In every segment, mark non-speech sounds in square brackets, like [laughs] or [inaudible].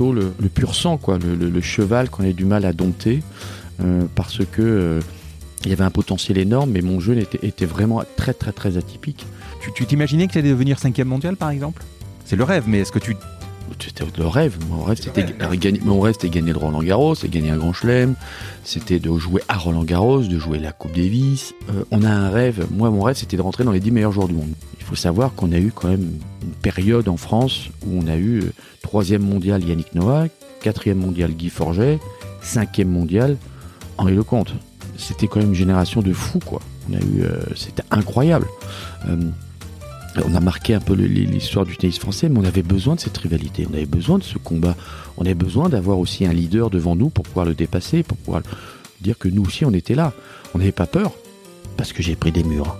plutôt le, pur sang, quoi, le, cheval qu'on a du mal à dompter, euh, parce que euh, il y avait un potentiel énorme, mais mon jeu était, était vraiment très très très atypique. Tu t'imaginais que tu allais devenir cinquième mondial, par exemple? C'est le rêve, mais est-ce que tu c'était le rêve. Mon rêve, c'était gagner, mon rêve, c'était gagner le Roland Garros, c'était gagner un grand chelem, c'était de jouer à Roland Garros, de jouer la Coupe Davis. Euh, on a un rêve. Moi, mon rêve, c'était de rentrer dans les 10 meilleurs joueurs du monde. Faut savoir qu'on a eu quand même une période en France où on a eu euh, troisième mondial Yannick Noah, quatrième mondial Guy Forget, cinquième mondial Henri Lecomte. C'était quand même une génération de fous, quoi. On a eu, euh, c'était incroyable. On a marqué un peu l'histoire du tennis français, mais on avait besoin de cette rivalité, on avait besoin de ce combat, on avait besoin d'avoir aussi un leader devant nous pour pouvoir le dépasser, pour pouvoir dire que nous aussi on était là. On n'avait pas peur, parce que j'ai pris des murs.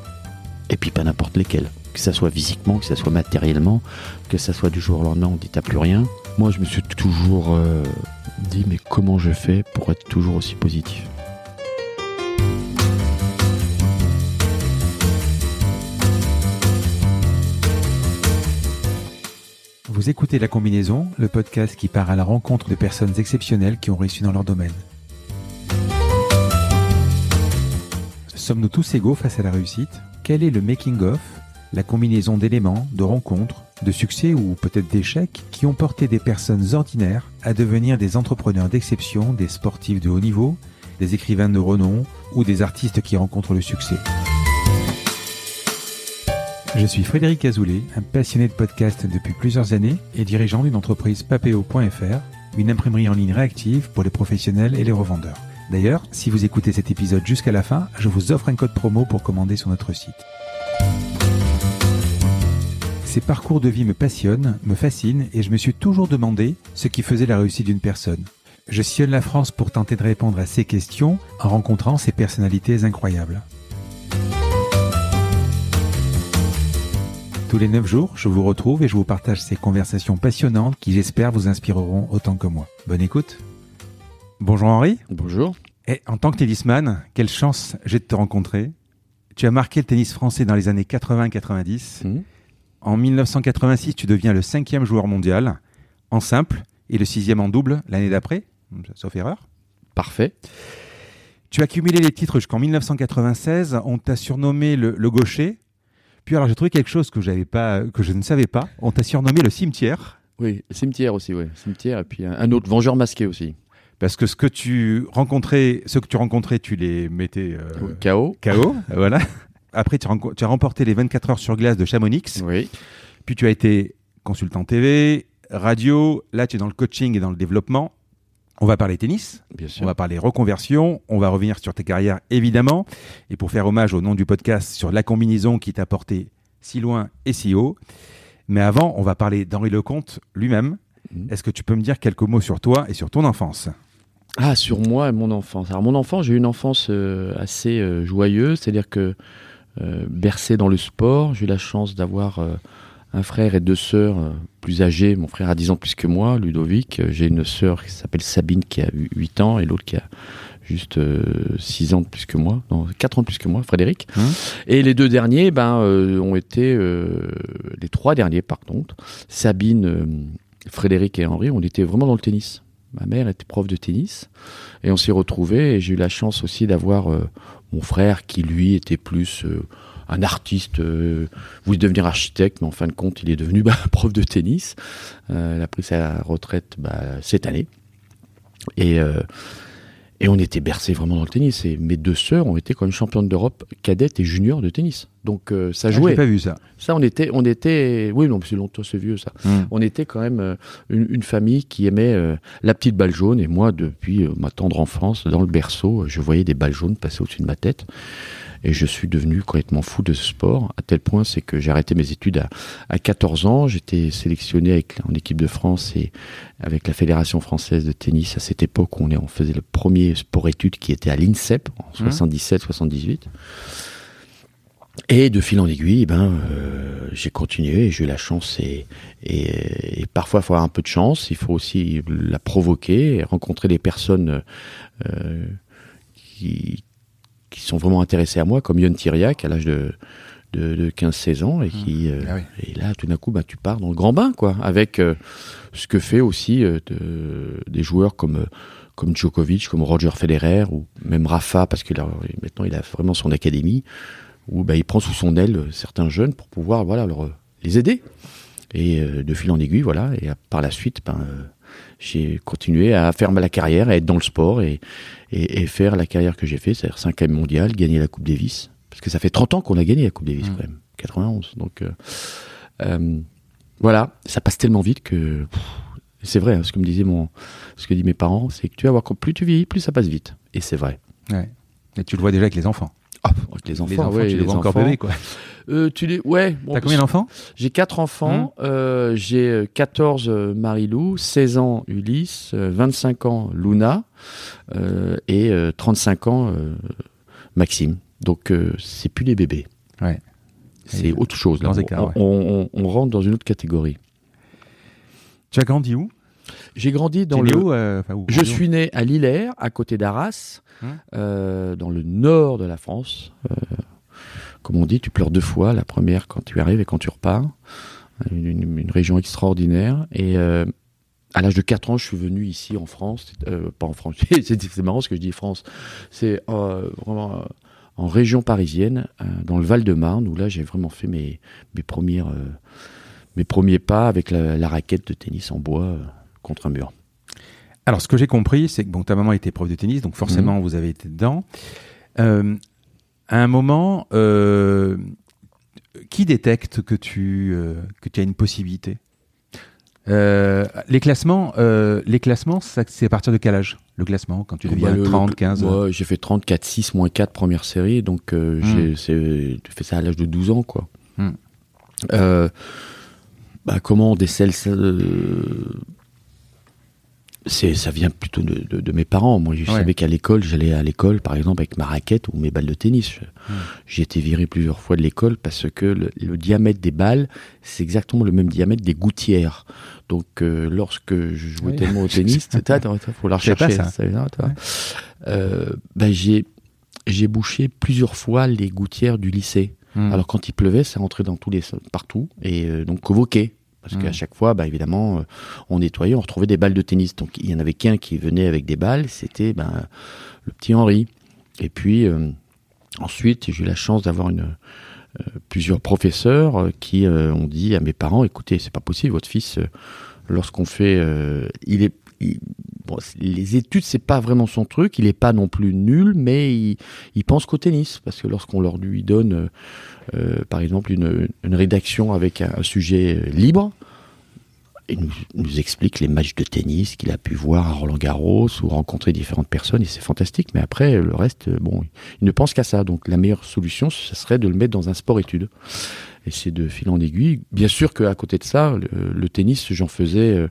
Et puis pas n'importe lesquels. Que ça soit physiquement, que ça soit matériellement, que ça soit du jour au lendemain, on dit t'as plus rien. Moi je me suis toujours euh, dit mais comment je fais pour être toujours aussi positif? Vous écoutez La Combinaison, le podcast qui part à la rencontre de personnes exceptionnelles qui ont réussi dans leur domaine. Sommes-nous tous égaux face à la réussite? Quel est le making-of, la combinaison d'éléments, de rencontres, de succès ou peut-être d'échecs qui ont porté des personnes ordinaires à devenir des entrepreneurs d'exception, des sportifs de haut niveau, des écrivains de renom ou des artistes qui rencontrent le succès je suis Frédéric Azoulay, un passionné de podcast depuis plusieurs années et dirigeant d'une entreprise papeo.fr, une imprimerie en ligne réactive pour les professionnels et les revendeurs. D'ailleurs, si vous écoutez cet épisode jusqu'à la fin, je vous offre un code promo pour commander sur notre site. Ces parcours de vie me passionnent, me fascinent et je me suis toujours demandé ce qui faisait la réussite d'une personne. Je sillonne la France pour tenter de répondre à ces questions en rencontrant ces personnalités incroyables. Tous les 9 jours, je vous retrouve et je vous partage ces conversations passionnantes qui j'espère vous inspireront autant que moi. Bonne écoute. Bonjour Henri. Bonjour. Et en tant que tennisman, quelle chance j'ai de te rencontrer. Tu as marqué le tennis français dans les années 80-90. Mmh. En 1986, tu deviens le cinquième joueur mondial en simple et le sixième en double l'année d'après, sauf erreur. Parfait. Tu as cumulé les titres jusqu'en 1996. On t'a surnommé le gaucher puis alors j'ai trouvé quelque chose que j'avais pas, que je ne savais pas. On t'a surnommé le cimetière. Oui, cimetière aussi, oui, cimetière et puis un autre vengeur masqué aussi. Parce que ce que tu rencontrais, ceux que tu rencontrais, tu les mettais euh, KO. KO, voilà. [laughs] Après, tu, as remporté les 24 heures sur glace de Chamonix. Oui. Puis tu as été consultant TV, radio. Là, tu es dans le coaching et dans le développement. On va parler tennis, Bien sûr. on va parler reconversion, on va revenir sur tes carrières évidemment, et pour faire hommage au nom du podcast sur la combinaison qui t'a porté si loin et si haut. Mais avant, on va parler d'Henri Lecomte lui-même. Mhm. Est-ce que tu peux me dire quelques mots sur toi et sur ton enfance? Ah, sur moi et mon enfance. Alors mon enfance, j'ai eu une enfance euh, assez euh, joyeuse, c'est-à-dire que bercé dans le sport, j'ai eu la chance d'avoir un frère et deux sœurs euh, plus âgés. Mon frère a 10 ans plus que moi, Ludovic. J'ai une sœur qui s'appelle Sabine qui a 8 ans et l'autre qui a juste 6 euh, ans de plus que moi, non, 4 ans de plus que moi, Frédéric. Hein et les deux derniers ben, euh, ont été, les trois derniers par contre, Sabine, Frédéric et Henri, on était vraiment dans le tennis. Ma mère était prof de tennis et on s'est retrouvés et j'ai eu la chance aussi d'avoir mon frère qui lui était plus un artiste euh, voulait devenir architecte, mais en fin de compte, il est devenu [laughs] bah, prof de tennis. Euh, il a pris sa retraite bah, cette année. Et, euh, et on était bercés vraiment dans le tennis. Et mes deux sœurs ont été quand même championnes d'Europe cadette et junior de tennis. Donc ça ah, jouait. J'ai pas vu ça. Ça, on était, on était, oui, non, c'est longtemps, c'est vieux ça. Hmm. On était quand même une, famille qui aimait la petite balle jaune. Et moi, depuis ma tendre enfance, dans le berceau, je voyais des balles jaunes passer au-dessus de ma tête. Et je suis devenu complètement fou de ce sport, à tel point c'est que j'ai arrêté mes études à, à 14 ans. J'étais sélectionné avec, en équipe de France et avec la Fédération française de tennis à cette époque où on, est, on faisait le premier sport-études qui était à l'INSEP en 77-78. Et de fil en aiguille, eh ben, euh, j'ai continué et j'ai eu la chance. Et, et, parfois, il faut avoir un peu de chance. Il faut aussi la provoquer et rencontrer des personnes euh, qui, qui sont vraiment intéressés à moi, comme Yon Thiriac, à l'âge de, de, 15-16 ans et Mmh. qui euh, Ah oui. et là tout d'un coup bah tu pars dans le grand bain quoi avec euh, ce que fait aussi euh, de- des joueurs comme euh, comme Djokovic, comme Roger Federer ou même Rafa parce que là, maintenant il a vraiment son académie où bah, il prend sous son aile euh, certains jeunes pour pouvoir voilà leur, euh, les aider. Et euh, de fil en aiguille voilà. Et par la suite ben, euh, j'ai continué à faire ma- la carrière à être dans le sport et, et, et faire la carrière que j'ai fait c'est-à-dire 5 mondial gagner la Coupe Davis. Parce que ça fait 30 ans qu'on a gagné la Coupe Davis Mm. quand même. 91 donc euh, voilà. Ça passe tellement vite que c'est vrai hein, ce que me disait mon ce que dit mes parents c'est que tu vas voir plus tu vieillis plus ça passe vite. Et c'est vrai. Ouais. Et tu le vois déjà avec les enfants. Ah, avec les enfants, les enfants, ouais, tu les les vois encore enfants. bébés, quoi. Euh, tu les ouais bon, T'as combien d'enfants J'ai quatre enfants. Euh, j'ai euh, 14 euh, Marilou, 16 ans Ulysse, euh, 25 ans Luna euh, et euh, 35 ans euh, Maxime. Donc euh, c'est plus les bébés. Ouais. C'est autre chose. Là. grands On, ouais. on- on- on rentre dans une autre catégorie. Tu as grandi où? J'ai grandi dans le. où, euh, enfin, où Je suis né à Lillers, à côté d'Arras, Hum. euh, dans le nord de la France. Euh, comme on dit, tu pleures deux fois, la première quand tu arrives et quand tu repars. Une, une- une région extraordinaire. Et à l'âge de 4 ans, je suis venu ici en France. Pas en France, [laughs] c'est marrant ce que je dis France. C'est vraiment en région parisienne, dans le Val-de-Marne, où là j'ai vraiment fait mes, mes, premières, mes premiers pas avec la, la raquette de tennis en bois contre un mur. Alors, ce que j'ai compris, c'est que bon, ta maman était prof de tennis, donc forcément, Mhm. vous avez été dedans. Euh, à un moment, euh, qui détecte que tu, euh, que tu as une possibilité? Euh, les classements, euh, les classements, c'est à partir de quel âge Le classement, quand tu deviens Bah, le- 30, le- 15 moi, J'ai fait 34, 6, moins 4 première série, donc Hmm. j'ai fait ça à l'âge de 12 ans. quoi. Euh, bah, comment on décèle ça Ça vient plutôt de, de- de mes parents. Moi, je Ouais. savais qu'à l'école, j'allais à l'école, par exemple, avec ma raquette ou mes balles de tennis. J'ai été viré plusieurs fois de l'école parce que le, le diamètre des balles, c'est exactement le même diamètre des gouttières. Donc, euh, lorsque je jouais Oui. tellement au [laughs] tennis, c'est attends, faut la rechercher. ça. ça, là, toi. Ouais. Euh, ben, j'ai j'ai bouché plusieurs fois les gouttières du lycée. Hmm. Alors quand il pleuvait, ça rentrait dans tous les partout et euh, donc convoqué. Parce qu'à chaque fois, bah, évidemment, euh, on nettoyait, on retrouvait des balles de tennis. Donc il y en avait qu'un qui venait avec des balles, c'était ben, le petit Henri. Et puis euh, ensuite, j'ai eu la chance d'avoir une euh, plusieurs professeurs qui euh, ont dit à mes parents écoutez, c'est pas possible, votre fils, lorsqu'on fait, il est les études, c'est pas vraiment son truc. Il est pas non plus nul, mais il, pense qu'au tennis. Parce que lorsqu'on leur lui donne, euh, euh, par exemple, une, rédaction avec un, sujet euh, libre, il nous, nous explique les matchs de tennis qu'il a pu voir à Roland Garros ou rencontrer différentes personnes, et c'est fantastique. Mais après, le reste, bon, il ne pense qu'à ça. Donc la meilleure solution, ce serait de le mettre dans un sport-études. Et c'est de fil en aiguille. Bien sûr qu'à côté de ça, le, tennis, j'en faisais euh,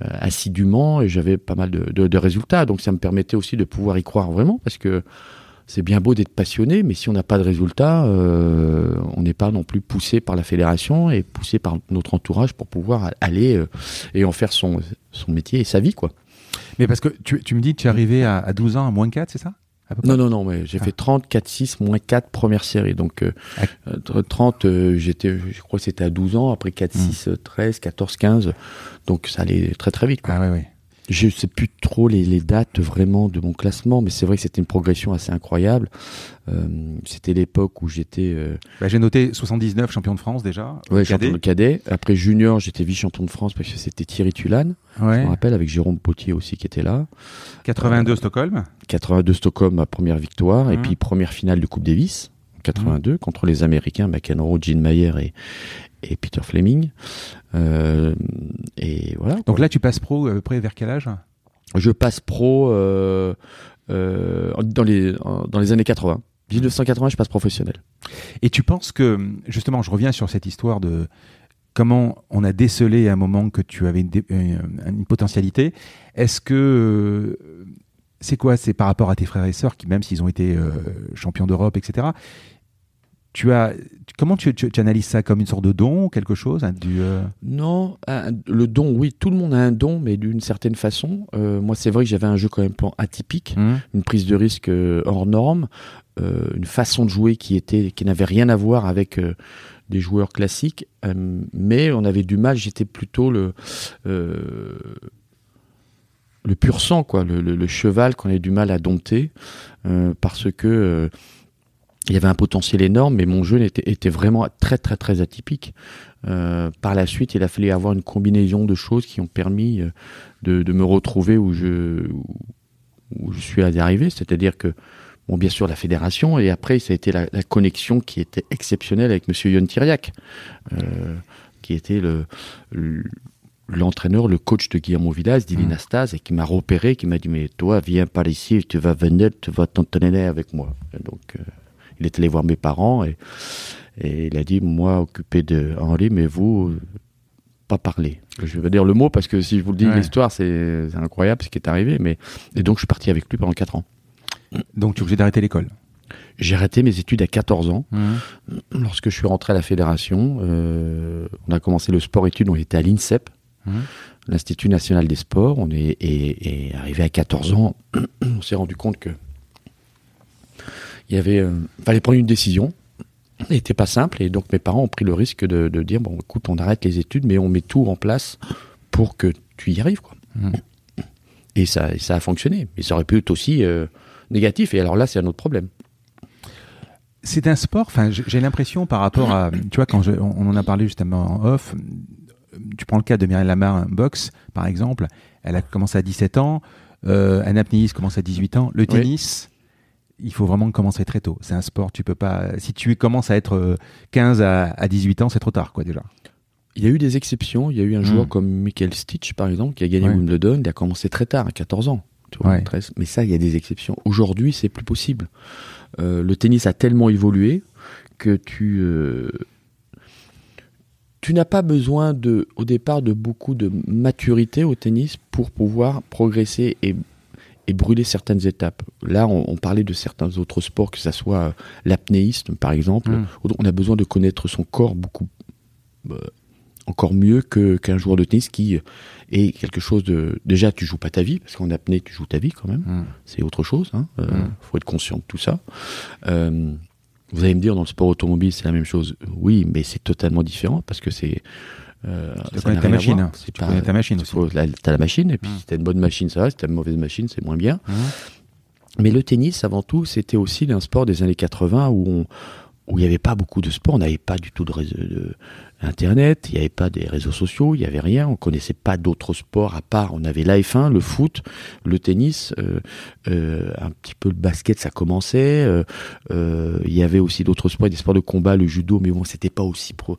assidûment et j'avais pas mal de, résultats. Donc ça me permettait aussi de pouvoir y croire vraiment parce que c'est bien beau d'être passionné, mais si on n'a pas de résultats, euh, on n'est pas non plus poussé par la fédération et poussé par notre entourage pour pouvoir aller euh, et en faire son, son métier et sa vie, quoi. Mais parce que tu, tu me dis que tu es arrivé à, à 12 ans à moins 4, c'est ça? Non, non, non, mais j'ai Ah. fait 30, 4, 6, moins 4, première série. Donc, euh, Ah. euh, 30, euh, j'étais, je crois que c'était à 12 ans. Après 4, Hmm. 6, euh, 13, 14, 15. Donc, ça allait très, très vite. Quoi. Ah ouais, ouais. Je sais plus trop les, les dates vraiment de mon classement, mais c'est vrai que c'était une progression assez incroyable. Euh, c'était l'époque où j'étais euh, Bah, J'ai noté 79 champion de France déjà. ouais, cadet. champion de cadet. Après junior, j'étais vice-champion de France parce que c'était Thierry Tulane. Je Ouais. me rappelle avec Jérôme Potier aussi qui était là. 82 Stockholm. 82 Stockholm, ma première victoire. Et Mhm. puis première finale de Coupe Davis, en 82, contre les Américains, McEnroe, Gene Mayer et, et Peter Fleming. Euh, et voilà. Donc là, tu passes pro à peu près vers quel âge? Je passe pro euh, euh, dans, les, dans les années 80. 1980, je passe professionnel. Et tu penses que, justement, je reviens sur cette histoire de comment on a décelé à un moment que tu avais une, potentialité. Est-ce que c'est quoi? C'est par rapport à tes frères et sœurs qui, même s'ils ont été euh, champions d'Europe, etc., tu as comment tu, tu, analyses ça comme une sorte de don ou quelque chose hein, du, euh Non, le don, oui, tout le monde a un don, mais d'une certaine façon. Euh, moi, c'est vrai que j'avais un jeu quand même atypique, mmh. une prise de risque euh, hors norme, une façon de jouer qui était, qui n'avait rien à voir avec des joueurs classiques, mais on avait du mal. J'étais plutôt le le pur sang, quoi, le, cheval qu'on a du mal à dompter, parce que il y avait un potentiel énorme, mais mon jeu était, était vraiment très très très atypique. Euh, par la suite, il a fallu avoir une combinaison de choses qui ont permis euh, de, de me retrouver où je, où je suis arrivé. C'est-à-dire que, bon, bien sûr, la fédération, et après, ça a été la, la connexion qui était exceptionnelle avec Monsieur Yon Tiriac, euh, qui était le, l'entraîneur, le coach de Guillermo Villas, d'Ilinastase, mmh. et qui m'a repéré, qui m'a dit, mais toi, viens par ici, tu vas venir, tu vas t'entraîner avec moi. donc, euh, il est allé voir mes parents et, il a dit moi occupé de Henri, mais vous pas parler. Je vais dire le mot parce que si je vous le dis l'histoire, c'est incroyable ce qui est arrivé. Mais et donc je suis parti avec lui pendant 4 ans. Donc tu es obligé d'arrêter l'école. J'ai arrêté mes études à 14 ans. Mmh. Lorsque je suis rentré à la fédération, euh, on a commencé le sport-études, on était à l'INSEP, mmh. l'Institut national des sports. On est et arrivé à 14 ans, [clears throat] on s'est rendu compte que il y avait, euh, fallait prendre une décision. N'était pas simple et donc mes parents ont pris le risque de, de, dire bon écoute on arrête les études mais on met tout en place pour que tu y arrives quoi. Mmh. Et ça, ça a fonctionné. Mais ça aurait pu être aussi euh, négatif et alors là c'est un autre problème. C'est un sport. Enfin, j'ai l'impression par rapport à, tu vois, quand je, on en a parlé justement en off. Tu prends le cas de Mireille Lamar, boxe par exemple. Elle a commencé à 17 ans. Euh, un apnéiste commence à 18 ans. Le tennis, il faut vraiment commencer très tôt. C'est un sport, tu peux pas. Si tu commences à être 15 euh, à, 18 ans, c'est trop tard, quoi, déjà. Il y a eu des exceptions. Il y a eu un joueur hmm. comme Michael Stitch, par exemple, qui a gagné Wimbledon. Il a commencé très tard, à 14 ans. Mais ça, il y a des exceptions. Aujourd'hui, c'est plus possible. Euh, le tennis a tellement évolué que tu. Euh, tu n'as pas besoin de, au départ de beaucoup de maturité au tennis pour pouvoir progresser et et brûler certaines étapes. Là, on, parlait de certains autres sports, que ce soit euh, l'apnéisme, par exemple. Mm. On a besoin de connaître son corps beaucoup euh, encore mieux que qu'un joueur de tennis qui est quelque chose de. Déjà, tu joues pas ta vie, parce qu'en apnée, tu joues ta vie quand même. Mm. C'est autre chose. Il hein. euh, mm. faut être conscient de tout ça. vous allez me dire, dans le sport automobile, c'est la même chose. Oui, mais c'est totalement différent, parce que c'est euh, tu connais ta machine. tu connais ta machine aussi. T'as la machine, et puis mmh. si t'as une bonne machine, ça va. Si t'as une mauvaise machine, c'est moins bien. Mmh. Mais le tennis, avant tout, c'était aussi un sport des années 80 où on, où il n'y avait pas beaucoup de sport, on n'avait pas du tout de, réseau, de Internet, il n'y avait pas des réseaux sociaux, il n'y avait rien, on connaissait pas d'autres sports à part, on avait la 1 le foot, le tennis, euh, euh, un petit peu le basket, ça commençait, euh, il y avait aussi d'autres sports, des sports de combat, le judo, mais bon, c'était pas aussi pro,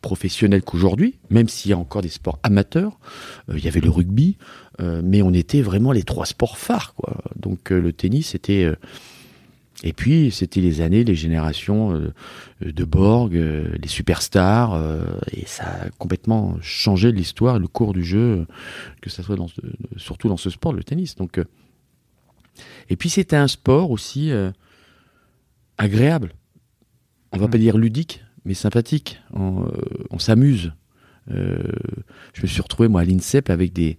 professionnel qu'aujourd'hui, même s'il y a encore des sports amateurs, il y avait le rugby, mais on était vraiment les trois sports phares, quoi. Donc le tennis, c'était et puis, c'était les années, les générations euh, de Borg, euh, les superstars, euh, et ça a complètement changé l'histoire, le cours du jeu, que ça soit dans surtout dans ce sport, le tennis. Donc, et puis, c'était un sport aussi agréable. On va pas mmh. dire ludique, mais sympathique. On, on s'amuse. je me suis retrouvé moi à l'INSEP avec des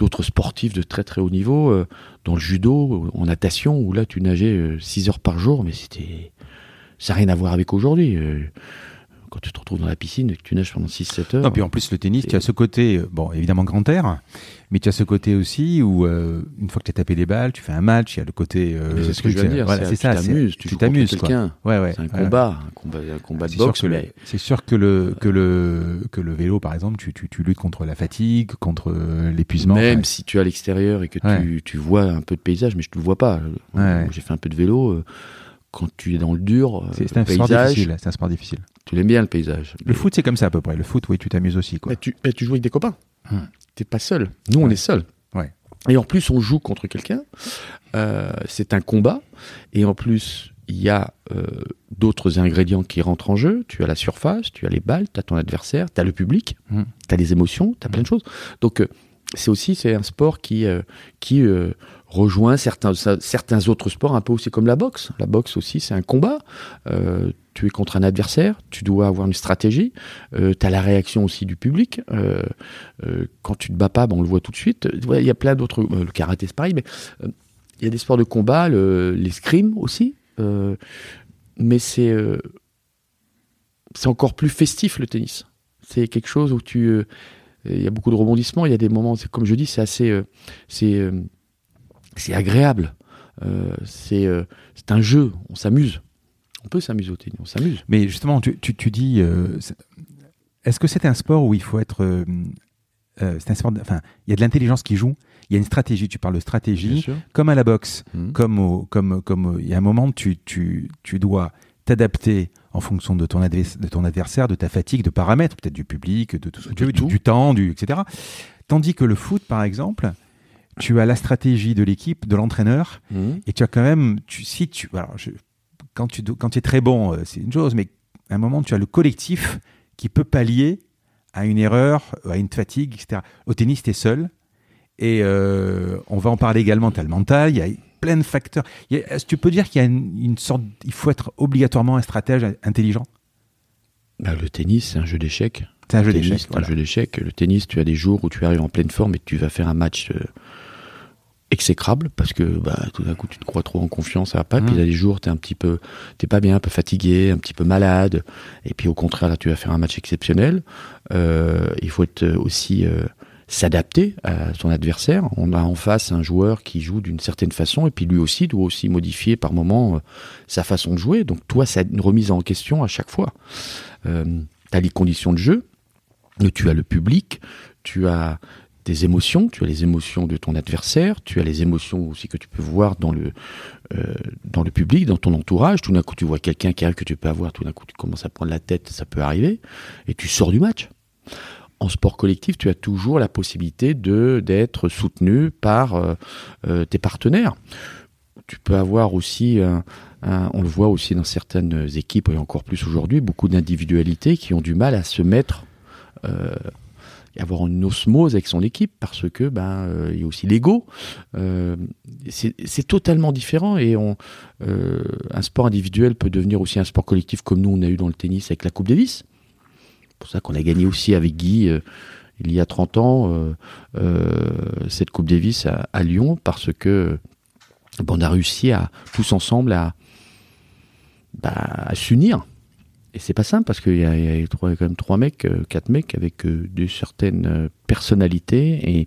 d'autres sportifs de très très haut niveau, euh, dans le judo, en natation, où là tu nageais 6 euh, heures par jour, mais c'était. Ça n'a rien à voir avec aujourd'hui. Euh, quand tu te retrouves dans la piscine, tu nages pendant 6-7 heures. Non, puis en plus, le tennis, tu as ce côté, bon, évidemment grand air, mais tu as ce côté aussi où, une fois que tu as tapé des balles, tu fais un match, il y a le côté. c'est ce que je de dire, c'est ça. Tu t'amuses, tu t'amuses. quelqu'un. Ouais, ouais. C'est un combat, un combat, un combat de boxe. C'est sûr que le, que, le, que le vélo, par exemple, tu, tu, tu luttes contre la fatigue, contre l'épuisement. Même si tu es à l'extérieur et que tu, tu vois un peu de paysage, mais je ne le vois pas. J'ai fait un peu de vélo quand tu es dans le dur, c'est un, sport difficile. C'est un sport difficile. Tu l'aimes bien le paysage. Le foot, c'est comme ça à peu près. Le foot, oui, tu t'amuses aussi. Quoi. Mais tu, tu joues avec des copains. Tu hum. T'es pas seul. Nous, on est seul. Ouais. Et en plus, on joue contre quelqu'un. Euh, c'est un combat. Et en plus, il y a euh, d'autres ingrédients qui rentrent en jeu. Tu as la surface, tu as les balles, tu as ton adversaire, tu as le public, hum. tu as les émotions, tu as plein de choses. Donc, euh, c'est aussi c'est un sport qui, qui rejoint certains, certains autres sports, un peu aussi comme la boxe. La boxe aussi, c'est un combat. Euh, tu es contre un adversaire, tu dois avoir une stratégie, euh, tu as la réaction aussi du public. Euh, quand tu te bats pas, ben, on le voit tout de suite. Il y a plein d'autres. le karaté, c'est pareil, mais il y a des sports de combat, l'escrime aussi. mais c'est c'est encore plus festif le tennis. C'est quelque chose où tu. Il y a beaucoup de rebondissements, il y a des moments, comme je dis, c'est assez. c'est c'est agréable. Euh, euh, c'est un jeu, on s'amuse. On peut s'amuser au tennis, on s'amuse. Mais justement, tu, tu, dis, euh, est-ce que c'est un sport où il faut être... c'est un sport, enfin, il y a de l'intelligence qui joue, il y a une stratégie, tu parles de stratégie, comme à la boxe, mmh. comme, au, comme, comme il y a un moment, tu, tu, tu dois t'adapter en fonction de ton, de ton adversaire, de ta fatigue, de paramètres, peut-être du public, de tout tu du, du, temps, du, etc. Tandis que le foot, par exemple, tu as la stratégie de l'équipe, de l'entraîneur, mhm. et tu as quand même, tu, si tu, alors quand tu, quand es très bon, euh, c'est une chose, mais à un moment, tu as le collectif qui peut pallier à une erreur, à une fatigue, etc. Au tennis, tu es seul, et euh, on va en parler également, tu as le mental, il y a plein de facteurs. Est-ce que tu peux dire qu'il y a une, sorte, il faut être obligatoirement un stratège intelligent? Bah, Le tennis, c'est un jeu d'échecs. C'est un jeu d'échecs. un jeu d'échecs. Le tennis, tu as des jours où tu arrives en pleine forme et tu vas faire un match euh, exécrable parce que bah, tout d'un coup tu te crois trop en confiance, ça va pas. Puis il y a des jours t'es un petit peu, t'es pas bien, un peu fatigué, un petit peu malade. Et puis au contraire là tu vas faire un match exceptionnel. Euh, il faut être aussi euh, s'adapter à son adversaire. On a en face un joueur qui joue d'une certaine façon et puis lui aussi doit aussi modifier par moment sa façon de jouer. Donc toi c'est une remise en question à chaque fois. Euh, tu as les conditions de jeu, tu as le public, tu as des émotions, tu as les émotions de ton adversaire, tu as les émotions aussi que tu peux voir dans le, euh, dans le public, dans ton entourage. Tout d'un coup, tu vois quelqu'un qui arrive que tu peux avoir, tout d'un coup, tu commences à prendre la tête, ça peut arriver, et tu sors du match. En sport collectif, tu as toujours la possibilité de d'être soutenu par euh, euh, tes partenaires. Tu peux avoir aussi, on le voit aussi dans certaines équipes, et encore plus aujourd'hui, beaucoup d'individualités qui ont du mal à se mettre et avoir une osmose avec son équipe parce que ben euh, il y a aussi l'ego. Euh, c'est totalement différent et on, euh, un sport individuel peut devenir aussi un sport collectif comme nous on a eu dans le tennis avec la Coupe Davis. C'est pour ça qu'on a gagné aussi avec Guy il y a 30 ans cette Coupe Davis à, à Lyon parce que ben, on a réussi à tous ensemble à, à s'unir et c'est pas simple parce qu'il y, a quand même trois mecs, euh, quatre mecs avec euh, de certaines euh, personnalités et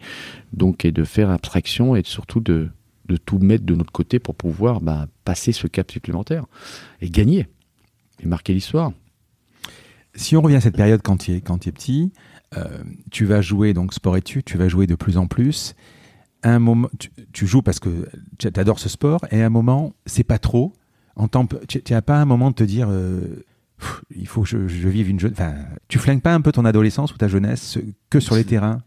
donc de faire abstraction et surtout de, tout mettre de notre côté pour pouvoir bah, passer ce cap supplémentaire et gagner et marquer l'histoire. Si on revient à cette période quand tu es, tu petit, tu vas jouer donc sport études, tu vas jouer de plus en plus. un moment, tu, joues parce que tu adores ce sport et à un moment, c'est pas trop. Tu n'as pas un moment de te dire il faut que je, vive une jeune. Enfin, tu flingues pas un peu ton adolescence ou ta jeunesse que sur les terrains?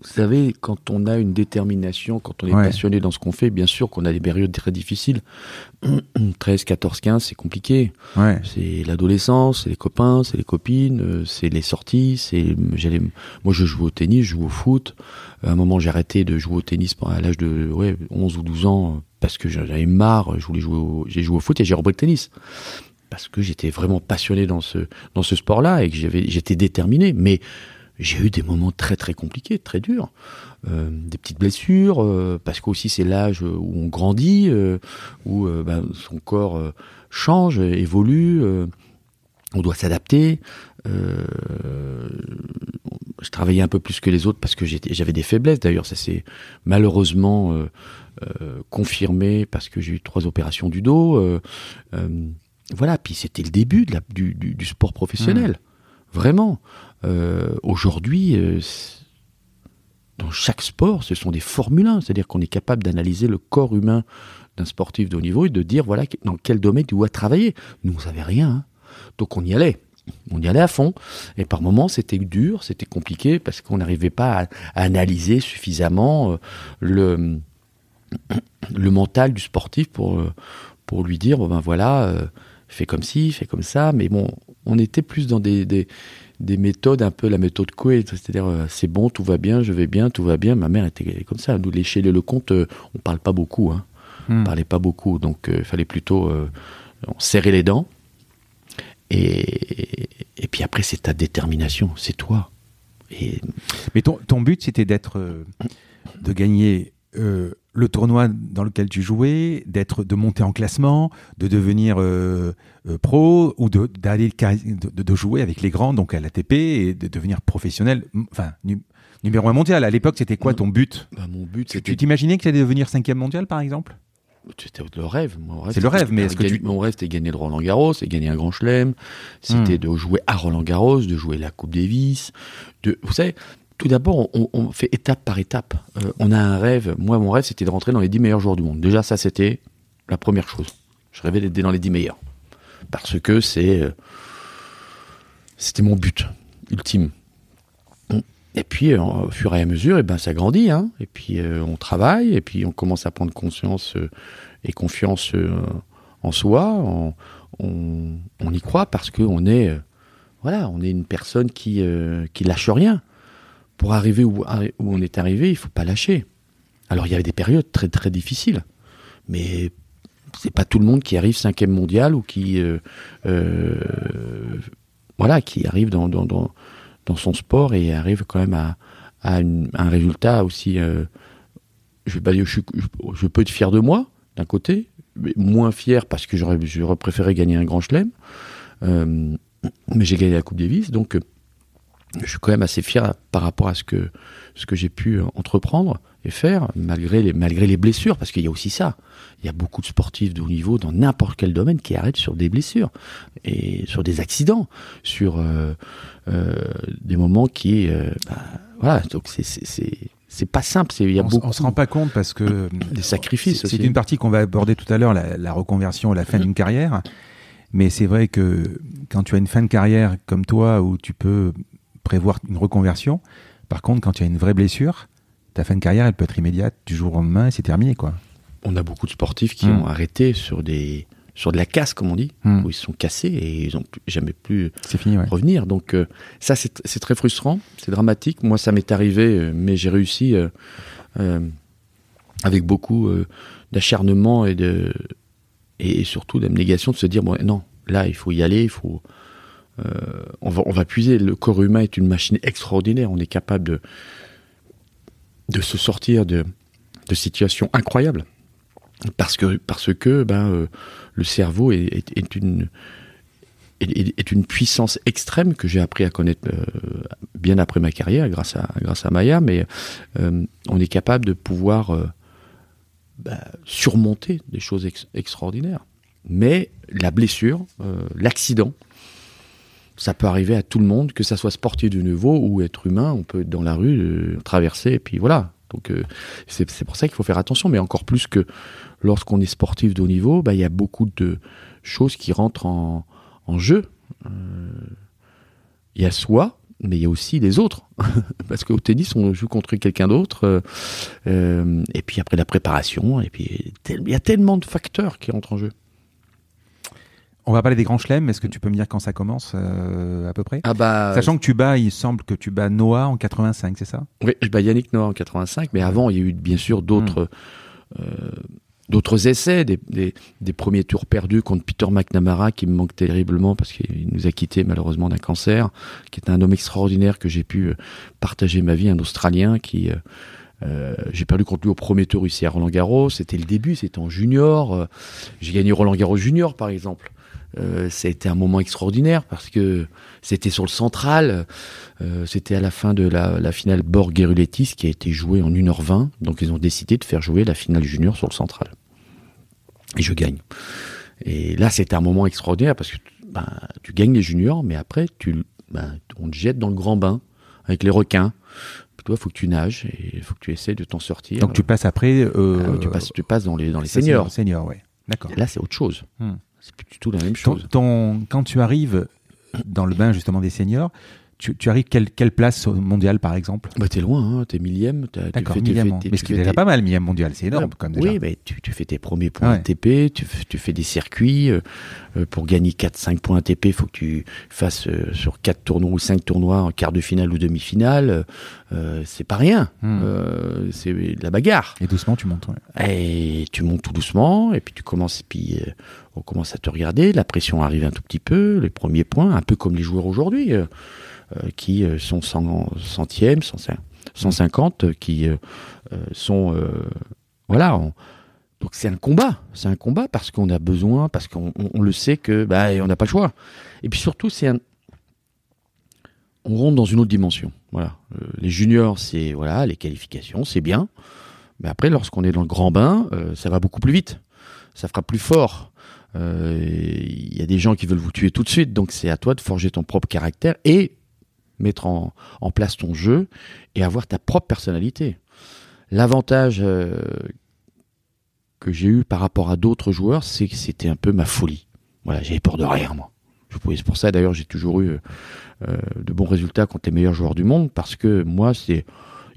Vous savez, quand on a une détermination, quand on est passionné dans ce qu'on fait, bien sûr qu'on a des périodes très difficiles. 13, 14, 15, c'est compliqué. C'est l'adolescence, c'est les copains, c'est les copines, euh, c'est les sorties, c'est j'allais moi je joue au tennis, je joue au foot. À un moment, j'ai arrêté de jouer au tennis à l'âge de ouais, 11 ou 12 ans parce que j'avais marre, je voulais jouer j'ai joué au foot et j'ai repris le tennis parce que j'étais vraiment passionné dans ce, dans ce sport-là et que j'étais déterminé. Mais j'ai eu des moments très très compliqués, très durs. Euh, des petites blessures, euh, parce qu'aussi c'est l'âge où on grandit, euh, où ben, son corps change, évolue, on doit s'adapter. je travaillais un peu plus que les autres parce que j'avais des faiblesses. D'ailleurs, ça s'est malheureusement confirmé parce que j'ai eu trois opérations du dos. Voilà, puis c'était le début de la, du, du, sport professionnel. Mmh. Vraiment. Euh, Aujourd'hui, euh, dans chaque sport, ce sont des Formule 1. C'est-à-dire qu'on est capable d'analyser le corps humain d'un sportif de haut niveau et de dire, voilà, dans quel domaine il doit travailler. Nous, on savait rien. Hein. Donc on y allait. On y allait à fond. Et par moments, c'était dur, c'était compliqué parce qu'on n'arrivait pas à, analyser suffisamment euh, le, le mental du sportif pour, pour lui dire, bon ben voilà, fais comme ci, fais comme ça. Mais bon, on était plus dans des, des, des méthodes, un peu la méthode Coué, c'est-à-dire euh, c'est bon, tout va bien, je vais bien, tout va bien. Ma mère était comme ça. Nous, les chez les Lecomte, euh, on parle pas beaucoup, hein. Hmm. on parlait pas beaucoup, donc il fallait plutôt serrer les dents. Et, et puis après, c'est ta détermination, c'est toi. Et Mais ton, ton but, c'était d'être, euh, de gagner euh, le tournoi dans lequel tu jouais, d'être, de monter en classement, de devenir euh, euh, pro ou de, d'aller de, de jouer avec les grands, donc à l'ATP et de devenir professionnel, enfin nu- numéro un mondial. À l'époque, c'était quoi ton but? bah, mon but, Tu c'était t'imaginais que tu allais devenir cinquième mondial, par exemple? C'était le rêve. Rêve, C'est le c'était rêve, mais de est-ce que gagner- tu- Mon rêve, c'était gagner le Roland Garros, et gagner un grand chelem. C'était Hmm. de jouer à Roland Garros, de jouer la Coupe Davis. De, vous savez, tout d'abord, on, on fait étape par étape. Euh, on a un rêve. Moi, mon rêve, c'était de rentrer dans les 10 meilleurs joueurs du monde. Déjà, ça, c'était la première chose. Je rêvais d'être dans les 10 meilleurs. Parce que c'est, euh, c'était mon but ultime. Et puis, euh, au fur et à mesure, et ben, ça grandit. Hein. Et puis, euh, on travaille, et puis on commence à prendre conscience euh, et confiance en soi. On, on, on y croit parce qu'on est, voilà, on est une personne qui, qui lâche rien. Pour arriver où, on est arrivé, il faut pas lâcher. Alors, il y avait des périodes très, très difficiles. Mais c'est pas tout le monde qui arrive cinquième mondial ou qui, euh, euh, voilà, qui arrive dans, son sport et arrive quand même à, un résultat aussi. euh, je, peux être fier de moi, d'un côté, mais moins fier parce que j'aurais, préféré gagner un grand chelem. Mais j'ai gagné la Coupe Davis, donc je suis quand même assez fier par rapport à ce que, ce que j'ai pu euh, entreprendre et faire, malgré les, malgré les blessures, parce qu'il y a aussi ça. Il y a beaucoup de sportifs de haut niveau dans n'importe quel domaine qui arrêtent sur des blessures et sur des accidents, sur euh, euh, des moments qui, euh, bah, voilà, donc c'est c'est c'est c'est pas simple. C'est il y a on, beaucoup on se rend pas compte parce que [coughs] des sacrifices C'est c'est aussi. une partie qu'on va aborder tout à l'heure, la, la reconversion, la fin d'une carrière. Mais c'est vrai que quand tu as une fin de carrière comme toi, où tu peux prévoir une reconversion, par contre, quand tu as une vraie blessure, ta fin de carrière, elle peut être immédiate, du jour au lendemain, et c'est terminé, quoi. On a beaucoup de sportifs qui Mm. ont arrêté sur des sur de la casse, comme on dit, Mm. où ils se sont cassés et ils ont plus- jamais plus C'est fini, ouais. revenir. Donc euh, ça, c'est très frustrant, c'est dramatique. Moi, ça m'est arrivé, euh, mais j'ai réussi euh, euh, avec beaucoup d'acharnement et de et, et surtout d'abnégation de se dire bon, non, là, il faut y aller, il faut on va on va puiser. Le corps humain est une machine extraordinaire. On est capable de se sortir de situations incroyables parce que parce que ben euh, le cerveau est, une est, une puissance extrême que j'ai appris à connaître euh, bien après ma carrière grâce à grâce à Maya mais euh, on est capable de pouvoir euh, bah, surmonter des choses ex- extraordinaires mais la blessure euh, l'accident ça peut arriver à tout le monde que ça soit sportif de nouveau ou être humain on peut être dans la rue euh, traverser et puis voilà donc euh, c'est pour ça qu'il faut faire attention mais encore plus que lorsqu'on est sportif de haut niveau bah, il y a beaucoup de choses qui rentrent en, jeu. Euh, Il y a soi, mais il y a aussi les autres. [laughs] Parce qu'au tennis, on joue contre quelqu'un d'autre. et puis après la préparation, et puis il y a tellement de facteurs qui rentrent en jeu. On va parler des grands chelems. Est-ce que tu peux me dire quand ça commence, euh, à peu près? Ah bah, Sachant que tu bats, il semble que tu bats Noah en 85, c'est ça? Oui, je bats Yannick Noah en 85, mais avant, il y a eu bien sûr d'autres. euh, D'autres essais, des, des, des premiers tours perdus contre Peter McNamara qui me manque terriblement parce qu'il nous a quittés malheureusement d'un cancer, qui est un homme extraordinaire que j'ai pu euh, partager ma vie, un Australien qui euh, euh, j'ai perdu contre lui au premier tour ici à Roland Garros. C'était le début, c'était en junior. euh, j'ai gagné Roland Garros junior par exemple. Euh, ça a été un moment extraordinaire parce que c'était sur le central. Euh, c'était à la fin de la, la finale Borg-Geruletis qui a été jouée en 1h20. Donc ils ont décidé de faire jouer la finale junior sur le central. Et je gagne. Et là, c'était un moment extraordinaire parce que ben, tu gagnes les juniors, mais après, tu, ben, on te jette dans le grand bain avec les requins. Toi, il faut que tu nages et il faut que tu essaies de t'en sortir. Donc tu passes après. euh, Ah oui, tu, passes, tu passes dans les, dans les seniors. Seniors, ouais. D'accord. Là, c'est autre chose. Hmm. C'est plus du tout la même Ton- chose. ton- quand tu arrives dans le bain justement des seniors, tu, tu arrives quelle, quelle place au mondial, par exemple? Bah, t'es loin, hein, t'es millième. t'as- tu D'accord, fais- tu millième. fais- Mais ce qui est déjà pas mal, millième mondial, c'est énorme comme déjà. Oui, mais tu, tu fais tes premiers points Ouais. ATP, tu, fais des circuits. euh, euh, pour gagner 4-5 points ATP, il faut que tu fasses euh, sur 4 tournois ou 5 tournois en quart de finale ou demi-finale. euh, c'est pas rien. Hmm. C'est de la bagarre. Et doucement, tu montes. ouais. Et tu montes tout doucement, et puis tu commences, et puis on commence à te regarder, la pression arrive un tout petit peu, les premiers points, un peu comme les joueurs aujourd'hui, qui sont 100, centièmes, 100 150, euh, qui sont... voilà, on- donc c'est un combat, c'est un combat parce qu'on a besoin, parce qu'on on- on le sait que bah, on n'a pas le choix. Et puis surtout, c'est un... On rentre dans une autre dimension. Voilà, Euh, les juniors, c'est voilà, les qualifications, c'est bien. Mais après, lorsqu'on est dans le grand bain, euh, ça va beaucoup plus vite. Ça fera plus fort. Euh, Il y a des gens qui veulent vous tuer tout de suite. Donc c'est à toi de forger ton propre caractère et mettre en, place ton jeu et avoir ta propre personnalité. L'avantage euh, que j'ai eu par rapport à d'autres joueurs, c'est que c'était un peu ma folie. Voilà, j'avais peur de rien, moi. C'est pour ça d'ailleurs j'ai toujours eu euh, de bons résultats contre les meilleurs joueurs du monde parce que moi c'est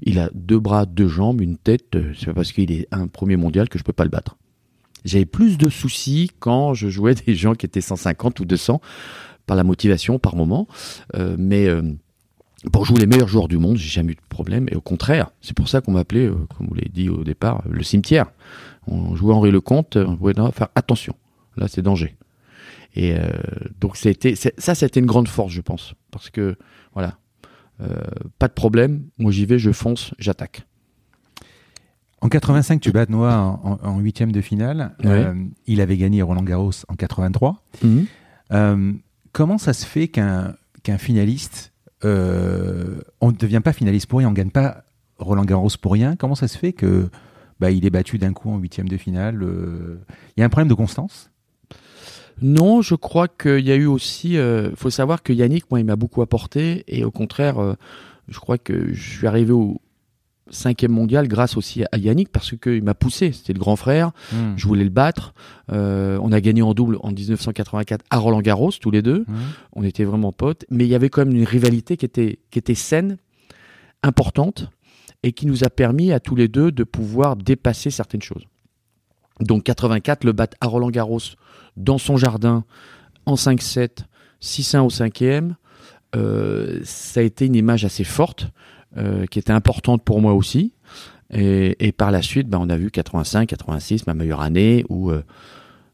il a deux bras, deux jambes, une tête. euh, C'est pas parce qu'il est un premier mondial que je peux pas le battre. J'avais plus de soucis quand je jouais [laughs] des gens qui étaient 150 ou 200 par la motivation par moment. Euh, mais euh, pour jouer les meilleurs joueurs du monde, j'ai jamais eu de problème. Et au contraire, c'est pour ça qu'on m'appelait, euh, comme vous l'avez dit au départ, le cimetière. On jouait Henri Lecomte, on pouvait non, faire attention. Là, c'est danger. Et euh, donc, c'était, c'est- ça, c'était une grande force, je pense. Parce que, voilà, euh, pas de problème. Moi, j'y vais, je fonce, j'attaque. En 85, tu bats Noah en, huitième de finale. Ouais. Euh, il avait gagné Roland Garros en 83. Euh, comment ça se fait qu'un qu'un finaliste, euh, on ne devient pas finaliste pour rien, on ne gagne pas Roland Garros pour rien Comment ça se fait que bah, il est battu d'un coup en huitième de finale euh, Il y a un problème de constance? Non, je crois qu'il y a eu aussi. Il faut savoir que Yannick, moi, il m'a beaucoup apporté. Et au contraire, euh, je crois que je suis arrivé au cinquième mondial grâce aussi à Yannick parce qu'il m'a poussé. C'était le grand frère. Hmm. Je voulais le battre. Euh, on a gagné en double en 1984 à Roland Garros, tous les deux. Hmm. On était vraiment potes. Mais il y avait quand même une rivalité qui était, qui était saine, importante, et qui nous a permis à tous les deux de pouvoir dépasser certaines choses. Donc 84, le battre à Roland Garros dans son jardin en 5-7, 6-1 au cinquième, euh, ça a été une image assez forte, qui était importante pour moi aussi. Et, et par la suite, ben, on a vu 85, 86, ma meilleure année, où euh,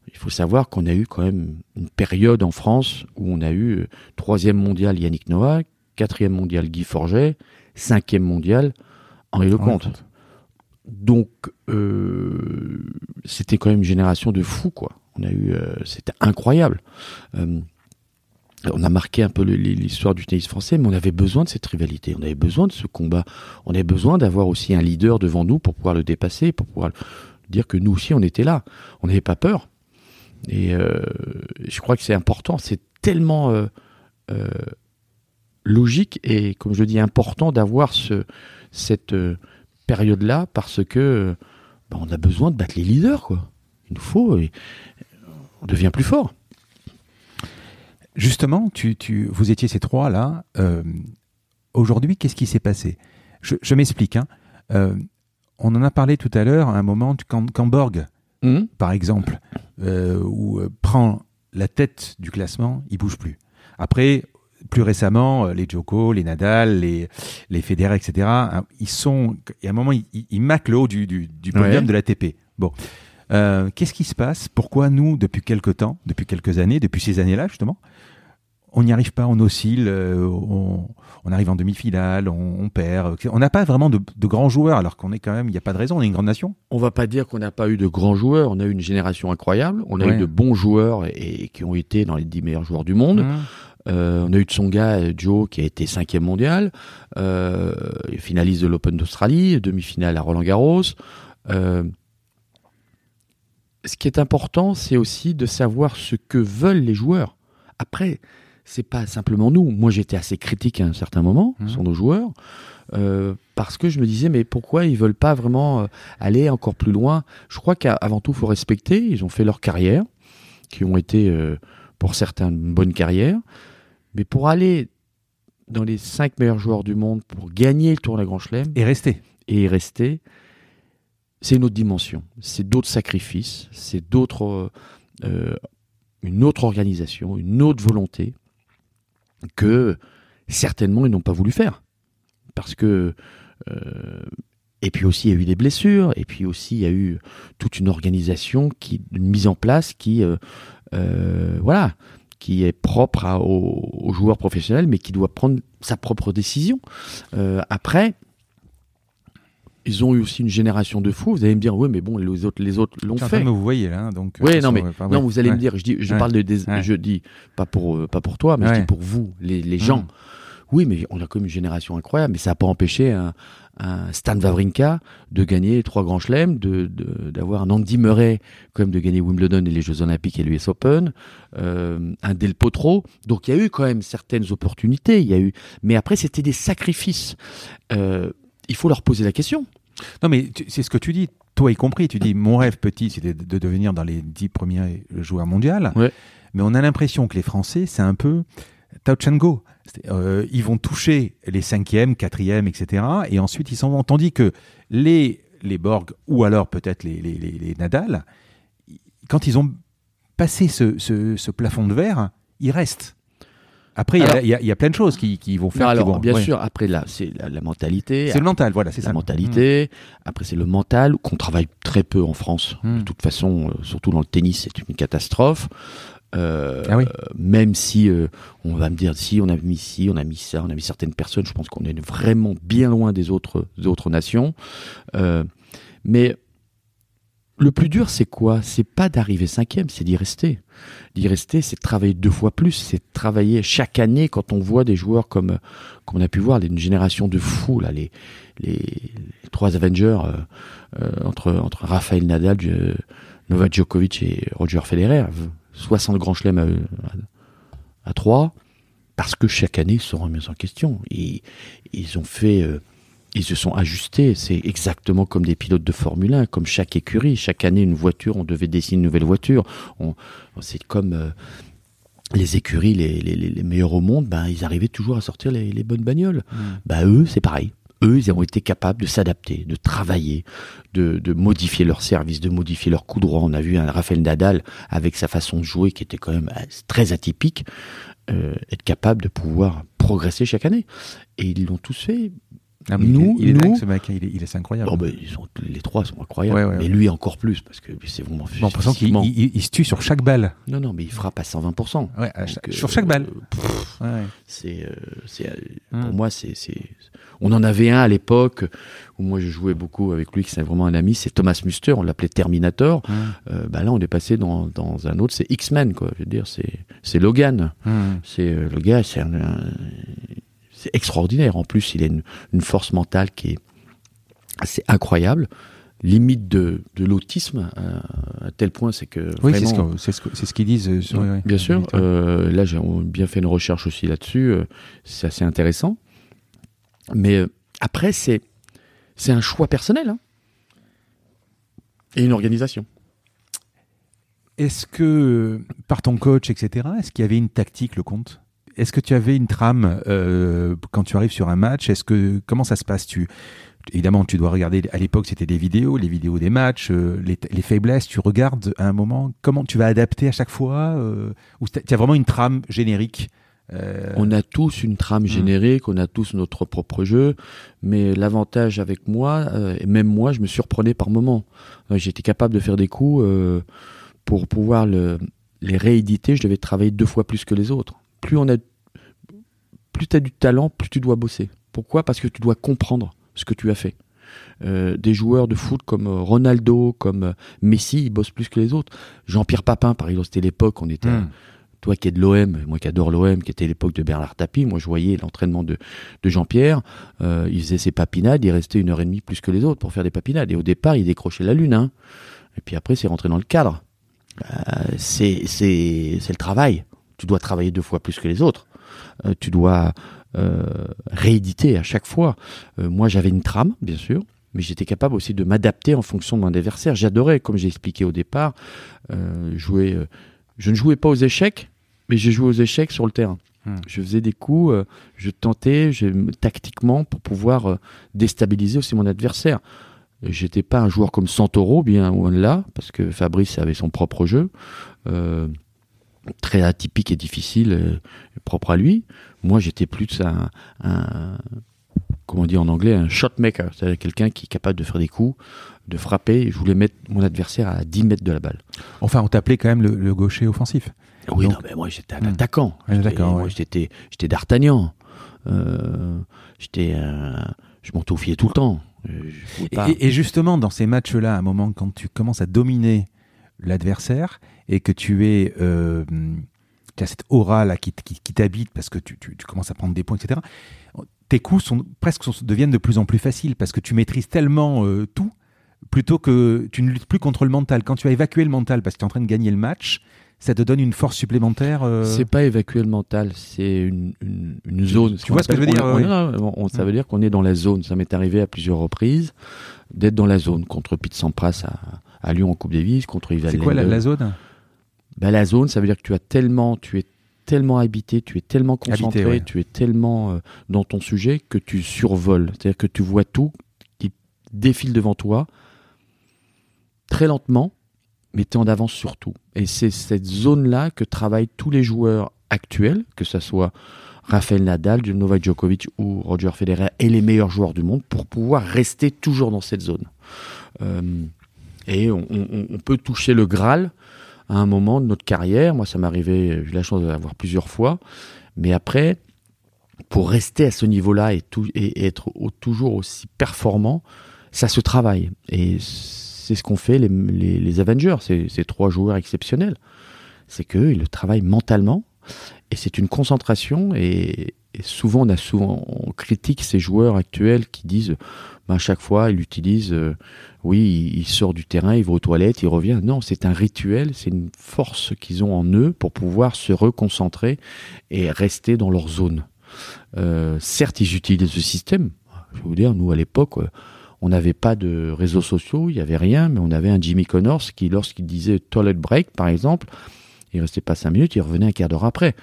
il faut savoir qu'on a eu quand même une période en France où on a eu euh, troisième mondial Yannick Noah, quatrième mondial Guy Forget, cinquième mondial Henri Lecomte. Donc, euh, c'était quand même une génération de fous, quoi. On a eu, euh, c'était incroyable. Euh, on a marqué un peu l'histoire du tennis français, mais on avait besoin de cette rivalité, on avait besoin de ce combat, on avait besoin d'avoir aussi un leader devant nous pour pouvoir le dépasser, pour pouvoir dire que nous aussi on était là, on n'avait pas peur. Et euh, je crois que c'est important, c'est tellement euh, euh, logique et, comme je dis, important d'avoir ce, cette période-là parce que bah, on a besoin de battre les leaders, quoi. Il nous faut, et on devient plus fort. Justement, tu, tu, vous étiez ces trois-là. Euh, Aujourd'hui, qu'est-ce qui s'est passé? Je, je m'explique. hein. Euh, on en a parlé tout à l'heure, à un moment, quand, quand Borg, par exemple, euh, où, euh, prend la tête du classement, il bouge plus. Après, plus récemment, les Djoko, les Nadal, les, les Federer, etc., hein, ils sont, et à un moment, ils, ils- ils maquent le haut du, du, du podium Ouais. de l'ATP. Bon. Euh, Qu'est-ce qui se passe? Pourquoi nous, depuis quelques temps, depuis quelques années, depuis ces années-là, justement, on n'y arrive pas, on oscille, euh, on, on arrive en demi-finale, on, on perd. On n'a pas vraiment de, de grands joueurs, alors qu'on est quand même, il n'y a pas de raison, on est une grande nation. On va pas dire qu'on n'a pas eu de grands joueurs, on a eu une génération incroyable, on a Ouais. eu de bons joueurs et, et qui ont été dans les dix meilleurs joueurs du monde. Mmh. Euh, on a eu de son gars euh, Joe qui a été cinquième mondial, euh, finaliste de l'Open d'Australie, demi-finale à Roland Garros. Euh, ce qui est important, c'est aussi de savoir ce que veulent les joueurs. Après, c'est pas simplement nous. Moi, j'étais assez critique à un certain moment Mhm. sur nos joueurs. euh, parce que je me disais, mais pourquoi ils veulent pas vraiment euh, aller encore plus loin? Je crois qu'avant tout, il faut respecter. Ils ont fait leur carrière, qui ont été, euh, pour certains, une bonne carrière. Mais pour aller dans les cinq meilleurs joueurs du monde pour gagner le tournoi Grand Chelem Et rester. et rester, c'est une autre dimension. C'est d'autres sacrifices, c'est d'autres, euh, une autre organisation, une autre volonté que certainement ils n'ont pas voulu faire. Parce que. euh, et puis aussi, il y a eu des blessures, et puis aussi, il y a eu toute une organisation, qui, une mise en place qui. euh, euh, voilà qui est propre aux, joueurs professionnels, mais qui doit prendre sa propre décision. Après, ils ont eu aussi une génération de fous. Vous allez me dire, oui, mais bon, les autres, les autres l'ont fait. de me vous voyez là, hein, donc. euh, Oui, de non, mais pas- non, ouais, vous allez ouais. me dire, je dis, je Ouais. parle de, des, je dis pas pour euh, pas pour toi, mais je dis pour vous, les, les gens. Mm. Oui, mais on a comme une génération incroyable, mais ça n'a pas empêché un, un Stan Wawrinka de gagner trois grands chelems, de de- d'avoir un Andy Murray quand même de gagner Wimbledon et les Jeux Olympiques et l'US Open, euh, un Del Potro. Donc il y a eu quand même certaines opportunités. Il y a eu, mais après c'était des sacrifices. Euh, il faut leur poser la question. Non, mais c'est ce que tu dis, toi y compris. Tu dis, mon rêve petit, c'était de de devenir dans les dix premiers joueurs mondiaux. Ouais. Mais on a l'impression que les Français, c'est un peu touch and go. C'est- euh, ils vont toucher les cinquièmes, quatrièmes, etc. Et ensuite, ils s'en vont. Tandis que les, les Borg, ou alors peut-être les, les, les- les Nadal, quand ils ont passé ce, ce- ce plafond de verre, ils restent. Après, il y a- y, y plein de choses qui, qui vont faire. Non, alors vont- bien ouais. sûr, après là, c'est la, la mentalité. C'est le mental, voilà, c'est la ça. mentalité. Après, c'est le mental qu'on travaille très peu en France. Mm. De toute façon, euh, surtout dans le tennis, c'est une catastrophe. Euh, Ah oui. Même si euh, on va me dire si on a mis ci, on a mis ça, on a mis certaines personnes, je pense qu'on est vraiment bien loin des autres, des autres nations. Euh, mais le plus dur, c'est quoi? C'est pas d'arriver cinquième, c'est d'y rester. D'y rester, c'est de travailler deux fois plus, c'est de travailler chaque année quand on voit des joueurs comme, comme on a pu voir, une génération de fous, là, les, les, trois Avengers euh, euh, entre, entre Rafael Nadal, euh, Novak Djokovic et Roger Federer, 60 grands chelems à, à, à 3, parce que chaque année ils se en question. Et, ils ont fait. Ils se sont ajustés. C'est exactement comme des pilotes de Formule 1, comme chaque écurie. Chaque année, une voiture, on devait dessiner une nouvelle voiture. C'est comme euh, les écuries, les, les, les meilleurs au monde, ben, ils arrivaient toujours à sortir les, les bonnes bagnoles. Mm. Ben, eux, c'est pareil. Eux, ils ont été capables de s'adapter, de travailler, de, de modifier leur service, de modifier leur coup droit. On a vu un Rafael Nadal avec sa façon de jouer qui était quand même euh, très atypique, euh, être capable de pouvoir progresser chaque année. Et ils l'ont tous fait. Ah, Nous- il est, il est nous- dingue, ce mec, il est, il est incroyable. Oh, ben, ils sont, les trois sont incroyables. Ouais, ouais, mais lui encore plus, parce que c'est vraiment J'ai l'impression qu'il il- se tue sur chaque balle. Non, non, mais il frappe à 120%. Ouais, à Donc, chaque- euh, sur chaque balle. euh, c'est, euh, Hum. pour moi, c'est. On en avait un à l'époque où moi je jouais beaucoup avec lui, qui c'est vraiment un ami. C'est Thomas Muster, on l'appelait Terminator. Hum, Euh, bah là, on est passé dans, dans un autre, c'est X-Men, quoi. Je veux dire, c'est, c'est Logan. hum. C'est euh, le gars, c'est un- un- c'est extraordinaire. En plus, il a une, une force mentale qui est assez incroyable, limite de, de l'autisme euh, à tel point, c'est que Oui, c'est ce que- qu'ils disent. euh, sur- ouais, bien sûr. Euh, là, j'ai bien fait une recherche aussi là-dessus. euh, c'est assez intéressant. Mais euh, après, c'est c'est un choix personnel hein. et une organisation. Est-ce que, par ton coach, etc., est-ce qu'il y avait une tactique, le compte? Est-ce que tu avais une trame euh, quand tu arrives sur un match Est-ce que comment ça se passe? Tu évidemment, tu dois regarder. À l'époque, c'était des vidéos, les vidéos des matchs, euh, les, les faiblesses. Tu regardes à un moment. Comment tu vas adapter à chaque fois euh, Ou tu as vraiment une trame générique euh, On a tous une trame générique, on a tous notre propre jeu, mais l'avantage avec moi, euh, et même moi, je me surprenais par moments. Euh, J'étais capable de faire des coups pour pouvoir le, les rééditer. Je devais travailler deux fois plus que les autres. Plus on a, plus t'as du talent, plus tu dois bosser. Pourquoi? Parce que tu dois comprendre ce que tu as fait. Euh, des joueurs de foot comme euh, Ronaldo, comme euh, Messi, ils bossent plus que les autres. Jean-Pierre Papin, par exemple, c'était l'époque, on était hum. toi qui es de l'OM, moi qui adore l'OM, qui était l'époque de Bernard Tapie, moi je voyais l'entraînement de, de Jean-Pierre, euh, il faisait ses papinades, il restait une heure et demie plus que les autres pour faire des papinades. Et au départ, il décrochait la lune. Hein. Et puis après, c'est rentré dans le cadre. Euh, c'est, c'est, c'est le travail. Tu dois travailler deux fois plus que les autres. Euh, tu dois euh, rééditer à chaque fois. Euh, moi, j'avais une trame, bien sûr. Mais j'étais capable aussi de m'adapter en fonction de mon adversaire. J'adorais, comme j'ai expliqué au départ, euh, jouer. euh, je ne jouais pas aux échecs, mais j'ai joué aux échecs sur le terrain. Hmm. Je faisais des coups, euh, je tentais je, tactiquement pour pouvoir déstabiliser aussi mon adversaire. J'étais pas un joueur comme Santoro, bien loin de là, parce que Fabrice avait son propre jeu, très atypique et difficile, euh, propre à lui. Moi, j'étais plus un, un, comment on dit en anglais, un shot maker, c'est-à-dire quelqu'un qui est capable de faire des coups, de frapper. Je voulais mettre mon adversaire à 10 mètres de la balle. Enfin, on t'appelait quand même le, le gaucher offensif. Oui, Donc- non, mais moi j'étais un Hmm. attaquant. J'étais- attaquant, moi, ouais. j'étais, j'étais d'Artagnan. Euh, j'étais, euh, je m'en fier tout le temps. Euh, je et- et justement, dans ces matchs-là, à un moment, quand tu commences à dominer l'adversaire et que tu es, euh, tu as cette aura là qui, t- qui, qui t'habite parce que tu, tu- tu commences à prendre des points, etc. Tes coups sont presque sont- deviennent de plus en plus faciles parce que tu maîtrises tellement euh, tout plutôt que tu ne luttes plus contre le mental. Quand tu as évacué le mental parce que tu es en train de gagner le match, ça te donne une force supplémentaire. euh, C'est pas évacuer le mental, c'est une, une, une zone. tu vois ce que je veux dire, On- oui. on- on- on- Ça Mm. veut dire qu'on est dans la zone. Ça m'est arrivé à plusieurs reprises d'être dans la zone contre Pete Sampras à, à Lyon en Coupe Davis, contre Yves C'est quoi la zone? Bah, la zone, ça veut dire que tu as tellement, tu es tellement habité, tu es tellement concentré, ouais. tu es tellement euh, dans ton sujet que tu survoles. C'est-à-dire que tu vois tout qui défile devant toi très lentement, mais tu es en avance sur tout. Et c'est cette zone-là que travaillent tous les joueurs actuels, que ce soit Rafael Nadal, Novak Djokovic ou Roger Federer et les meilleurs joueurs du monde pour pouvoir rester toujours dans cette zone. Euh, et on, on- on peut toucher le Graal à un moment de notre carrière. Moi, ça m'est arrivé, j'ai eu la chance de l'avoir plusieurs fois. Mais après, pour rester à ce niveau-là et, être toujours aussi performant, ça se travaille. Et c'est ce qu'ont fait les, Avengers, ces, trois joueurs exceptionnels. C'est qu'eux, ils le travaillent mentalement. Et c'est une concentration. Et, et souvent, on a souvent, on critique ces joueurs actuels qui disent, ben, à chaque fois, ils utilisent, euh, oui, il, il sort du terrain, il va aux toilettes, il revient. Non, c'est un rituel, c'est une force qu'ils ont en eux pour pouvoir se reconcentrer et rester dans leur zone. Euh, certes, ils utilisent ce système. Je vais vous dire, nous, à l'époque, euh, on n'avait pas de réseaux sociaux, il n'y avait rien, mais on avait un Jimmy Connors qui, lorsqu'il disait toilet break, par exemple, il restait pas cinq minutes, il revenait un quart d'heure après.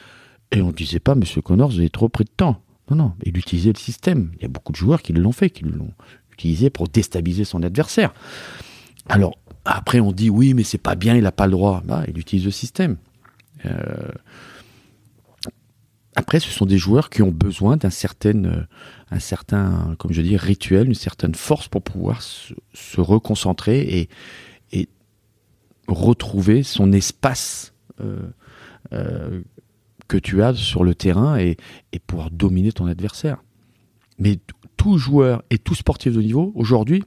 Et on ne disait pas, Monsieur Connors, vous avez trop pris de temps. Non, non, il utilisait le système. Il y a beaucoup de joueurs qui l'ont fait, qui l'ont utilisé pour déstabiliser son adversaire. Alors, après, on dit, oui, mais c'est pas bien, il n'a pas le droit. Bah, il utilise le système. Euh, Après, ce sont des joueurs qui ont besoin d'un certain, euh, un certain, comme je dis, rituel, une certaine force pour pouvoir se, reconcentrer et, et retrouver son espace euh, que tu as sur le terrain et, et pouvoir dominer ton adversaire. Mais tout joueur et tout sportif de niveau, aujourd'hui,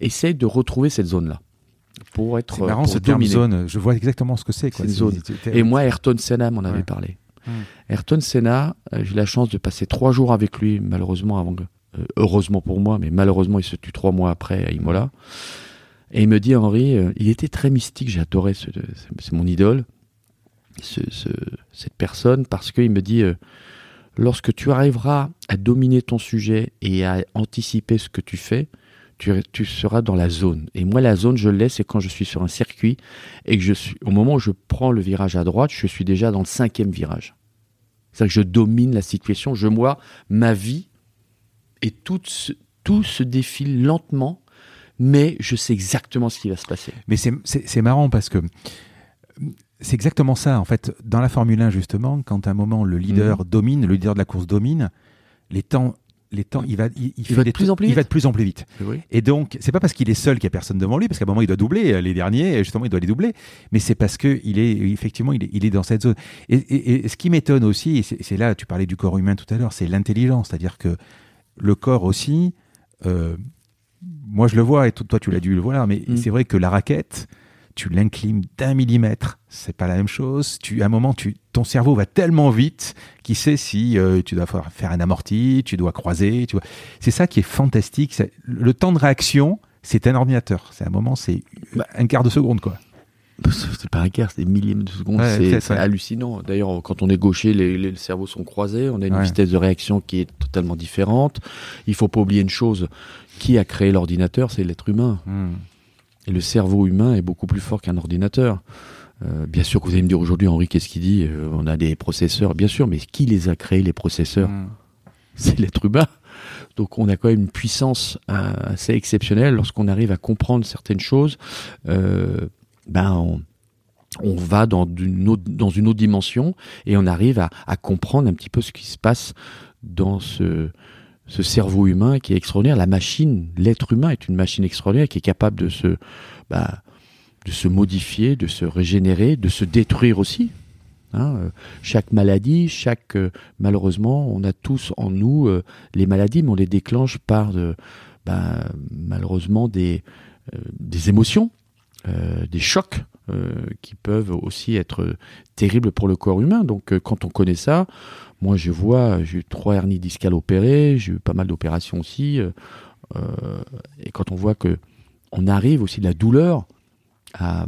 essaye de retrouver cette zone-là. Pour être C'est marrant pour ce terme dominer. zone. Je vois exactement ce que c'est. C'est une zone. Et moi, Ayrton Senna m'en avait parlé. Hmm. Ayrton Senna, euh, j'ai eu la chance de passer trois jours avec lui, malheureusement, avant que- euh, heureusement pour moi, mais malheureusement, il se tue trois mois après à Imola. Et il me dit, Henri, euh, il était très mystique, j'ai adoré, ce- c'est c'est mon idole, ce- ce- cette personne, parce qu'il me dit, euh, lorsque tu arriveras à dominer ton sujet et à anticiper ce que tu fais, tu, tu seras dans la zone. Et moi, la zone, je l'ai, c'est quand je suis sur un circuit et que je suis, au moment où je prends le virage à droite, je suis déjà dans le cinquième virage. C'est-à-dire que je domine la situation, je vois ma vie et tout se, tout se défile lentement, mais je sais exactement ce qui va se passer. Mais c'est marrant parce que c'est exactement ça. En fait, dans la Formule 1, justement, quand à un moment le leader domine, le leader de la course domine, les temps, les temps il, va, il, il fait va de plus en plus il vite. va de plus en plus vite. Oui. Et donc, c'est pas parce qu'il est seul qu'il y a personne devant lui, parce qu'à un moment il doit doubler euh, les derniers, justement il doit les doubler, mais c'est parce que il est effectivement il est, il est dans cette zone. Et, et- et ce qui m'étonne aussi, c'est là, tu parlais du corps humain tout à l'heure, c'est l'intelligence, c'est-à-dire que le corps aussi, euh, moi je le vois et toi toi, tu l'as dû le voir, mais Mm. c'est vrai que la raquette, tu l'inclines d'un millimètre, c'est pas la même chose. Tu, à un moment, tu, ton cerveau va tellement vite qu'il sait si euh, tu dois faire un amorti, tu dois croiser. Tu vois. C'est ça qui est fantastique. c'est- Le temps de réaction, c'est un ordinateur. C'est un moment, c'est Bah. un quart de seconde, quoi. C'est pas un quart, c'est des millièmes de seconde. Ouais, c'est hallucinant. D'ailleurs, quand on est gaucher, les, les cerveaux sont croisés. On a une Ouais. vitesse de réaction qui est totalement différente. Il faut pas oublier une chose. Qui a créé l'ordinateur C'est l'être humain. Hmm. Et le cerveau humain est beaucoup plus fort qu'un ordinateur. Euh, bien sûr que vous allez me dire aujourd'hui, Henri, qu'est-ce qu'il dit euh, On a des processeurs, bien sûr, mais qui les a créés, les processeurs Mm. [laughs] C'est l'être humain. Donc on a quand même une puissance euh, assez exceptionnelle lorsqu'on arrive à comprendre certaines choses. euh, ben on, on va dans une, autre, dans une autre dimension et on arrive à, à comprendre un petit peu ce qui se passe dans ce, ce cerveau humain qui est extraordinaire. La machine, l'être humain est une machine extraordinaire qui est capable de se, bah, de se modifier, de se régénérer, de se détruire aussi. Hein, euh, chaque maladie, chaque euh, malheureusement, on a tous en nous euh, les maladies, mais on les déclenche par bah, malheureusement des, des émotions, des chocs qui peuvent aussi être terribles pour le corps humain. Donc quand on connaît ça, moi je vois, j'ai eu trois hernies discales opérées, j'ai eu pas mal d'opérations aussi, et quand on voit que on arrive aussi de la douleur à,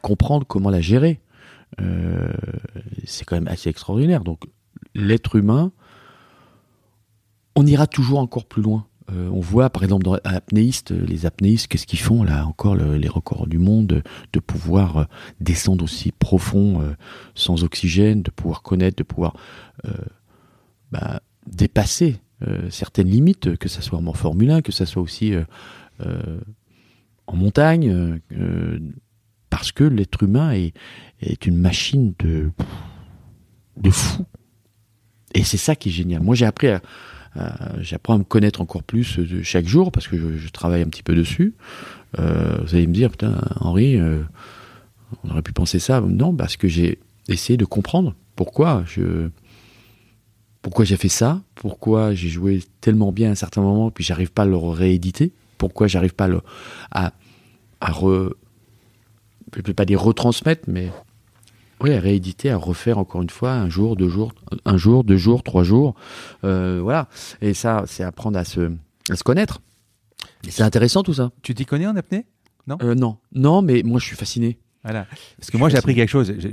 comprendre comment la gérer, euh, c'est quand même assez extraordinaire. Donc l'être humain, on ira toujours encore plus loin. Euh, on voit par exemple dans apnéistes, les apnéistes, qu'est-ce qu'ils font là encore le- les records du monde de, pouvoir euh, descendre aussi profond sans oxygène, de pouvoir connaître, de pouvoir bah, dépasser certaines limites, que ça soit en Formule 1, que ça soit aussi montagne, euh, euh, parce que l'être humain est, est une machine de, de fou. Et c'est ça qui est génial. Moi, j'ai appris à, j'apprends à me connaître encore plus euh, chaque jour parce que je, travaille un petit peu dessus. Vous allez me dire, putain, Henri, on aurait pu penser ça. Non, parce que j'ai essayé de comprendre pourquoi je, pourquoi j'ai fait ça, pourquoi j'ai joué tellement bien à un certain moment, puis j'arrive pas à le rééditer, pourquoi j'arrive pas à, le, à, à re, je ne peux pas dire retransmettre, mais oui, à rééditer, à refaire encore une fois, un jour, deux jours, un jour, deux jours, trois jours, euh, voilà. Et ça, c'est apprendre à se, à se connaître. Et c'est intéressant tout ça. Tu t'y connais en apnée? Euh, non, non, mais moi je suis fasciné. Voilà. Parce que moi, j'ai appris quelque chose. Je,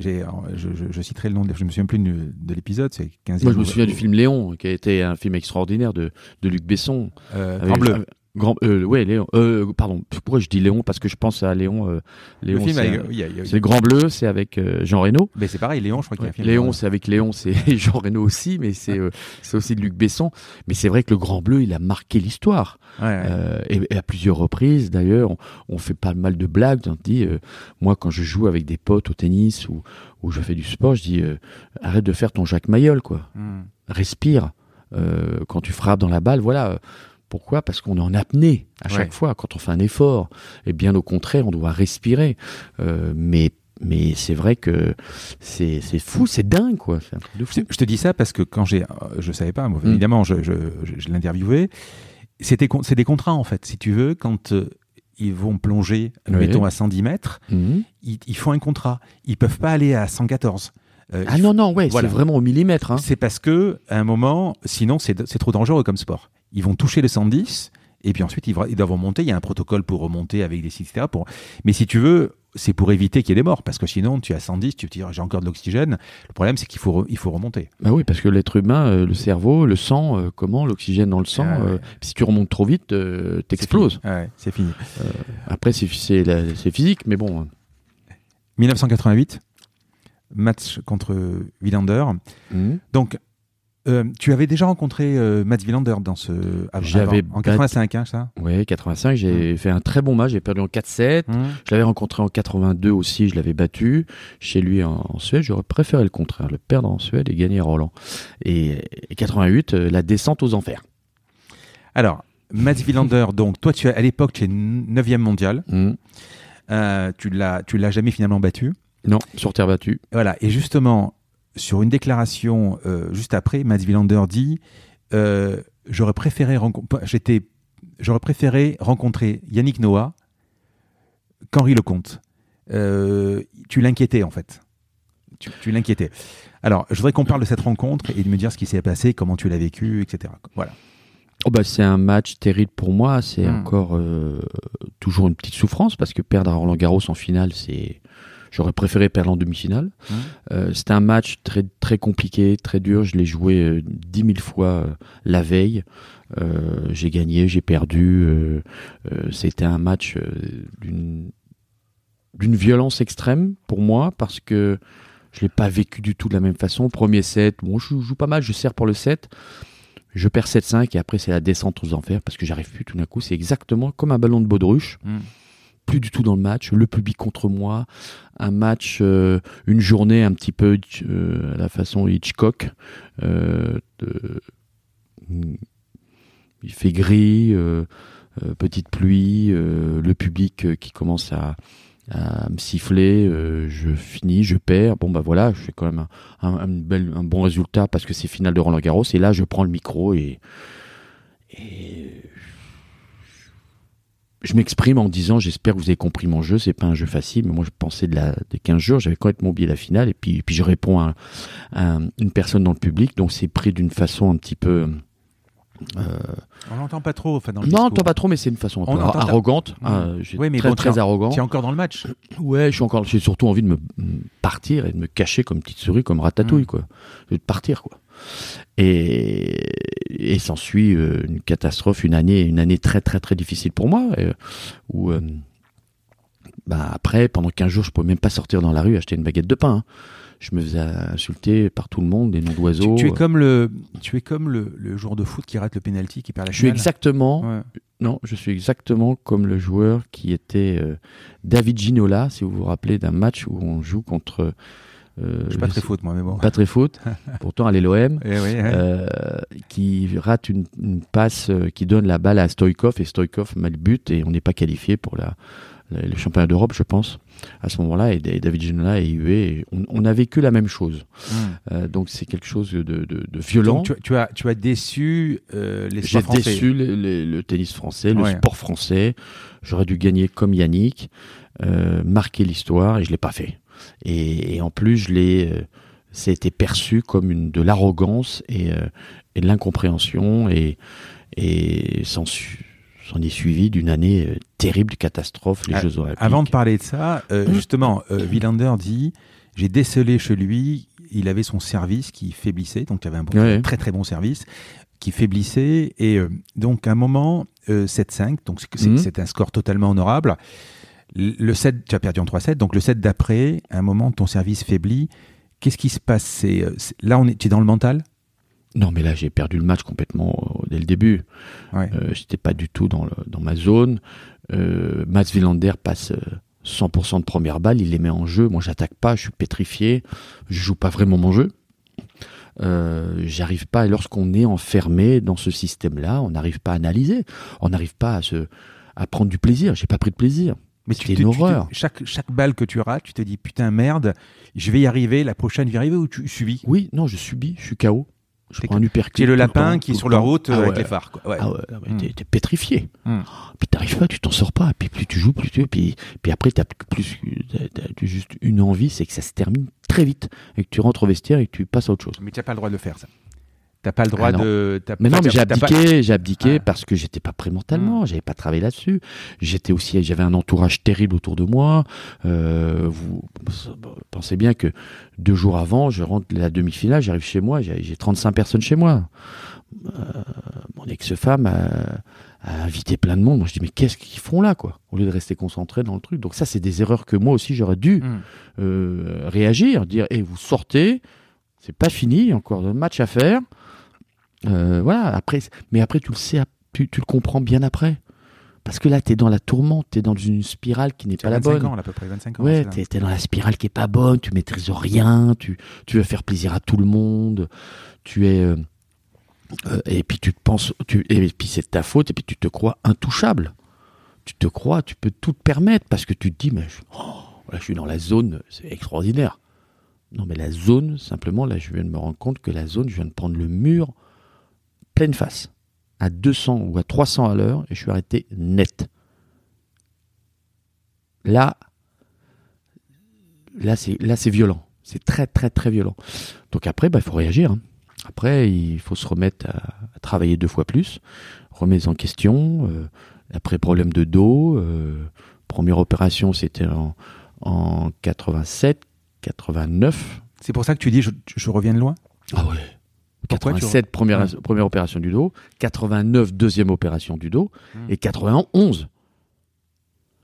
je, je citerai le nom, de, je me souviens plus de, de l'épisode, c'est 15 Moi je me souviens du film Léon, qui a été un film extraordinaire de, de Luc Besson. Euh, Avec- Bleu. Grand, euh, ouais, Léon. Euh, pardon. Pourquoi je dis Léon? Parce que je pense à Léon. euh, Le Léon, film, c'est a- Grand Bleu, c'est avec euh, Jean Reno. Mais c'est pareil, Léon, je crois qu'il y a un film. Léon, c'est avec Léon, c'est [laughs] Jean Reno aussi, mais c'est c'est aussi de Luc Besson. Mais c'est vrai que le Grand Bleu, il a marqué l'histoire. Ouais, ouais. Et, et à plusieurs reprises, d'ailleurs, on, on fait pas mal de blagues. On dit, moi, quand je joue avec des potes au tennis ou, ou je fais du sport, je dis, arrête de faire ton Jacques Mayol, quoi. Hmm. Respire. Euh, quand tu frappes dans la balle, voilà. Pourquoi? Parce qu'on est en apnée à chaque Ouais. fois quand on fait un effort. Et bien au contraire, on doit respirer. Euh, mais mais c'est vrai que c'est c'est fou, c'est dingue, quoi. Un truc de fou. Je, te dis ça parce que quand j'ai, euh, je savais pas, moi, Mm. évidemment, je, je, je, je con- c'est des contrats en fait, si tu veux, quand euh, ils vont plonger, Oui. mettons à 110 mètres, Mhm. ils, ils font un contrat. Ils peuvent pas aller à 114. Euh, Ah non, non, ouais, Voilà. c'est vraiment au millimètre. Hein. C'est parce que à un moment, sinon c'est trop dangereux comme sport. Ils vont toucher le 110 et puis ensuite ils, doivent remonter. Il y a un protocole pour remonter avec des sites, etc. Pour... Mais si tu veux, c'est pour éviter qu'il y ait des morts parce que sinon tu à 110, tu te dis j'ai encore de l'oxygène. Le problème c'est qu'il faut il faut remonter. Bah oui, parce que l'être humain, euh, le cerveau, le sang, euh, comment l'oxygène dans le sang, Ah ouais. euh, si tu remontes trop vite, t'exploses. C'est fini. Ouais, fini. Après, c'est physique, mais bon. 1988, match contre Villander. Mhm. Donc euh, tu avais déjà rencontré euh, Mats Villander dans ce J'avais en 85 hein, ça? Ouais, 85, j'ai fait un très bon match, j'ai perdu en 4-7. Hum. Je l'avais rencontré en 82 aussi, je l'avais battu chez lui en, en Suède. J'aurais préféré le contraire, le perdre en Suède et gagner à Roland. Et, et 88, euh, la descente aux enfers. Alors Mats Villander, [laughs] donc toi tu as à l'époque tu es 9e mondial. Mhm. Euh, tu l'as, tu l'as jamais finalement battu. Non, sur terre battue. Voilà. Et justement, sur une déclaration euh, juste après, Mats Villander dit euh, J'aurais préféré, j'étais, j'aurais préféré rencontrer Yannick Noah qu'Henri Lecomte. Euh, tu l'inquiétais en fait. Tu, tu l'inquiétais. Alors, je voudrais qu'on parle de cette rencontre et de me dire ce qui s'est passé, comment tu l'as vécu, etc. Voilà. Oh bah, c'est un match terrible pour moi. C'est Mm. encore toujours une petite souffrance parce que perdre à Roland Garros en finale, c'est. J'aurais préféré perdre en demi-finale. Mm. Euh, C'était un match très très compliqué, très dur. Je l'ai joué euh, dix mille fois euh, la veille. Euh, j'ai gagné, j'ai perdu. euh, euh, C'était un match euh, d'une d'une violence extrême pour moi parce que je l'ai pas vécu du tout de la même façon. Premier set, bon, je joue pas mal, je sers pour le set. Je perds 7-5 et après c'est la descente aux enfers parce que j'arrive plus tout d'un coup. C'est exactement comme un ballon de baudruche. Mm. Plus du tout dans le match, le public contre moi, un match, euh, une journée un petit peu euh, à la façon Hitchcock. euh, de- il fait gris, petite pluie, le public qui commence à, me siffler, je finis, je perds. Bon bah voilà, je fais quand même un, bon résultat parce que c'est finale de Roland Garros. Et là, je prends le micro et je m'exprime en disant j'espère que vous avez compris mon jeu. C'est pas un jeu facile, mais moi je pensais de la des 15 jours, j'avais complètement oublié la finale. Et puis, puis je réponds à, à une personne dans le public, donc c'est pris d'une façon un petit peu euh, On l'entend pas trop. Enfin, dans le non, discours. t'en pas trop, mais c'est une façon un On peu arrogante. Mmh. Euh, Oui, mais très bon, très arrogant. Tu es encore dans le match. Ouais, je suis encore. J'ai surtout envie de me partir et de me cacher comme petite souris, comme ratatouille, Mm. quoi. De partir, quoi. Et, et s'ensuit euh, une catastrophe, une année, une année très très très difficile pour moi, euh, où euh, bah, après, pendant 15 jours, je pouvais même pas sortir dans la rue acheter une baguette de pain. hein. Je me faisais insulter par tout le monde, des noms d'oiseaux. tu es comme le, tu es comme le, le joueur de foot qui rate le penalty, qui perd la Je suis finale. exactement Ouais. Non, je suis exactement comme le joueur qui était euh, David Ginola, si vous vous rappelez d'un match où on joue contre. Euh, Je suis pas très foot, moi, mais bon. Pas très foot. [laughs] pourtant, l'OM. Oui, ouais. Euh, qui rate une, une passe euh, qui donne la balle à Stoïkov et Stoïkov met le but et on n'est pas qualifié pour la, la- le championnat d'Europe, je pense, à ce moment-là. Et, et David Ginola est hué. On, on a vécu la même chose. Mm. Euh, donc c'est quelque chose de, de, de violent. Donc, tu, tu as, tu as déçu les J'ai déçu le, le- le tennis français, le Ouais. sport français. J'aurais dû gagner comme Yannick, marquer l'histoire et je l'ai pas fait. Et, et en plus, je l'ai, euh, ça a été perçu comme une de l'arrogance et, euh, et de l'incompréhension et, et s'en, est suivi d'une année euh, terrible de catastrophe, les Ah, Jeux Olympiques. Avant de parler de ça, euh, justement, euh, Wilander dit j'ai décelé chez lui, il avait son service qui faiblissait, donc il avait un bon- Ouais. très très bon service qui faiblissait et euh, donc à un moment euh, 7-5, donc c'est, Mhm. c'est un score totalement honorable. Le 7, tu as perdu en 3-7, donc le 7 d'après, à un moment ton service faiblit. Qu'est-ce qui se passe? C'est, euh, Là, on est, tu es dans le mental? Non, mais là, j'ai perdu le match complètement euh, dès le début. Ouais. Euh, J'étais pas du tout dans, le- dans ma zone. Euh, Mats Wilander passe euh, 100% de première balle, il les met en jeu. Moi, j'attaque pas, je suis pétrifié, je joue pas vraiment mon jeu. Euh, J'arrive pas. Et lorsqu'on est enfermé dans ce système-là, on n'arrive pas à analyser, on n'arrive pas à se à prendre du plaisir. J'ai pas pris de plaisir. Mais C'était te- une horreur. chaque, chaque balle que tu rates, tu te dis putain merde, je vais y arriver, la prochaine je vais y arriver ou tu subis? Oui, non, je subis, je suis KO. Je prends un uppercut. Tu es le lapin qui est sur la route euh, Ah avec ouais. les phares. Quoi. Ouais. Ah ouais, ouais, Mm. t'es- pétrifié. Mm. Puis t'arrives pas, tu t'en sors pas. Puis plus tu joues, plus tu. Puis, puis après, t'as plus t'as- t'as juste une envie, c'est que ça se termine très vite et que tu rentres au vestiaire et que tu passes à autre chose. Mais tu n'as pas le droit de le faire, ça. T'as pas le droit Ah non. de. t'as- Mais non, mais j'ai pas- abdiqué, j'ai abdiqué Ah. parce que j'étais pas prêt mentalement, j'avais pas travaillé là-dessus. J'étais aussi, j'avais un entourage terrible autour de moi. Euh, vous pensez bien que deux jours avant, je rentre la demi-finale, j'arrive chez moi, j'ai j'ai 35 personnes chez moi. Euh, mon ex-femme a, a invité plein de monde. Moi, je dis mais qu'est-ce qu'ils font là, quoi Au lieu de rester concentré dans le truc. Donc ça, c'est des erreurs que moi aussi j'aurais dû Mm. euh, réagir, dire et vous sortez, c'est pas fini, il y a encore un match à faire. Euh, voilà, après, mais après tu le sais, tu, tu le comprends bien après. Parce que là, tu es dans la tourmente, tu es dans une spirale qui n'est Tu pas as la 25 bonne. ans, à peu près 25 ans. Ouais, t'es es dans la spirale qui est pas bonne, tu maîtrises rien, tu, tu veux faire plaisir à tout le monde, tu es. euh, euh, et puis tu te penses, tu, et puis c'est de ta faute, et puis tu te crois intouchable. Tu te crois, tu peux tout te permettre parce que tu te dis, mais je, oh, là, je suis dans la zone, c'est extraordinaire. Non, mais la zone, simplement, là, je viens de me rendre compte que la zone, je viens de prendre le mur pleine face, à 200 ou à 300 à l'heure, et je suis arrêté net. Là, là c'est là c'est violent. C'est très très très violent. Donc après, bah, il faut réagir. hein. Après, il faut se remettre à, à travailler deux fois plus, remise en question. euh, après, problème de dos. euh, première opération, c'était en, en 87, 89. C'est pour ça que tu dis je, je reviens de loin? Ah ouais. Pourquoi tu 87, première, Ouais. première opération du dos. 89, deuxième opération du dos. Hmm. Et 91,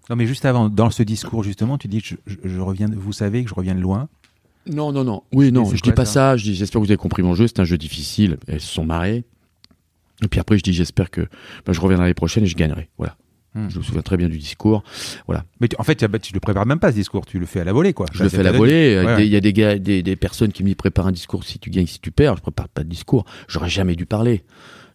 Non, mais juste avant, dans ce discours, justement, tu dis, je, je- je reviens, vous savez que je reviens de loin. Non, non, non. Oui, non, je dis pas ça? ça. Je dis, j'espère que vous avez compris mon jeu. C'est un jeu difficile. Elles se sont marrées. Et puis après, je dis, j'espère que ben, je reviendrai l'année prochaine et je gagnerai. Voilà. Hmm. Je me souviens très bien du discours. Mais tu- en fait, tu, tu le prépares même pas ce discours, tu le fais à la volée, quoi. Je le fais à la volée. Ouais, Des- Il ouais. y a des gars, des, des personnes qui me disent prépare un discours si tu gagnes, si tu perds. Je prépare pas de discours. J'aurais jamais dû parler.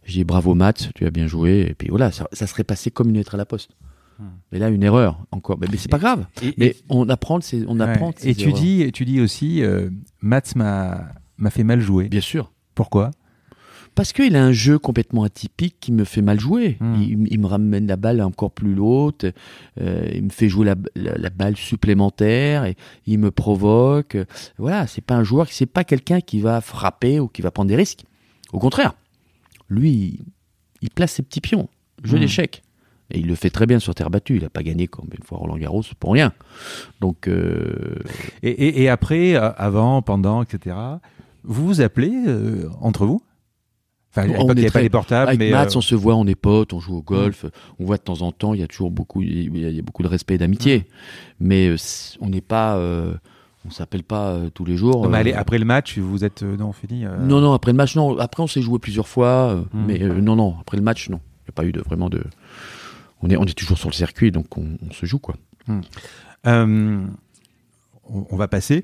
Je dis bravo Matt, tu as bien joué. Et puis voilà, ça, ça serait passé comme une lettre à la poste. Hmm. Mais là, une erreur encore. Mais, mais c'est pas grave. Et, Mais on apprend on ouais. apprend ces Et tu erreurs. dis, tu dis aussi, euh, Mats m'a m'a fait mal jouer. bien sûr. Pourquoi? Parce qu'il a un jeu complètement atypique qui me fait mal jouer. Hmm. Il, il me ramène la balle encore plus haute, euh, il me fait jouer la, la- la balle supplémentaire, et il me provoque. Voilà, c'est pas un joueur, c'est pas quelqu'un qui va frapper ou qui va prendre des risques. Au contraire, lui, il, place ses petits pions, jeu Hmm. d'échecs. Et il le fait très bien sur terre battue. Il n'a pas gagné comme une fois Roland Garros pour rien. Donc, euh, et, et- et après, euh, avant, pendant, etc., vous vous appelez euh, entre vous? Enfin, à On l'époque, il n'y est avait pas les portables, Avec mais... Mats, euh, on se voit, on est potes, on joue au golf, on voit de temps en temps, il y a toujours beaucoup, il y a, il y a beaucoup de respect et d'amitié. Mais euh, on n'est pas, euh, on s'appelle pas euh, tous les jours. non, mais allez, après le match, vous êtes... non, fini. euh, non, non, après le match, non. Après, on s'est joué plusieurs fois, Hmm. mais non, non, après le match, non. Il n'y a pas eu de vraiment de. On est, on est toujours sur le circuit, donc on, on se joue quoi. On, on va passer.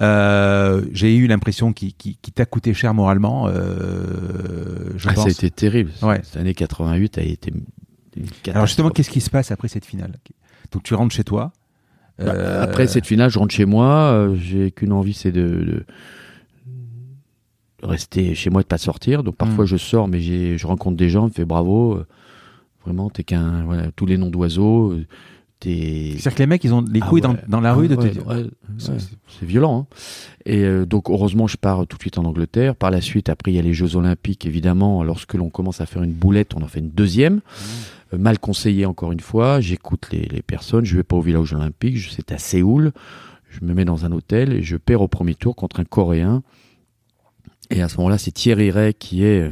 Euh, J'ai eu l'impression qu'il qu'il- qu'il t'a coûté cher moralement. euh, je Ah, pense. ça a été terrible. Ouais. Cette année 88 a été. Alors justement, qu'est-ce qui se passe après cette finale? Donc tu rentres chez toi. Bah, euh, Après cette finale, je rentre chez moi. euh, J'ai qu'une envie, c'est de, rester chez moi de pas sortir. Donc parfois Mm. je sors, mais je rencontre des gens, me fait bravo. euh, Vraiment, t'es qu'un voilà, tous les noms d'oiseaux. T'es C'est-à-dire que les mecs, ils ont les Ah couilles ouais. dans, dans la rue de te dire. ouais, ouais, C'est- violent. hein. Et euh, donc heureusement, je pars tout de suite en Angleterre. Par la suite, après, il y a les Jeux Olympiques. Évidemment, lorsque l'on commence à faire une boulette, on en fait une deuxième. Euh, mal conseillé encore une fois. J'écoute les, les personnes. Je vais pas au village olympique. Je- C'est à Séoul. Je me mets dans un hôtel et je perds au premier tour contre un Coréen. Et à ce moment-là, c'est Thierry Ray qui est euh,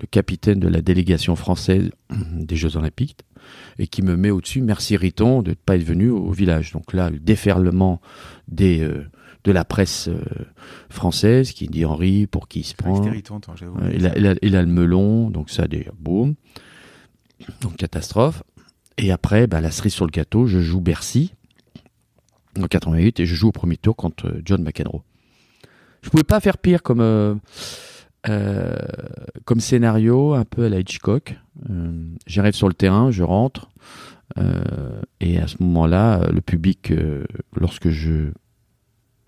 le capitaine de la délégation française des Jeux Olympiques et qui me met au-dessus. Merci Riton de ne pas être venu au village. Donc là, le déferlement des, euh, de la presse euh, française qui dit Henri pour qui il se Ah, prend. toi. Ouais, il, a, il, a, il a le melon, donc ça déjà, boum. Donc catastrophe. Et après, bah, la cerise sur le gâteau, je joue Bercy en 88 et je joue au premier tour contre euh, John McEnroe. Je pouvais pas faire pire comme, euh, euh, comme scénario, un peu à la Hitchcock. Euh, J'arrive sur le terrain, je rentre. euh, et à ce moment-là, le public, lorsque je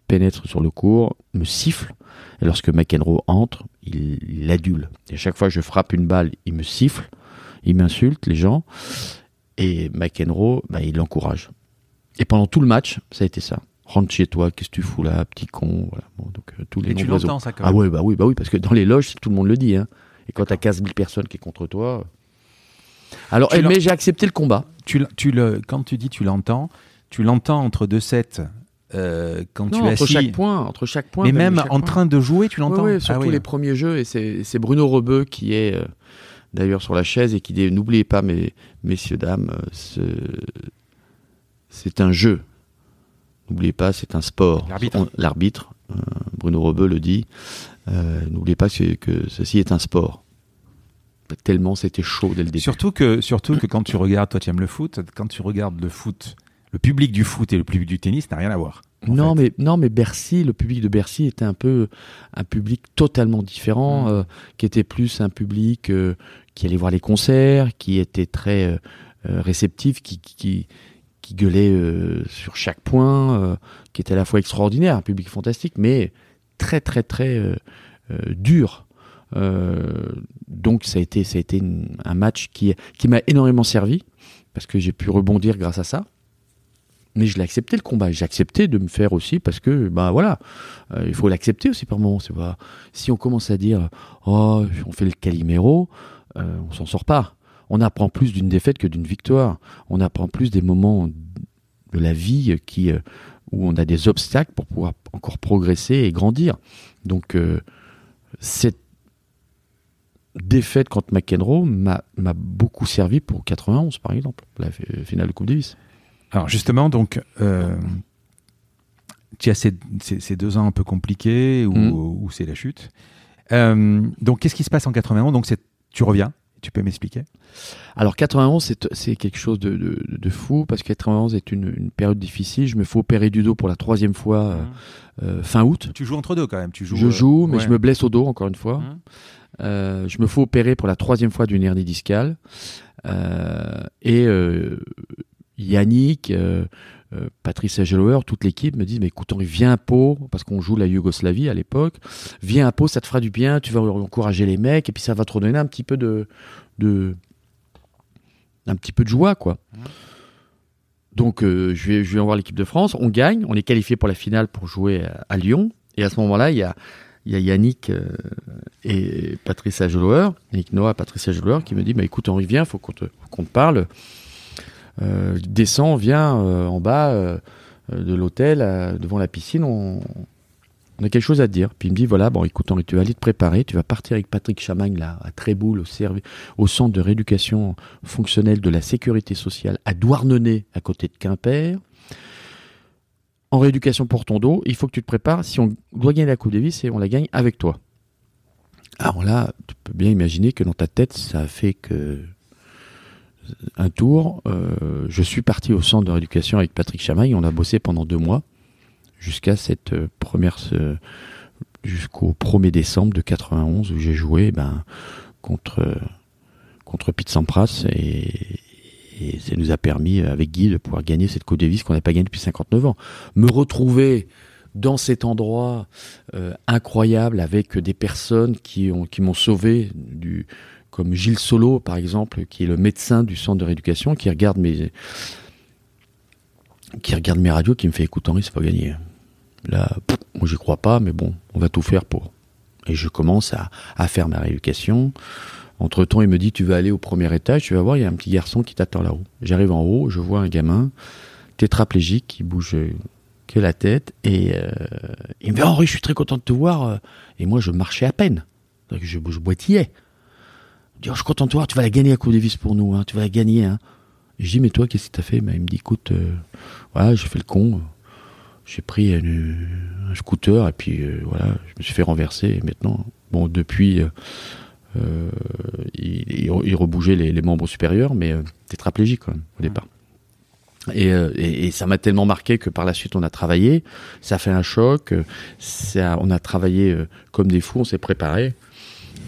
pénètre sur le court, me siffle. Et lorsque McEnroe entre, il, il l'adule. Et à chaque fois que je frappe une balle, il me siffle, il m'insulte, les gens. Et McEnroe, bah, il l'encourage. Et pendant tout le match, ça a été ça. Rentre chez toi, qu'est-ce que tu fous là, petit con. Voilà. Bon, donc, euh, tous les Et tu l'entends, ça, quand Ah même. ouais, bah oui, bah oui, parce que dans les loges, tout le monde le dit. Hein. Et quand t'as 15 000 personnes qui est contre toi. euh. Alors, Tu eh, mais j'ai accepté le combat. Tu, le, quand tu dis tu l'entends, tu l'entends entre deux sets euh, quand Non, tu es entre assis. chaque point, entre chaque point. mais même en point. train de jouer, tu l'entends? Oui, Ah surtout oui. les premiers jeux. Et c'est Bruno Rebeu qui est euh, d'ailleurs sur la chaise et qui dit N'oubliez pas, mes, messieurs, dames, euh, ce- c'est un jeu. N'oubliez pas, c'est un sport. L'arbitre. Euh, Bruno Rebeu le dit. Euh, N'oubliez pas que, que ceci est un sport. Tellement c'était chaud dès le début. Surtout que, surtout que quand tu regardes, toi tu aimes le foot, quand tu regardes le foot, le public du foot et le public du tennis n'a rien à voir. Non fait. mais, non, mais Bercy, le public de Bercy était un peu un public totalement différent, Mm. euh, qui était plus un public qui allait voir les concerts, qui était très réceptif, qui, qui, qui gueulait euh, sur chaque point, euh, qui était à la fois extraordinaire, un public fantastique, mais très très très euh, dur. Donc ça a été, ça a été un match qui, qui m'a énormément servi, parce que j'ai pu rebondir grâce à ça. Mais je l'ai accepté le combat. J'ai accepté de me faire aussi parce que, bah voilà, il faut l'accepter aussi par moment. C'est pas si on commence à dire, oh, on fait le Calimero, euh, on s'en sort pas. On apprend plus d'une défaite que d'une victoire. On apprend plus des moments de la vie qui euh, où on a des obstacles pour pouvoir encore progresser et grandir. Donc, euh, cette défaite contre McEnroe m'a beaucoup servi pour 91, par exemple, la finale de Coupe Davis. Alors justement, donc, euh, tu as ces, ces, deux ans un peu compliqués où, mm. c'est la chute. Euh, donc, qu'est-ce qui se passe en 91 Donc, tu reviens tu peux m'expliquer? Alors 91, c'est quelque chose de, de, fou parce que 91 est une, une, période difficile. Je me fais opérer du dos pour la troisième fois mmh. euh, fin août. Tu joues entre deux quand même. Tu joues, je joue, mais je me blesse au dos encore une fois. Mmh. Euh, je me fais opérer pour la troisième fois d'une hernie discale. Euh, et Yannick, euh, Patrice Agelower, toute l'équipe me dit mais écoute Henri, viens à Pau parce qu'on joue la Yougoslavie à l'époque. Viens à Pau, ça te fera du bien, tu vas encourager les mecs et puis ça va te redonner un petit peu de, de un petit peu de joie quoi. Donc euh, je vais je vais voir l'équipe de France, on gagne, on est qualifié pour la finale pour jouer à, Lyon et à ce moment-là il y a il y a Yannick euh, et Patrice Agelower, Yannick Noah, Patrice Agelower qui me dit bah écoute Henri viens, faut qu'on te, qu'on te parle euh, descend, vient euh, en bas euh, de l'hôtel, devant la piscine, on, a quelque chose à te dire. Puis il me dit voilà, bon, écoute, Henri, tu vas aller te préparer, tu vas partir avec Patrick Chamagne là, à Tréboul, au, au centre de rééducation fonctionnelle de la sécurité sociale à Douarnenez, à côté de Quimper. En rééducation pour ton dos, il faut que tu te prépares. Si on doit gagner la Coupe Davis, et on la gagne avec toi. Alors là, tu peux bien imaginer que dans ta tête, ça a fait que un tour, euh, je suis parti au centre de rééducation avec Patrick Chamaille. On a bossé pendant deux mois jusqu'à cette euh, première, jusqu'au 1er décembre de 91 où j'ai joué ben, contre contre Pete Sampras et, ça nous a permis avec Guy de pouvoir gagner cette Coupe Davis qu'on n'a pas gagnée depuis 59 ans. Me retrouver dans cet endroit euh, incroyable avec des personnes qui ont qui m'ont sauvé du comme Gilles Solo, par exemple, qui est le médecin du centre de rééducation, qui regarde mes, qui regarde mes radios, qui me fait écoute Henri, c'est pas gagné. Là, moi j'y crois pas, mais bon, on va tout faire pour. Et je commence à, à faire ma rééducation. Entre temps, il me dit tu vas aller au premier étage, tu vas voir, il y a un petit garçon qui t'attend là-haut. J'arrive en haut, je vois un gamin tétraplégique qui bouge que la tête et euh, il me dit Henri, je suis très content de te voir. Et moi, je marchais à peine. Je, je boitillais. Je je suis content de toi, tu vas la gagner à Coupe Davis pour nous, hein, tu vas la gagner. Hein. Et je dis, mais toi, qu'est-ce que t'as fait? Il me dit, écoute, euh, voilà, j'ai fait le con, j'ai pris un scooter et puis euh, voilà, je me suis fait renverser. Et maintenant, bon, depuis, euh, il, il, rebougeait les, membres supérieurs, mais tétraplégique quand même, au départ. Et, et, ça m'a tellement marqué que par la suite on a travaillé, ça a fait un choc, ça, on a travaillé comme des fous, on s'est préparé.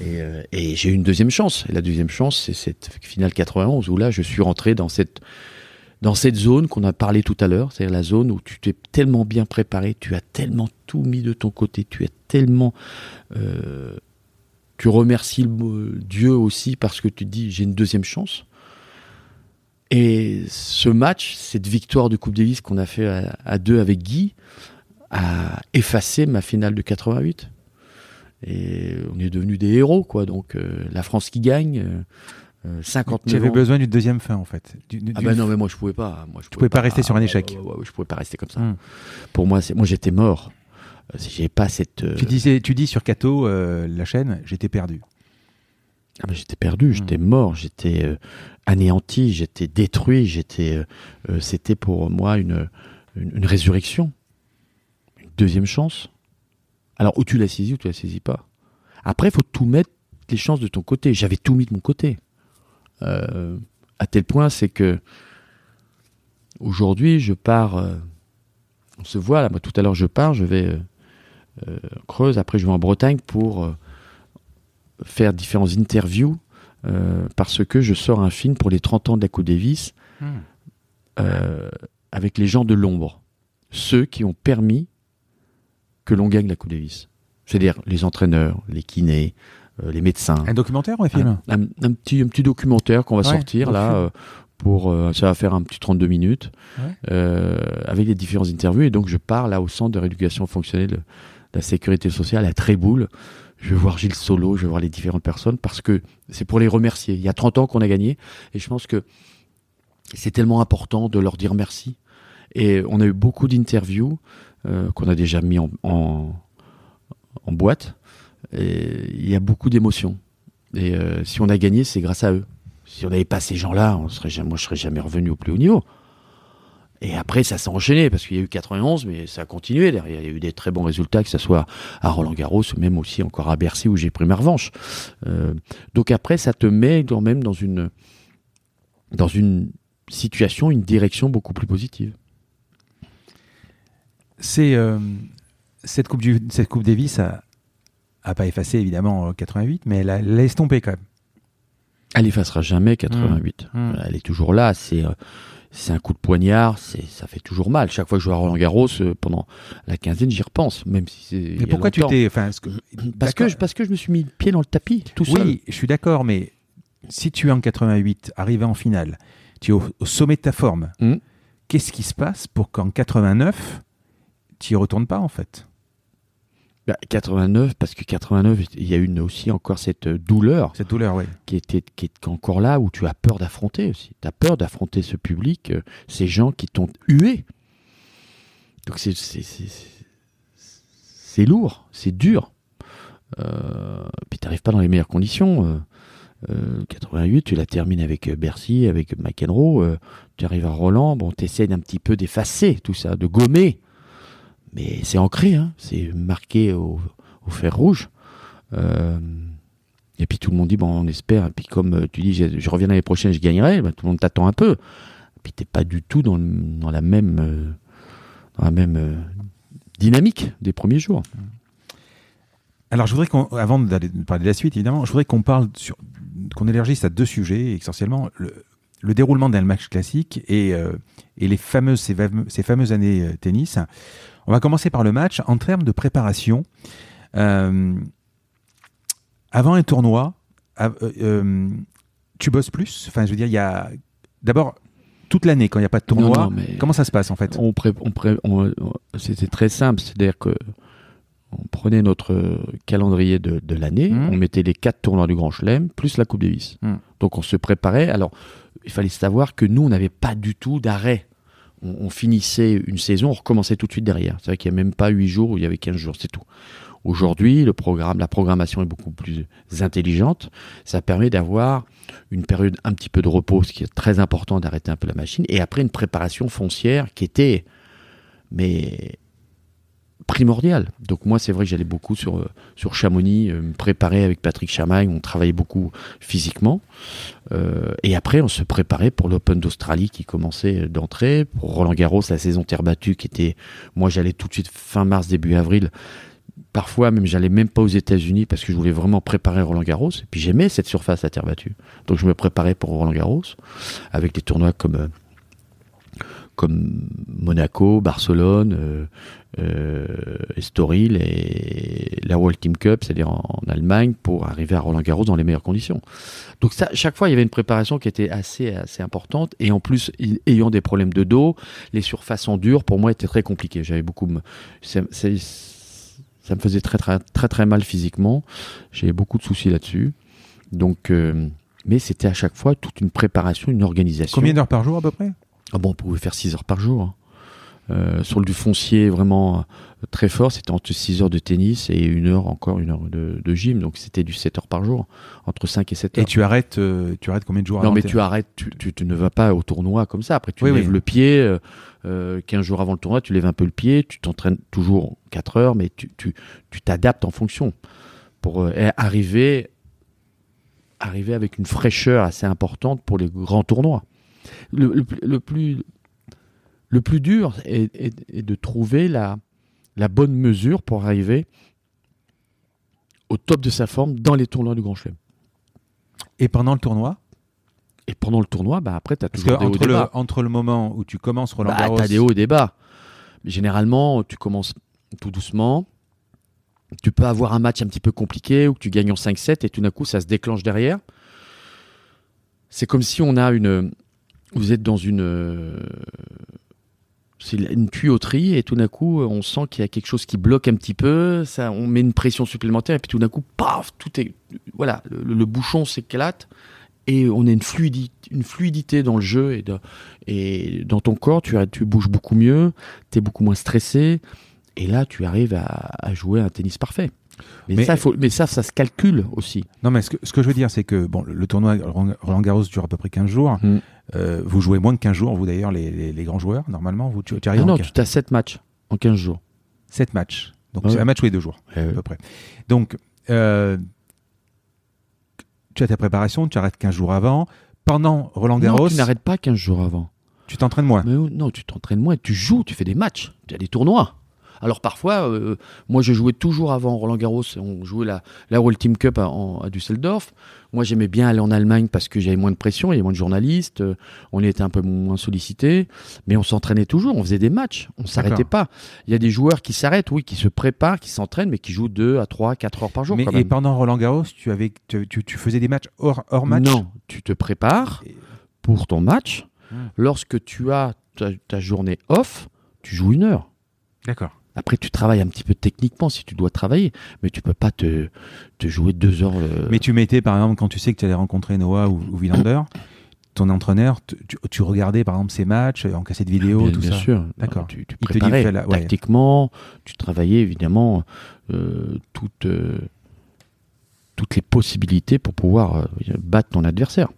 Euh, et, j'ai eu une deuxième chance. Et la deuxième chance, c'est cette finale 91 où là, je suis rentré dans cette dans cette zone qu'on a parlé tout à l'heure, c'est-à-dire la zone où tu t'es tellement bien préparé, tu as tellement tout mis de ton côté, tu es tellement euh, tu remercies Dieu aussi parce que tu te dis j'ai une deuxième chance. Et ce match, cette victoire de Coupe Davis qu'on a fait à, deux avec Guy, a effacé ma finale de 88 et on est devenus des héros, quoi. Donc euh, la France qui gagne. Euh, 59 Tu avais besoin d'une deuxième fin en fait. ah ben non mais moi je pouvais pas. Moi, je pouvais, pouvais pas, rester sur un échec. je pouvais pas rester comme ça. Hmm. Pour moi, moi j'étais mort. Euh, si j'ai pas cette. Euh, tu disais, tu dis sur Cato, la chaîne, j'étais perdu. Ah ben j'étais perdu, hmm. j'étais mort, j'étais anéanti, j'étais détruit, j'étais. C'était pour moi une, une résurrection, une deuxième chance. Alors, ou tu l'as saisi ou tu la saisis pas. Après, il faut tout mettre les chances de ton côté. J'avais tout mis de mon côté. Euh, à tel point, c'est que aujourd'hui, je pars. Euh, on se voit là. Moi, tout à l'heure, je pars. Je vais euh, Creuse. Après, je vais en Bretagne pour faire différentes interviews parce que je sors un film pour les 30 ans de la Coupe Davis hmm. avec les gens de l'ombre, ceux qui ont permis que l'on gagne la Coupe Davis. C'est-à-dire les entraîneurs, les kinés, euh, les médecins. Un documentaire ou un film un, petit, un petit documentaire qu'on va sortir là. Euh, pour, euh, ça va faire un petit 32 minutes avec les différentes interviews. Et donc je pars là au centre de rééducation fonctionnelle de la sécurité sociale à Tréboul. Je vais voir Gilles Solo, je vais voir les différentes personnes parce que c'est pour les remercier. Il y a 30 ans qu'on a gagné et je pense que c'est tellement important de leur dire merci. Et on a eu beaucoup d'interviews qu'on a déjà mis en, boîte. Et il y a beaucoup d'émotions. Et euh, si on a gagné, c'est grâce à eux. Si on n'avait pas ces gens-là, on serait jamais, moi, je serais jamais revenu au plus haut niveau. Et après, ça s'est enchaîné parce qu'il y a eu 91, mais ça a continué. Derrière, il y a eu des très bons résultats, que ce soit à Roland Garros, ou même aussi encore à Bercy où j'ai pris ma revanche. Euh, donc après, ça te met quand même dans une, dans une situation, une direction beaucoup plus positive. C'est euh, cette coupe du, cette coupe Davis a, a pas effacé évidemment 88, mais elle a, elle a estompé quand même. Elle effacera jamais 88. Mmh. Mmh. Elle est toujours là. C'est euh, c'est un coup de poignard. C'est ça fait toujours mal. Chaque fois que je joue à Roland Garros euh, pendant la quinzaine, j'y repense, même si c'est. Mais pourquoi tu t'es, enfin, ce que- Parce que je- parce que je me suis mis le pied dans le tapis tout seul. Oui, je suis d'accord, mais si tu es en 88, arrivé en finale, tu es au, au sommet de ta forme, Mm. qu'est-ce qui se passe pour qu'en 89, tu y retournes pas en fait Bah, 89, parce que 89, il y a une aussi encore cette euh, douleur Cette douleur, oui. qui était qui est encore là où tu as peur d'affronter aussi. Tu as peur d'affronter ce public, euh, ces gens qui t'ont hué. Donc c'est c'est- c'est- lourd, c'est dur. Euh, puis tu n'arrives pas dans les meilleures conditions. Euh, euh, 88, tu la termines avec Bercy, avec McEnroe. tu arrives à Roland, bon, tu essaies d'un petit peu d'effacer tout ça, de gommer. Mais c'est ancré, hein, c'est marqué au, fer rouge. Euh, et puis tout le monde dit, bon, on espère. Et puis comme euh, tu dis, je, reviens l'année prochaine, je gagnerai, ben, tout le monde t'attend un peu. Et puis t'es pas du tout dans, dans la même, euh, dans la même dynamique des premiers jours. Alors, je voudrais qu'on, avant de parler de la suite, évidemment, je voudrais qu'on parle sur, qu'on élargisse à deux sujets, essentiellement le, le déroulement d'un match classique et, et les fameuses, ces, fameuses années tennis. On va commencer par le match en termes de préparation. Euh, avant un tournoi, euh, euh, tu bosses plus? Enfin, je veux dire, il y a d'abord toute l'année quand il n'y a pas de tournoi. Non, non, mais- Comment ça se passe en fait? On pré- on pré- on- on- C'était très simple, c'est-à-dire que on prenait notre calendrier de, de l'année, Mhm. on mettait les quatre tournois du Grand Chelem plus la Coupe Davis. Mhm. Donc on se préparait. Alors il fallait savoir que nous on n'avait pas du tout d'arrêt. On, finissait une saison, on recommençait tout de suite derrière. C'est vrai qu'il n'y a même pas 8 jours où il y avait 15 jours, c'est tout. Aujourd'hui, le programme, la programmation est beaucoup plus intelligente. Ça permet d'avoir une période un petit peu de repos, ce qui est très important d'arrêter un peu la machine, et après une préparation foncière qui était, mais primordiale. Donc moi, c'est vrai que j'allais beaucoup sur euh, Chamonix, euh, me préparer avec Patrick Chamagne, on travaillait beaucoup physiquement, Euh, et après on se préparait pour l'Open d'Australie qui commençait d'entrée, pour Roland Garros, la saison terre battue qui était, moi j'allais tout de suite fin mars début avril. Parfois, même, j'allais même pas aux États-Unis parce que je voulais vraiment préparer Roland Garros. Et puis, j'aimais cette surface à terre battue. Donc, je me préparais pour Roland Garros avec des tournois comme, comme Monaco, Barcelone, euh, euh, Estoril et la World Team Cup, c'est-à-dire en, Allemagne, pour arriver à Roland Garros dans les meilleures conditions. Donc, ça, chaque fois, il y avait une préparation qui était assez, assez importante. Et en plus, ayant des problèmes de dos, les surfaces en dur, pour moi, étaient très compliquées. J'avais beaucoup. ça me faisait très très très très mal physiquement. J'avais beaucoup de soucis là-dessus. Donc, euh, mais c'était à chaque fois toute une préparation, une organisation. Combien d'heures par jour à peu près? Ah bon, on pouvait faire 6 heures par jour. hein. Euh, sur le du foncier vraiment euh, très fort, c'était entre 6 heures de tennis et une heure encore, une heure de, de gym. Donc c'était du 7 heures par jour, entre 5 et 7 heures. Et tu arrêtes, euh, tu arrêtes combien de jours Non, avant mais tu arrêtes, tu, tu- tu ne vas pas au tournoi comme ça. Après, tu Oui, lèves oui. le pied. euh, euh, 15 jours avant le tournoi, tu lèves un peu le pied. Tu t'entraînes toujours 4 heures, mais tu tu- tu t'adaptes en fonction pour arriver, arriver avec une fraîcheur assez importante pour les grands tournois. Le, le plus- le plus, le plus dur est, est- est de trouver la, la bonne mesure pour arriver au top de sa forme dans les tournois du Grand Chelem. Et pendant le tournoi? Et pendant le tournoi, bah après, tu as Parce toujours des hauts et des bas. entre le moment où tu commences Roland Bah, Garros, t'as des hauts et des bas. Mais généralement, tu commences tout doucement. Tu peux avoir un match un petit peu compliqué ou que tu gagnes en 5-7 et tout d'un coup, ça se déclenche derrière. C'est comme si on a une. Vous êtes dans une. euh, C'est une tuyauterie et tout d'un coup, on sent qu'il y a quelque chose qui bloque un petit peu. Ça, on met une pression supplémentaire et puis tout d'un coup, paf, tout est. Voilà, le, le bouchon s'éclate et on a une fluidité, une fluidité dans le jeu et, de- et dans ton corps, tu, tu bouges beaucoup mieux, tu es beaucoup moins stressé Et là, tu arrives à, à jouer un tennis parfait. Mais, Mais- ça, faut, mais ça, ça se calcule aussi. Non, mais ce que, ce que je veux dire, c'est que bon, le, le tournoi Roland Roland Garros dure à peu près 15 jours. Mm. Euh, vous jouez moins de 15 jours, vous d'ailleurs, les, les, les grands joueurs, normalement. Vous, tu, tu Ah arrives non, en tu as 7 matchs en 15 jours. 7 matchs. Donc Ouais. c'est un match tous les deux jours, à peu près. Donc, euh, tu as ta préparation, tu arrêtes 15 jours avant. Pendant Roland Garros, Non, tu n'arrêtes pas 15 jours avant. tu t'entraînes moins. Mais non, tu t'entraînes moins, tu joues, tu fais des matchs, tu as des tournois. Alors parfois, euh, moi je jouais toujours avant Roland Garros, on jouait la, la World Team Cup à, en- à Düsseldorf. Moi j'aimais bien aller en Allemagne parce que j'avais moins de pression, il y avait moins de journalistes, euh, on était un peu moins sollicités, mais on s'entraînait toujours, on faisait des matchs, on s'arrêtait pas. Il y a des joueurs qui s'arrêtent, oui, qui se préparent, qui s'entraînent, mais qui jouent 2 à 3, 4 heures par jour. Mais, quand et pendant Roland Garros, tu, avais, tu, tu- tu faisais des matchs hors, hors match? Non, tu te prépares pour ton match. Hmm. Lorsque tu as ta, ta journée off, tu joues une heure. D'accord. Après, tu travailles un petit peu techniquement si tu dois travailler, mais tu peux pas te, te jouer deux heures. euh, Mais tu mettais, par exemple, quand tu sais que tu allais rencontrer Noah ou, ou Wilander, ton entraîneur, tu, regardais, par exemple, ses matchs en cassette vidéo, bien, tout bien ça. sûr. D'accord. Tu, tu Il te dit, préparais fais la- ouais. tactiquement, tu travaillais évidemment euh, toutes, euh, toutes les possibilités pour pouvoir euh, battre ton adversaire.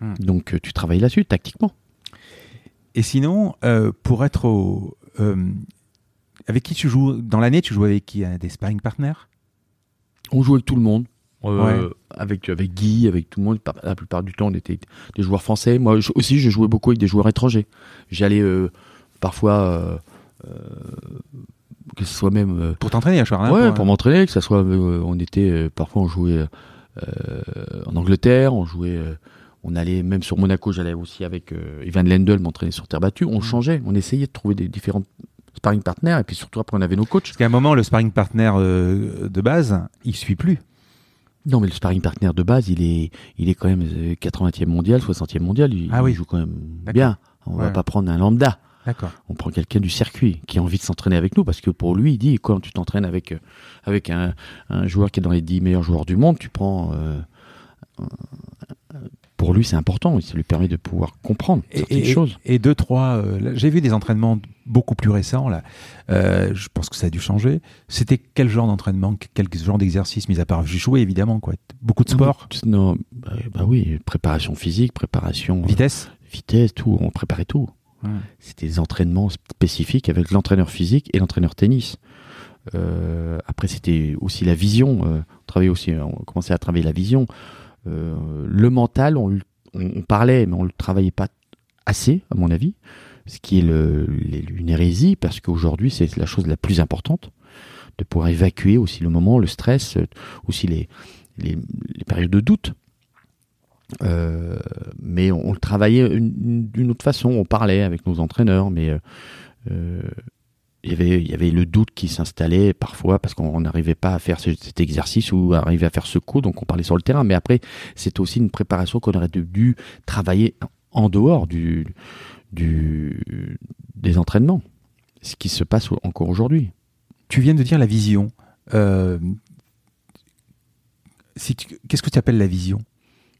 Hmm. Donc, euh, tu travailles là-dessus, tactiquement. Et sinon, euh, pour être au. euh, avec qui tu joues Dans l'année, tu joues avec qui? Hein, Des sparring partners? On jouait avec tout le monde. Euh, Ouais. avec, avec Guy, avec tout le monde. La plupart du temps, on était des joueurs français. Moi je- aussi, je jouais beaucoup avec des joueurs étrangers. J'allais euh, parfois, euh, euh, que ce soit même. euh, Pour t'entraîner à Charles ouais, pour m'entraîner, que ce soit. euh, on était. euh, parfois, on jouait euh, en Angleterre, on jouait. euh, on allait même sur Monaco, j'allais aussi avec euh, Ivan Lendl m'entraîner sur terre battue. On changeait, on essayait de trouver des différents sparring partners et puis surtout après on avait nos coachs. Parce qu'à un moment, le sparring partner euh, de base, il suit plus. Non, mais le sparring partner de base, il est, il est quand même euh, 80e mondial, 60e mondial. Il, Ah oui. il joue quand même bien. On Ouais. va pas prendre un lambda. D'accord. On prend quelqu'un du circuit qui a envie de s'entraîner avec nous parce que pour lui, il dit quand tu t'entraînes avec, euh, avec un, un joueur qui est dans les 10 meilleurs joueurs du monde, tu prends. euh, pour lui, c'est important. Ça lui permet de pouvoir comprendre Et, certaines et- choses. et deux, trois. euh, J'ai vu des entraînements beaucoup plus récents, là. Euh, je pense que ça a dû changer. C'était quel genre d'entraînement Quel genre d'exercice, mis à part. Joué, évidemment, quoi? Beaucoup de sport, Non, bah, bah oui, préparation physique, préparation. euh, vitesse? vitesse, tout. On préparait tout. Ouais. C'était des entraînements spécifiques avec l'entraîneur physique et l'entraîneur tennis. Après, c'était aussi la vision. on travaillait aussi, on commençait à travailler la vision. Euh, le mental, on, parlait, mais on le travaillait pas assez, à mon avis. Ce qui est une hérésie, parce qu'aujourd'hui, c'est la chose la plus importante de pouvoir évacuer aussi le moment, le stress, euh, aussi les, périodes de doute. Euh, mais on, le travaillait une- d'une autre façon. On parlait avec nos entraîneurs, mais il y avait, il y avait le doute qui s'installait parfois parce qu'on n'arrivait pas à faire ce- cet exercice ou arriver à faire ce coup, donc on parlait sur le terrain. Mais après, c'est aussi une préparation qu'on aurait dû travailler en dehors du, du, des entraînements. Ce qui se passe encore aujourd'hui. Tu viens de dire la vision. Euh, Qu'est-ce que tu appelles la vision?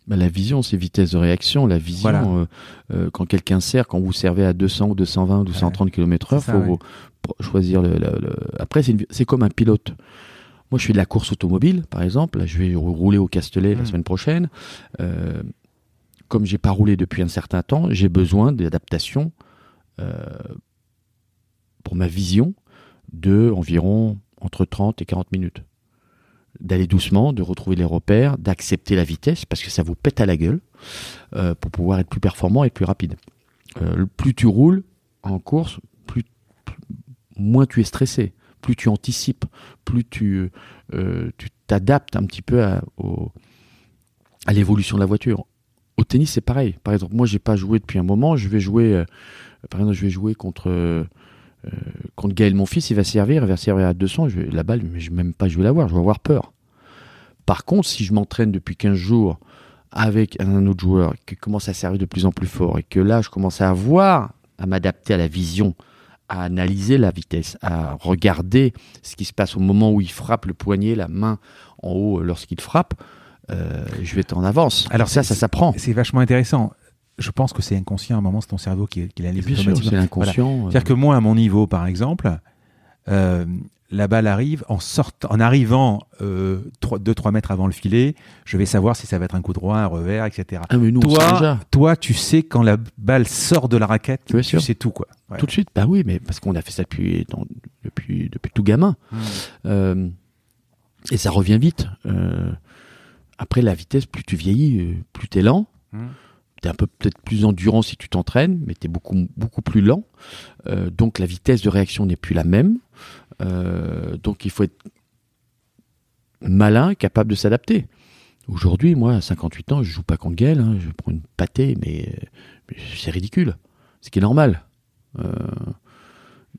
Bah, la vision, c'est vitesse de réaction. La vision, Voilà. euh, euh, quand quelqu'un sert, quand vous servez à 200 ou 220 ou 230 km/h, faut ouais. choisir le. le- le- Après, c'est une- comme un pilote. Moi, je fais de la course automobile, par exemple. Là, je vais rouler au Castellet la Mm. semaine prochaine. Euh, comme j'ai pas roulé depuis un certain temps, j'ai besoin d'adaptation euh, pour ma vision de environ entre 30 et 40 minutes. D'aller doucement, de retrouver les repères, d'accepter la vitesse, parce que ça vous pète à la gueule, euh, pour pouvoir être plus performant et plus rapide. Euh, plus tu roules en course, plus, moins tu es stressé, plus tu anticipes, plus tu euh, t'adaptes un petit peu à, à l'évolution de la voiture. Au tennis, c'est pareil. Par exemple, moi, j'ai pas joué depuis un moment. Je vais jouer, par exemple, je vais jouer contre contre Gaël, mon fils. Il va servir, il va servir à 200. Je la balle, mais je vais même pas, je vais l'avoir. Je vais avoir peur. Par contre, si je m'entraîne depuis 15 jours avec un autre joueur qui commence à servir de plus en plus fort et que là, je commence à voir, à m'adapter à la vision, à analyser la vitesse, à regarder ce qui se passe au moment où il frappe le poignet, la main en haut euh, lorsqu'il frappe, euh, je vais être en avance. Alors, ça, ça s'apprend. C'est vachement intéressant. Je pense que c'est inconscient à un moment, c'est ton cerveau qui, qui l'analyse automatiquement. c'est inconscient. euh, C'est-à-dire que moi, à mon niveau, par exemple, euh, la balle arrive en sortant, en arrivant 2-3 mètres avant le filet, je vais savoir si ça va être un coup droit, un revers, etc. Ah, mais nous, toi, déjà. toi, tu sais quand la balle sort de la raquette, tu sûr. sais tout quoi. Ouais. Tout de suite, bah oui, mais parce qu'on a fait ça depuis, dans- depuis, depuis tout gamin. Mm. Euh, et ça revient vite. Euh, après, la vitesse, plus tu vieillis, euh, plus t'es lent. Mm. T'es un peu peut-être plus endurant si tu t'entraînes, mais t'es beaucoup, beaucoup plus lent. Euh, donc la vitesse de réaction n'est plus la même. Euh, donc il faut être malin, capable de s'adapter. Aujourd'hui, moi, à 58 ans, je joue pas contre Gaël, hein, je prends une pâtée, mais, euh, c'est ridicule. Ce qui est normal.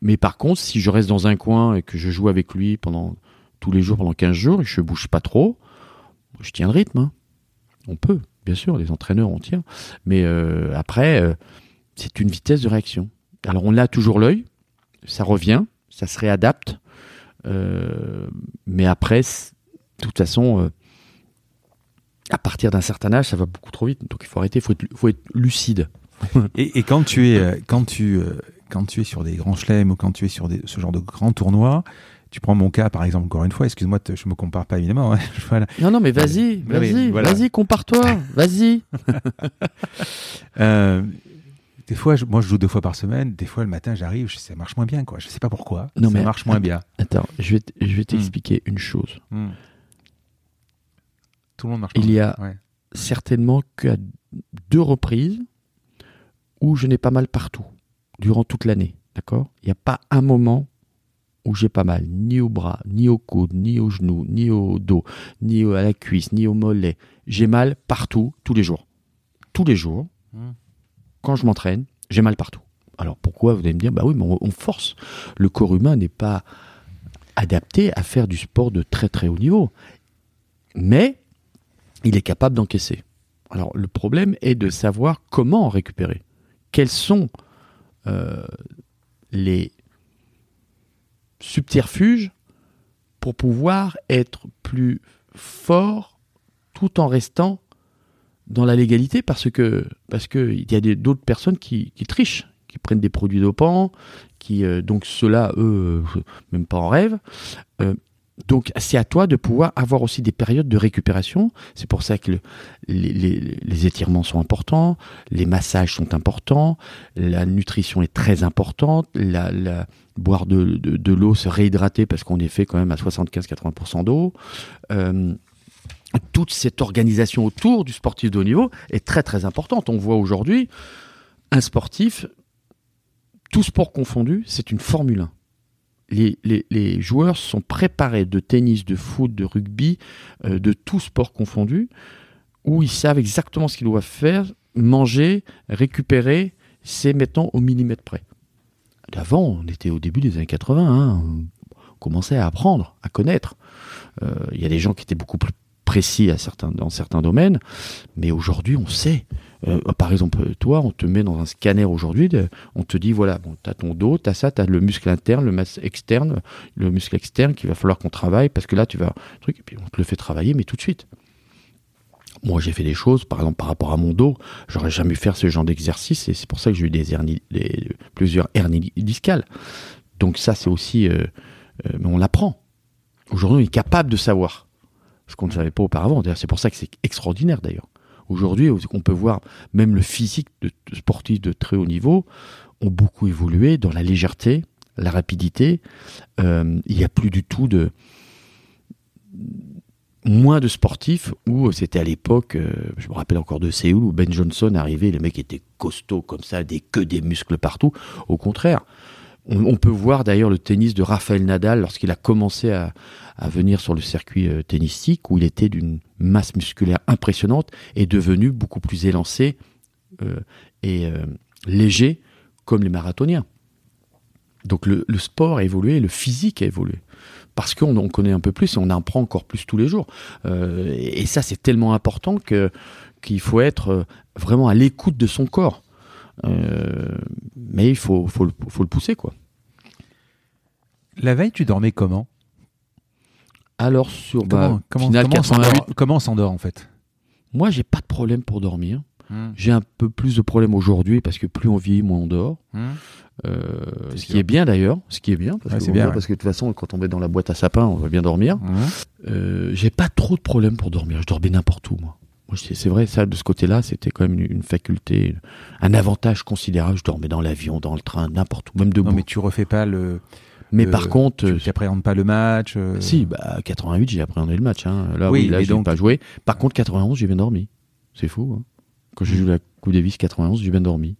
Mais par contre, si je reste dans un coin et que je joue avec lui pendant tous les jours, pendant 15 jours, et que je bouge pas trop, je tiens le rythme. hein. On peut, bien sûr, les entraîneurs, on tient. Mais euh, après, euh, c'est une vitesse de réaction. Alors on a toujours l'œil, ça revient, ça se réadapte. Euh, mais après, de toute façon, à partir d'un certain âge, ça va beaucoup trop vite. Donc il faut arrêter, il faut être, lucide. [laughs] Et, quand tu es quand tu quand sur des grands chelems ou quand tu es sur ce genre de grands tournois, tu prends mon cas par exemple encore une fois. Excuse-moi, je me compare pas évidemment. hein, [laughs] voilà. Non, non, mais vas-y, vas-y, voilà. vas-y, compare-toi, vas-y. [laughs] Euh, des fois, je- moi, je joue deux fois par semaine. Des fois, le matin, j'arrive, ça marche moins bien, quoi. Je sais pas pourquoi. Non, ça mais- marche moins bien. Attends, je vais, je vais t'expliquer une chose. Hmm. Tout le monde marche. Il y a. Ouais. certainement qu'à deux reprises où je n'ai pas mal partout, durant toute l'année. D'accord? Il n'y a pas un moment où j'ai pas mal, ni au bras, ni au coude, ni au genou, ni au dos, ni à la cuisse, ni au mollet. J'ai mal partout, tous les jours. Tous les jours, Hmm. quand je m'entraîne, j'ai mal partout. Alors pourquoi Vous allez me dire, bah oui, mais on, on force. Le corps humain n'est pas adapté à faire du sport de très très haut niveau. Mais il est capable d'encaisser. Alors le problème est de savoir comment en récupérer. Quels sont euh, les subterfuges pour pouvoir être plus fort tout en restant dans la légalité parce que parce que il y a d'autres personnes qui, qui trichent, qui prennent des produits dopants, qui euh, donc ceux-là eux euh, même pas en rêve. Euh, donc c'est à toi de pouvoir avoir aussi des périodes de récupération. C'est pour ça que le- les, étirements sont importants, les massages sont importants, la nutrition est très importante, la, boire de l'eau, se réhydrater parce qu'on est fait quand même à 75-80% d'eau. Euh, toute cette organisation autour du sportif de haut niveau est très très importante. On voit aujourd'hui un sportif, tout sport confondu, c'est une Formule 1 les, joueurs sont préparés de tennis, de foot, de rugby, euh, de tout sport confondu, où ils savent exactement ce qu'ils doivent faire, manger, récupérer, c'est maintenant au millimètre près. D'avant, on était au début des années 80, hein, on commençait à apprendre, à connaître. Euh, Il y a des gens qui étaient beaucoup plus précis à certains, dans certains domaines, mais aujourd'hui, on sait. Euh, par exemple, toi, on te met dans un scanner aujourd'hui, on te dit voilà, bon, tu as ton dos, tu ça, tu le muscle interne, le muscle externe, le muscle externe qu'il va falloir qu'on travaille parce que là, tu vas. Truc, et puis on te le fait travailler, mais tout de suite. Moi, j'ai fait des choses, par exemple, par rapport à mon dos, j'aurais jamais faire ce genre d'exercice et c'est pour ça que j'ai eu des plusieurs hernies discales. Donc, ça, c'est aussi. euh, euh, mais on l'apprend. Aujourd'hui, on est capable de savoir ce qu'on ne savait pas auparavant. C'est pour ça que c'est extraordinaire, d'ailleurs. Aujourd'hui, on peut voir même le physique de sportifs de très haut niveau ont beaucoup évolué dans la légèreté, la rapidité. Euh, il n'y a plus du tout de moins de sportifs où c'était à l'époque, euh, je me rappelle encore de Séoul où Ben Johnson arrivait, les mecs étaient costauds comme ça, des que des muscles partout. Au contraire, on, peut voir d'ailleurs le tennis de Rafael Nadal lorsqu'il a commencé à, venir sur le circuit euh, tennistique où il était d'une masse musculaire impressionnante et devenu beaucoup plus élancé euh, et euh, léger comme les marathoniens. Donc le, sport a évolué, le physique a évolué. Parce qu'on on connaît un peu plus et on en apprend encore plus tous les jours. Et, ça, c'est tellement important qu'il faut être vraiment à l'écoute de son corps. Euh, mais il faut, faut, le, faut le pousser, quoi. La veille, tu dormais comment? Alors, sur Comment, bah, comment, comment on 88, s'endort- comment on s'endort en fait? Moi, j'ai pas de problème pour dormir. Mmh. J'ai un peu plus de problèmes aujourd'hui parce que plus on vieillit, moins on dort. Mmh. Euh, ce sûr. qui est bien d'ailleurs, ce qui est bien parce, que c'est on bien, dort, ouais. parce que de toute façon, quand on va dans la boîte à sapin, on va bien dormir. Mmh. Euh, j'ai pas trop de problèmes pour dormir. Je dormais n'importe où, moi. Moi, c'est vrai, ça, de ce côté-là, c'était quand même une, faculté, un avantage considérable. Je dormais dans l'avion, dans le train, n'importe où, même debout. Non, mais mais tu refais pas le. euh, par contre, Tu n'appréhendes pas le match. euh, si, bah, 88, j'ai appréhendé le match. Hein. Là, Oui, oui, là, mais j'ai donc- pas joué. Par contre, 91, j'ai bien dormi. C'est fou. Hein. Quand j'ai joué la Coupe Davis 91, j'ai bien dormi.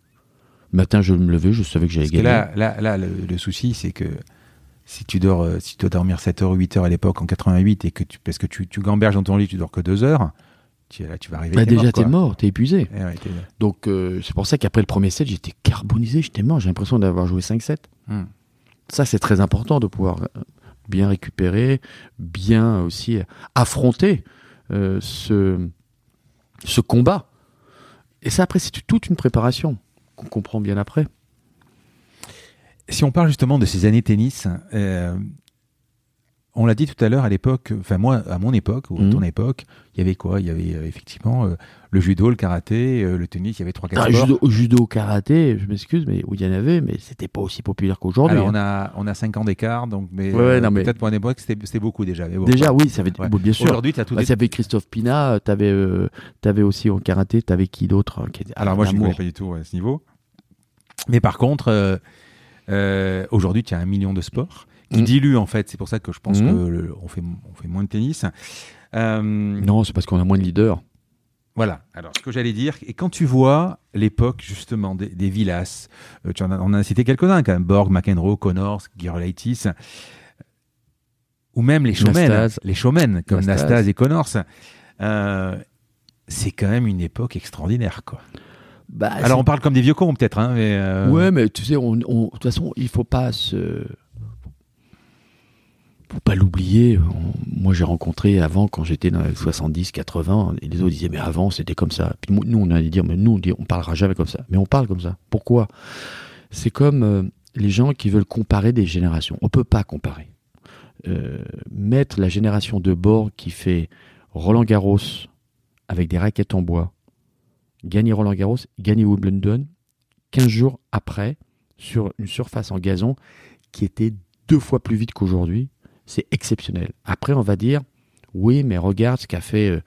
Le matin, je me levais, je savais que j'allais que gagner. là, là, là le, le souci, c'est que si tu dors, euh, si tu dois dormir 7 heures ou 8 heures à l'époque en 88 et que tu, parce que tu, tu gamberges dans ton lit, tu dors que 2 heures, tu, là, tu vas arriver. bah, déjà, mort, t'es mort, t'es épuisé. Eh ouais, Donc, euh, c'est pour ça qu'après le premier set, j'étais carbonisé, j'étais mort. J'ai l'impression d'avoir joué 5-7. Hmm. Ça, c'est très important de pouvoir euh, bien récupérer, bien aussi affronter euh, ce, ce combat. Et ça, après, c'est toute une préparation qu'on comprend bien après. Si on parle justement de ces années tennis, euh, on l'a dit tout à l'heure à l'époque, enfin moi, à mon époque, ou à Mhm. ton époque, il y avait quoi? Il y avait euh, effectivement euh, le judo, le karaté, euh, le tennis, il y avait trois quatre Ah, sports. judo, judo, karaté, je m'excuse, mais il y en avait, mais c'était pas aussi populaire qu'aujourd'hui. Alors hein. on a on a 5 ans d'écart, donc mais, Ouais, euh, peut-être pour une époque c'était c'était beaucoup déjà. mais bon. Déjà, oui, ça avait Ouais. bon, bien sûr. Aujourd'hui, tu as tout Bah, des- ça avait Christophe Pina, t'avais euh, t'avais aussi en karaté, t'avais qui d'autre était- Alors moi, je ne connais pas du tout à ce niveau. Mais par contre, aujourd'hui, tu as un million de sports qui Mm. diluent en fait. C'est pour ça que je pense Mm. que le- on fait on fait moins de tennis. Euh, Non, c'est parce qu'on a moins de leaders. Voilà. Alors, ce que j'allais dire, et quand tu vois l'époque justement des, des Villas, euh, tu en as, on en a cité quelques-uns quand même, Borg, McEnroe, Connors, Girolaitis, ou même les showmen, les showmen comme Nastase. Nastase et Connors. euh, c'est quand même une époque extraordinaire, quoi. Bah, Alors, on parle comme des vieux cons, peut-être, hein, mais euh, Ouais, mais tu sais, on, on- de toute façon, il faut pas se. Faut pas l'oublier. Moi, j'ai rencontré avant, quand j'étais dans les 70, 80, et les autres disaient, mais avant, c'était comme ça. Puis nous, on allait dire, mais nous, on, dit, parlera jamais comme ça. Mais on parle comme ça. Pourquoi? C'est comme euh, les gens qui veulent comparer des générations. On peut pas comparer. Euh, mettre la génération de Borg qui fait Roland Garros avec des raquettes en bois, gagner Roland Garros, gagner Wimbledon, 15 jours après, sur une surface en gazon qui était deux fois plus vite qu'aujourd'hui, c'est exceptionnel. Après, on va dire, oui, mais regarde ce qu'a fait euh,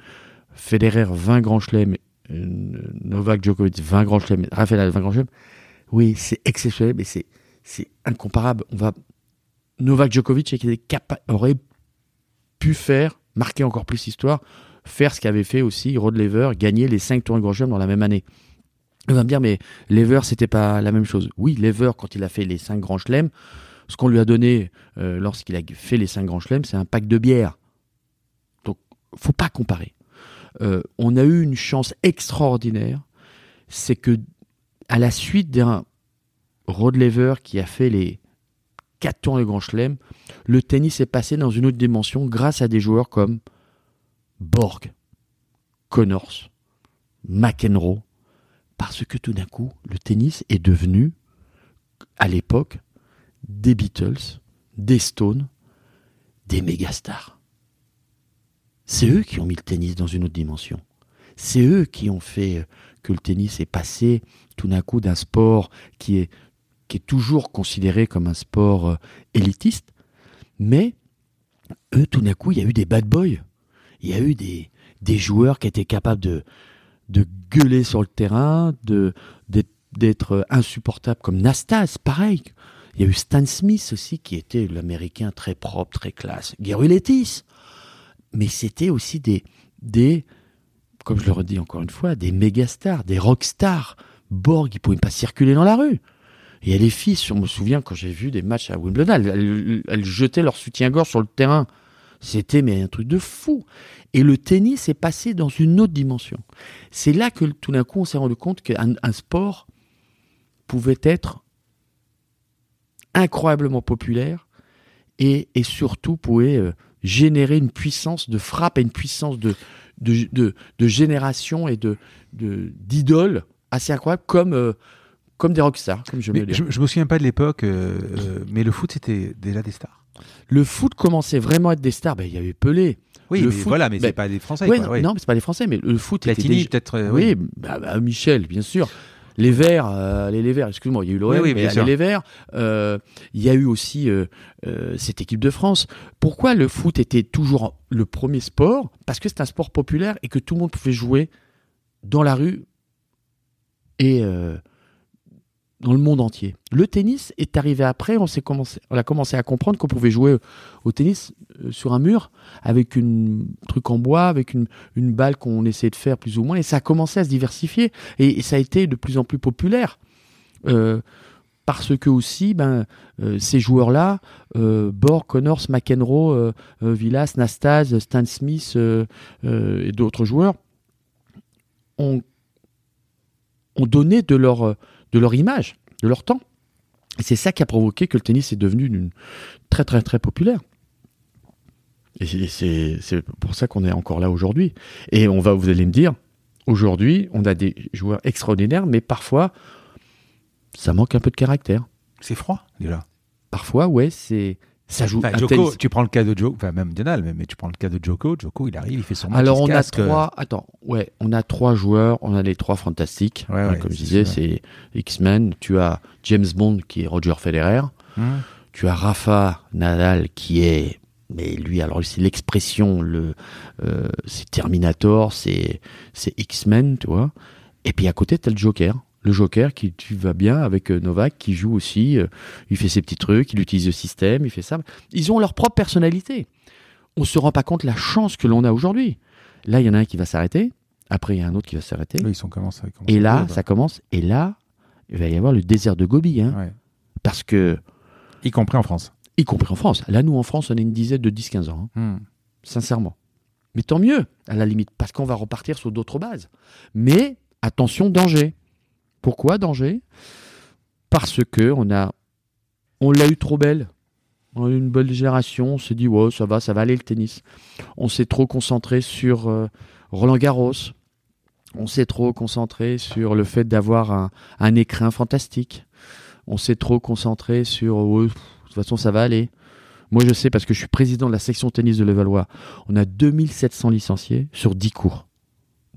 Federer 20 grands chelems, euh, Novak Djokovic 20 grands chelems, Rafael Nadal 20 grands chelems. Oui, c'est exceptionnel, mais c'est, c'est incomparable. On va... Novak Djokovic aurait pu faire, marquer encore plus l'histoire, faire ce qu'avait fait aussi Rod Laver, gagner les 5 tournois Grand Chelem dans la même année. On va me dire, mais Lever, c'était pas la même chose. Oui, Lever, quand il a fait les 5 grands chelems, ce qu'on lui a donné euh, lorsqu'il a fait les 5 grands chelems, c'est un pack de bière. Donc, faut pas comparer. Euh, on a eu une chance extraordinaire, c'est que à la suite d'un Rod Laver qui a fait les 4 tours de Grand Chelem, le tennis est passé dans une autre dimension grâce à des joueurs comme Borg, Connors, McEnroe, parce que tout d'un coup, le tennis est devenu, à l'époque, des Beatles, des Stones, des mégastars. C'est eux qui ont mis le tennis dans une autre dimension. C'est eux qui ont fait que le tennis est passé tout d'un coup d'un sport qui est, qui est toujours considéré comme un sport euh, élitiste, mais eux, tout d'un coup, il y a eu des bad boys. Il y a eu des, des joueurs qui étaient capables de, de gueuler sur le terrain, d'être, d'être insupportables comme Nastas, pareil. Il y a eu Stan Smith aussi, qui était l'américain très propre, très classe. Gary Lettis. Mais c'était aussi des, des, comme je le redis encore une fois, des méga stars, des rock stars. Borg, ils pouvaient pas circuler dans la rue. Il y a les filles, je me souviens quand j'ai vu des matchs à Wimbledon, elles, jetaient leur soutien-gorge sur le terrain. C'était mais un truc de fou. Et le tennis est passé dans une autre dimension. C'est là que tout d'un coup on s'est rendu compte qu'un un sport pouvait être incroyablement populaire et, et surtout pouvait euh, générer une puissance de frappe et une puissance de, de, de, de génération et de de- d'idoles assez incroyable comme, euh, comme des rockstars, comme je Mais me dire. je, je me souviens pas de l'époque, euh, mais le foot c'était déjà des stars. Le foot commençait vraiment à être des stars. Ben, il y avait Pelé. Oui, Le mais foot- voilà, mais ben, c'est pas des Français. Ouais, quoi, non, ouais. non, mais c'est pas les Français, mais le foot était Platini déjà- peut-être. euh, Oui, bah, bah, Michel, bien sûr. Les Verts, euh, les, les Verts, excuse-moi, il y a eu l'OM, Oui, oui, mais les, Verts, euh, il y a eu aussi euh, euh, cette équipe de France. Pourquoi le foot était toujours le premier sport? Parce que c'est un sport populaire et que tout le monde pouvait jouer dans la rue et euh, dans le monde entier. Le tennis est arrivé après, on, commencé, on a commencé à comprendre qu'on pouvait jouer au tennis euh, sur un mur avec une truc en bois, avec une, une balle qu'on essayait de faire plus ou moins, et ça a commencé à se diversifier, et, ça a été de plus en plus populaire. Euh, parce que aussi, ben, euh, ces joueurs-là, euh, Borg, Connors, McEnroe, euh, euh, Villas, Nastase, Stan Smith euh, euh, et d'autres joueurs, ont, ont donné de leur, euh, de leur image, de leur temps. Et c'est ça qui a provoqué que le tennis est devenu une- très très très populaire. Et c'est pour ça qu'on est encore là aujourd'hui. Et on va, vous allez me dire, aujourd'hui, on a des joueurs extraordinaires, mais parfois, ça manque un peu de caractère. C'est froid déjà. Parfois, ouais, c'est ça joue. Enfin, Joko, tu prends le cas de Joko, enfin même Nadal, mais, mais tu prends le cas de Joko. Joko, il arrive, il fait son match. Alors on a trois. Attends, ouais, on a trois joueurs. On a les trois fantastiques. Ouais, Hein, ouais, comme je disais, c'est X-Men. Tu as James Bond qui est Roger Federer. Hum. Tu as Rafa Nadal qui est, mais lui, alors c'est l'expression, le, euh, c'est Terminator, c'est, c'est X-Men, tu vois. Et puis à côté, tu as le Joker. Le Joker qui tu va bien avec euh, Novak qui joue aussi. euh, il fait ses petits trucs, il utilise le système, il fait ça. Ils ont leur propre personnalité. On se rend pas compte la chance que l'on a aujourd'hui. Là, il y en a un qui va s'arrêter. Après, il y a un autre qui va s'arrêter. Là, ils sont commence Et là, ça commence. Et là, il va y avoir le désert de Gobi. Hein. Ouais. Parce que, Y compris en France. y compris en France. Là, nous, en France, on a une dizaine de 10-15 ans. hein Hum. sincèrement. Mais tant mieux, à la limite, parce qu'on va repartir sur d'autres bases. Mais attention, danger. Pourquoi danger? Parce que on a, on l'a eu trop belle. On a eu une belle génération. On s'est dit, ça va, ça va aller le tennis. On s'est trop concentré sur euh, Roland Garros. On s'est trop concentré sur le fait d'avoir un, écrin fantastique. On s'est trop concentré sur, pff, de toute façon, ça va aller. Moi, je sais parce que je suis président de la section tennis de Levallois. On a 2700 licenciés sur 10 cours.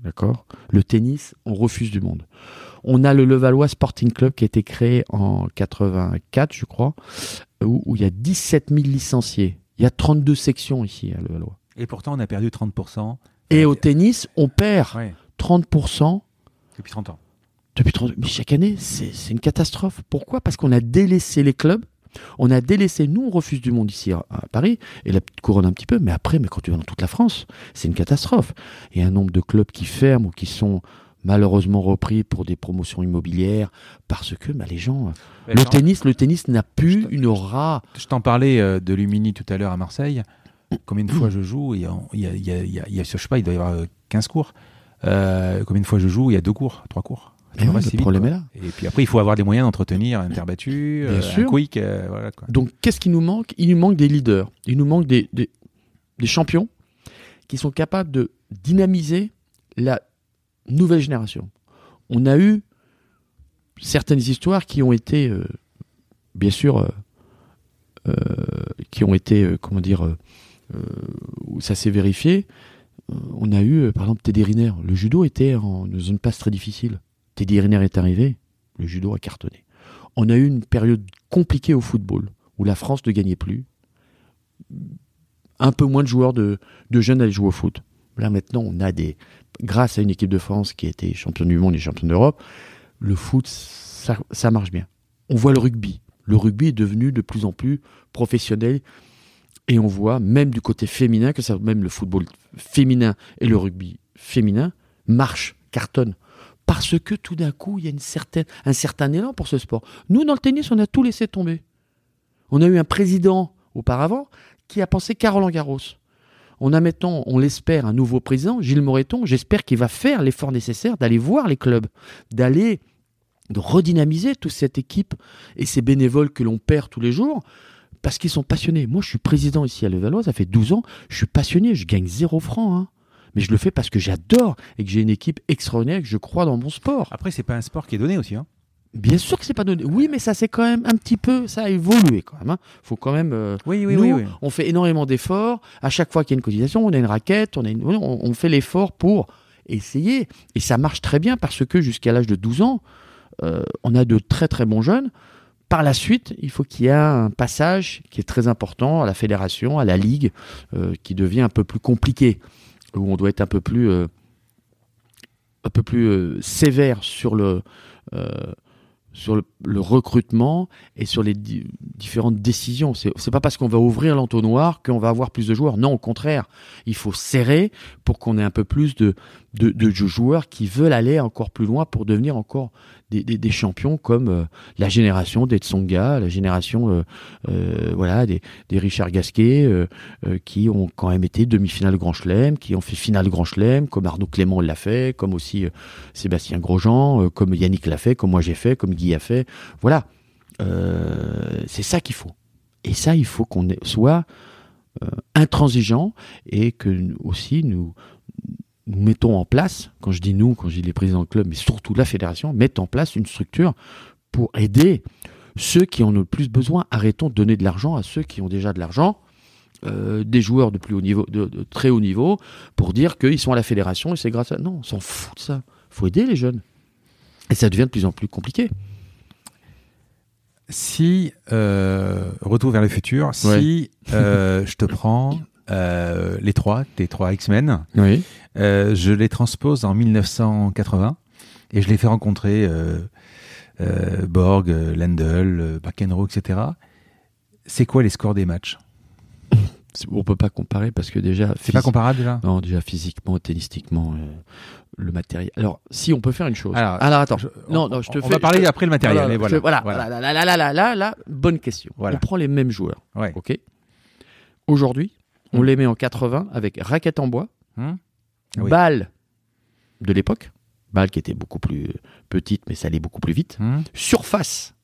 D'accord? Le tennis, on refuse du monde. On a le Levallois Sporting Club qui a été créé en 84, je crois, où, où il y a 17 000 licenciés. Il y a 32 sections ici à Levallois. Et pourtant, on a perdu 30%. Et au tennis, on perd Ouais, 30% depuis 30 ans. depuis 30 Mais chaque année, c'est une catastrophe. Pourquoi? Parce qu'on a délaissé les clubs. On a délaissé, nous on refuse du monde ici à, à Paris, et la petite couronne un petit peu, mais après, mais quand tu vas dans toute la France, c'est une catastrophe. Il y a un nombre de clubs qui ferment ou qui sont malheureusement repris pour des promotions immobilières, parce que bah, les gens... Mais le genre, tennis, le tennis n'a plus une aura. Je t'en parlais euh, de Lumini tout à l'heure à Marseille. Combien de fois je joue Il y a, il y a, il y a, il y a- il y a- je sais pas, il doit y avoir euh, 15 cours. Euh, combien de fois je joue Il y a deux cours, trois cours. C'est le vite, problème quoi. est là. Et puis après, il faut avoir des moyens d'entretenir un terre battue, euh, un quick, euh, voilà quoi. Donc, qu'est-ce qui nous manque? Il nous manque des leaders. Il nous manque des, des, des champions qui sont capables de dynamiser la nouvelle génération. On a eu certaines histoires qui ont été, euh, bien sûr, euh, euh, qui ont été, comment dire, où ça s'est vérifié. On a eu, par exemple, Teddy Riner. Le judo était en une passe très difficile. Teddy Riner est arrivé, le judo a cartonné. On a eu une période compliquée au football, où la France ne gagnait plus. Un peu moins de joueurs de, de jeunes allaient jouer au foot. Là maintenant, on a des, grâce à une équipe de France qui été championne du monde et championne d'Europe, le foot, ça, marche bien. On voit le rugby. Le rugby est devenu de plus en plus professionnel et on voit même du côté féminin que ça, même le football féminin et le rugby féminin marchent, cartonnent. Parce que tout d'un coup, il y a une certaine, un certain élan pour ce sport. Nous, dans le tennis, on a tout laissé tomber. On a eu un président auparavant qui a pensé Roland Garros. On a maintenant, on l'espère, un nouveau président, Gilles Moreton. J'espère qu'il va faire l'effort nécessaire d'aller voir les clubs, d'aller redynamiser toute cette équipe et ces bénévoles que l'on perd tous les jours parce qu'ils sont passionnés. Moi, je suis président ici à Levallois, ça fait 12 ans, je suis passionné, je gagne zéro franc. hein. Mais je le fais parce que j'adore et que j'ai une équipe extraordinaire que je crois dans mon sport. Après, c'est pas un sport qui est donné aussi. Hein. Bien sûr que c'est pas donné. Oui, mais ça c'est quand même un petit peu, ça a évolué quand même. Hein. Faut quand même. euh, Oui, oui, nous, oui, oui. on fait énormément d'efforts. À chaque fois qu'il y a une cotisation, on a une raquette, on a une- on, on fait l'effort pour essayer. Et ça marche très bien parce que jusqu'à l'âge de 12 ans, euh, on a de très très bons jeunes. Par la suite, il faut qu'il y ait un passage qui est très important à la fédération, à la ligue, euh, qui devient un peu plus compliqué, où on doit être un peu plus, un peu plus sévère sur le, sur le, recrutement et sur les di- différentes décisions. C'est c'est pas parce qu'on va ouvrir l'entonnoir qu'on va avoir plus de joueurs. Non, au contraire, il faut serrer pour qu'on ait un peu plus de, de joueurs qui veulent aller encore plus loin pour devenir encore des, des, champions comme euh, la génération des Tsonga, la génération euh, euh, voilà des, des Richard Gasquet qui ont quand même été demi-finale Grand Chelem, qui ont fait finale Grand Chelem, comme Arnaud Clément l'a fait, comme aussi Sébastien Grosjean, comme Yannick l'a fait, comme moi j'ai fait, comme Guy a fait. Voilà, c'est ça qu'il faut. Et ça, il faut qu'on soit intransigeant et que aussi nous nous mettons en place, quand je dis nous, quand je dis les présidents de club, mais surtout la fédération, mettent en place une structure pour aider ceux qui en ont le plus besoin. Arrêtons de donner de l'argent à ceux qui ont déjà de l'argent, euh, des joueurs de plus haut niveau, de, de très haut niveau, pour dire qu'ils sont à la fédération et c'est grâce à. Non, on s'en fout de ça. faut aider les jeunes. Et ça devient de plus en plus compliqué. Si, euh, retour vers le futur, si euh, je te prends [laughs] euh, les trois, tes trois X-Men, Oui. euh, je les transpose en 1980 et je les fais rencontrer euh, euh, Borg, euh, Lendl, euh, McEnroe, etc. C'est quoi les scores des matchs On peut pas comparer parce que déjà. C'est pas comparable déjà Non, déjà physiquement, tennistiquement, euh, le matériel. Alors, si on peut faire une chose. Alors, attends. Je- non, on, non, je te on fais. va parler je après le matériel. voilà, voilà, je- voilà, voilà. là, là, là, là, là, là, bonne question. Voilà. On prend les mêmes joueurs. Ouais. Ok. Aujourd'hui, on Hmm. les met en 80 avec raquette en bois, Oui. balle de l'époque, balle qui était beaucoup plus petite, mais ça allait beaucoup plus vite. Hum Surface,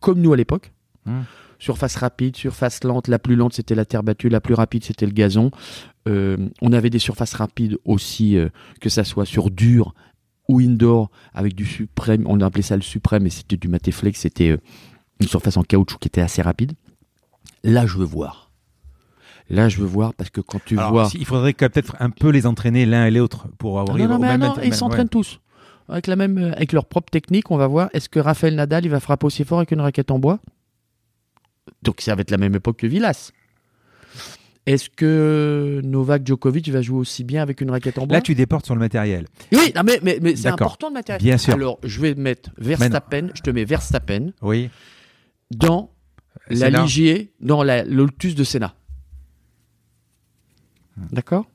comme nous à l'époque. Hmm. Surface rapide, surface lente. La plus lente, c'était la terre battue. La plus rapide, c'était le gazon. Euh, on avait des surfaces rapides aussi, euh, que ça soit sur dur ou indoor, avec du suprême. On appelait ça le suprême, et c'était du Matéflex. C'était euh, une surface en caoutchouc qui était assez rapide. Là, je veux voir. Là, je veux voir parce que quand tu Alors, vois. si- il faudrait peut-être un peu les entraîner l'un et l'autre pour Ah avoir non, non, au mais même non, ils s'entraînent tous. Avec, la même, euh, avec leur propre technique, on va voir. Est-ce que Raphaël Nadal, il va frapper aussi fort avec une raquette en bois? Donc ça va être la même époque que Villas. Est-ce que Novak Djokovic va jouer aussi bien avec une raquette en bois? Là, tu déportes sur le matériel. Oui, non, mais, mais, mais c'est important de matériel. Bien sûr. Alors, je vais mettre Verstappen, je te mets Verstappen Oui. dans la. Ligier, dans la Lotus de Senna. D'accord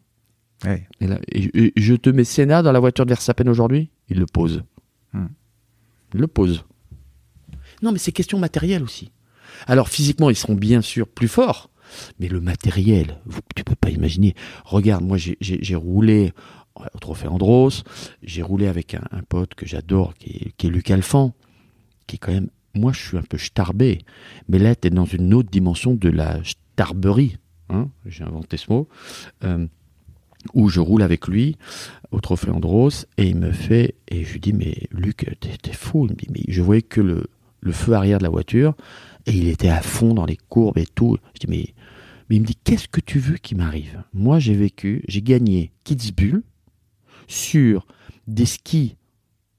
Ouais. Et, là, et- et je te mets Senna dans la voiture de Verstappen aujourd'hui, il le pose. Hmm. Il le pose. Non, mais c'est question matérielle aussi. Alors physiquement, ils seront bien sûr plus forts, mais le matériel, vous- tu peux pas imaginer. Regarde, moi j'ai- roulé au Trophée Andros, j'ai roulé avec un, un pote que j'adore, qui est, qui est Luc Alphand, qui est quand même. Moi, je suis un peu starbé, mais là, tu es dans une autre dimension de la starberie. Hein j'ai inventé ce mot. Euh, où je roule avec lui au Trophée Andros et il me fait et je lui dis mais Luc t'es fou. Il me dit mais je voyais que le, feu arrière de la voiture et il était à fond dans les courbes et tout. Je dis mais mais il me dit qu'est-ce que tu veux qui m'arrive? Moi j'ai vécu j'ai gagné Kitzbühel sur des skis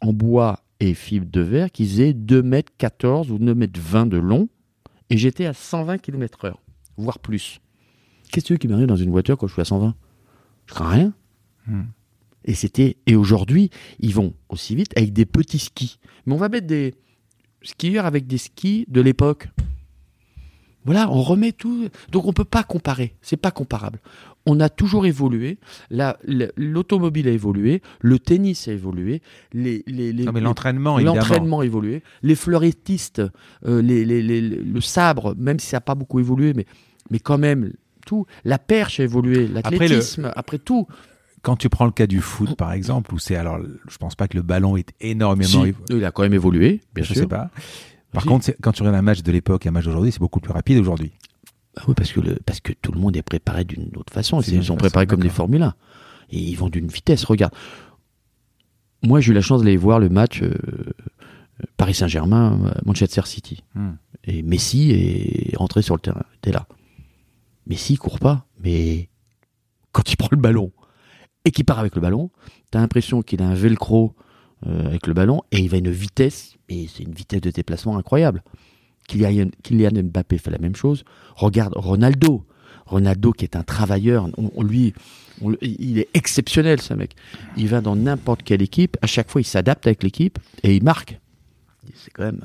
en bois et fibre de verre qui faisaient 2m14 ou 2m20 de long et j'étais à 120 km heure voire plus qu'est-ce que tu veux qui m'arrive dans une voiture quand je suis à 120 je crains rien. Hmm. Et c'était et aujourd'hui, ils vont aussi vite avec des petits skis. Mais on va mettre des skieurs avec des skis de l'époque. Voilà, on remet tout. Donc on peut pas comparer. C'est pas comparable. On a toujours évolué. La- la- L'automobile a évolué. Le tennis a évolué. Les, les, les- Non, mais les- l'entraînement, a évolué. Les fleurettistes, euh, les- le sabre, même si ça n'a pas beaucoup évolué, mais, mais quand même, tout. La perche a évolué, l'athlétisme, après, tout. Quand tu prends le cas du foot, par exemple, où c'est alors, je pense pas que le ballon est énormément. Si, il a quand même évolué, bien je sûr. sais pas. Par Si. contre, quand tu regardes un match de l'époque et un match d'aujourd'hui, c'est beaucoup plus rapide aujourd'hui. Bah oui, parce que, le, parce que tout le monde est préparé d'une autre façon. Ils sont préparés comme des. Formule 1. Et ils vont d'une vitesse. Regarde. Moi, j'ai eu la chance d'aller voir le match euh, Paris Saint-Germain, euh, Manchester City. Hmm. Et Messi est rentré sur le terrain. T'es là. Messi il court pas, mais quand il prend le ballon et qu'il part avec le ballon, t'as l'impression qu'il a un velcro euh, avec le ballon et il va à une vitesse, et c'est une vitesse de déplacement incroyable. Kylian, Kylian Mbappé fait la même chose. Regarde Ronaldo. Ronaldo qui est un travailleur, on, lui, il est exceptionnel ce mec. Il va dans n'importe quelle équipe, à chaque fois il s'adapte avec l'équipe et il marque. C'est quand même.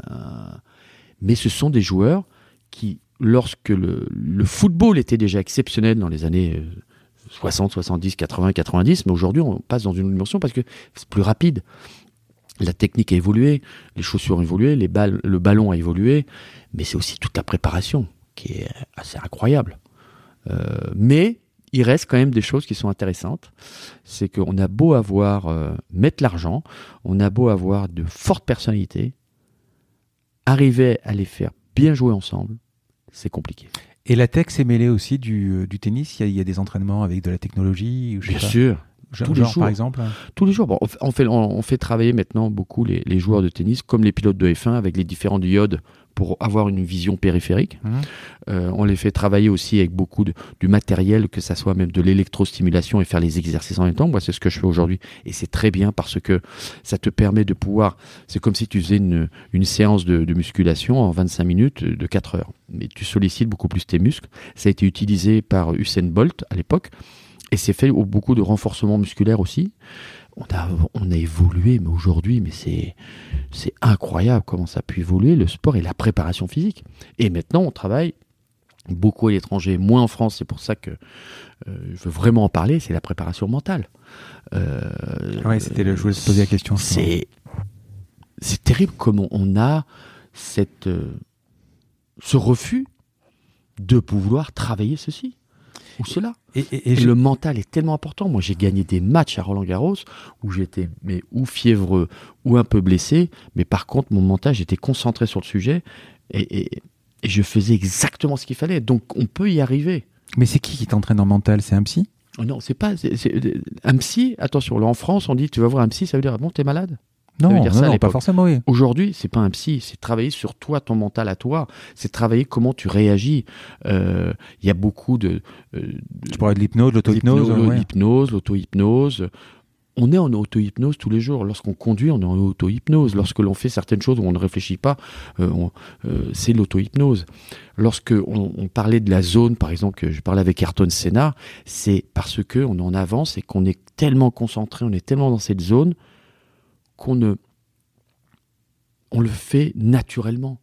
Mais ce sont des joueurs qui, lorsque le, football était déjà exceptionnel dans les années euh, 60, 70, 80, 90, mais aujourd'hui on passe dans une dimension parce que c'est plus rapide. La technique a évolué, les chaussures ont évolué, le ballon a évolué, mais c'est aussi toute la préparation qui est assez incroyable. Euh, mais il reste quand même des choses qui sont intéressantes. C'est qu'on a beau avoir, euh, mettre l'argent, on a beau avoir de fortes personnalités, arriver à les faire bien jouer ensemble, c'est compliqué. Et la tech s'est mêlée aussi du, euh, du tennis. Il y, a, il y a des entraînements avec de la technologie. sais Bien pas. sûr, Genre, tous les jours. par exemple. tous les jours. Bon, on fait- on travailler maintenant beaucoup les, les joueurs de tennis, comme les pilotes de F1, avec les différents diodes pour avoir une vision périphérique. Mhm. Euh, on les fait travailler aussi avec beaucoup de, du matériel, que ça soit même de l'électrostimulation et faire les exercices en même temps. Moi, c'est ce que je fais aujourd'hui. Et c'est très bien parce que ça te permet de pouvoir. C'est comme si tu faisais une, une séance de, de musculation en 25 minutes de 4 heures. Mais tu sollicites beaucoup plus tes muscles. Ça a été utilisé par Usain Bolt à l'époque. Et c'est fait au beaucoup de renforcement musculaire aussi. On a, on a évolué, mais aujourd'hui, mais c'est, c'est incroyable comment ça a pu évoluer, le sport et la préparation physique. Et maintenant, on travaille beaucoup à l'étranger, moins en France. C'est pour ça que euh, je veux vraiment en parler. C'est la préparation mentale. Euh, Ouais, c'était le. Je voulais te poser la question. c'est c'est terrible comment on a cette euh, ce refus de pouvoir travailler ceci ou cela. Et, et- et Et je- le mental est tellement important. Moi, j'ai gagné des matchs à Roland Garros où j'étais mais ou fiévreux ou un peu blessé, mais par contre, mon mental, j'étais concentré sur le sujet et, je faisais exactement ce qu'il fallait. Donc, on peut y arriver. Mais c'est qui qui t'entraîne en mental? C'est un psy? Oh non, c'est pas c'est- c'est- un psy. Attention, là en France, on dit tu vas voir un psy, ça veut dire ah bon, t'es malade? Non, veut dire non, ça à non, pas forcément, oui. Aujourd'hui, c'est pas un psy, c'est travailler sur toi, ton mental à toi. C'est travailler comment tu réagis. Euh, Il y a beaucoup de, euh, Tu parlais de l'hypnose, l'auto-hypnose. L'hypnose, ouais. l'auto-hypnose. On est en auto-hypnose tous les jours. Lorsqu'on conduit, on est en auto-hypnose. Lorsque l'on fait certaines choses où on ne réfléchit pas, euh, euh, c'est l'auto-hypnose. Lorsque on, on parlait de la zone, par exemple, que je parlais avec Ayrton Senna, c'est parce que on en avance et qu'on est tellement concentré, on est tellement dans cette zone qu'on ne, on le fait naturellement.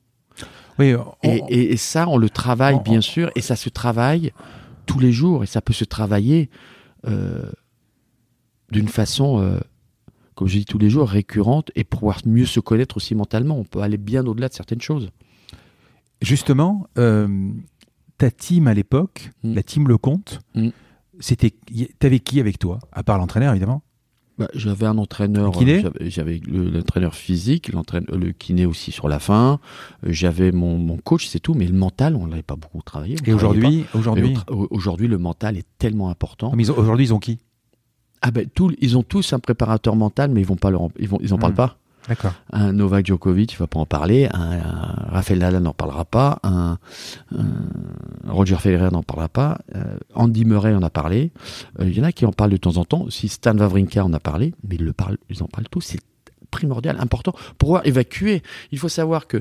Oui, on- Et, et- et ça, on le travaille on- bien sûr, et ça se travaille tous les jours, et ça peut se travailler euh, d'une façon, euh, comme je dis tous les jours, récurrente, et pouvoir mieux se connaître aussi mentalement. On peut aller bien au-delà de certaines choses. Justement, euh, ta team à l'époque, Mm. la team Lecomte, Mm. c'était, t'avais qui avec toi À part l'entraîneur, évidemment? Bah, j'avais un entraîneur, euh, j'avais- j'avais le- l'entraîneur physique, l'entraîneur, le kiné aussi sur la fin. Euh, J'avais mon, mon coach, c'est tout, mais le mental, on l'avait pas beaucoup travaillé. Et aujourd'hui, aujourd'hui, Aujourd'hui, le mental est tellement important. Mais ont- aujourd'hui, ils ont qui? Ah ben, tout- ils ont tous un préparateur mental, mais ils vont pas leur, ils vont, ils en parlent Hmm. pas. D'accord. Un Novak Djokovic, il va pas en parler. Un, un Rafael n'en parlera pas. Un, Roger Federer n'en parlera pas. Euh, Andy Murray en a parlé. Euh, Il y en a qui en parlent de temps en temps. Si Stan Wawrinka en a parlé, mais ils le parlent, en parlent tous. C'est primordial, important pour pouvoir évacuer. Il faut savoir que, euh,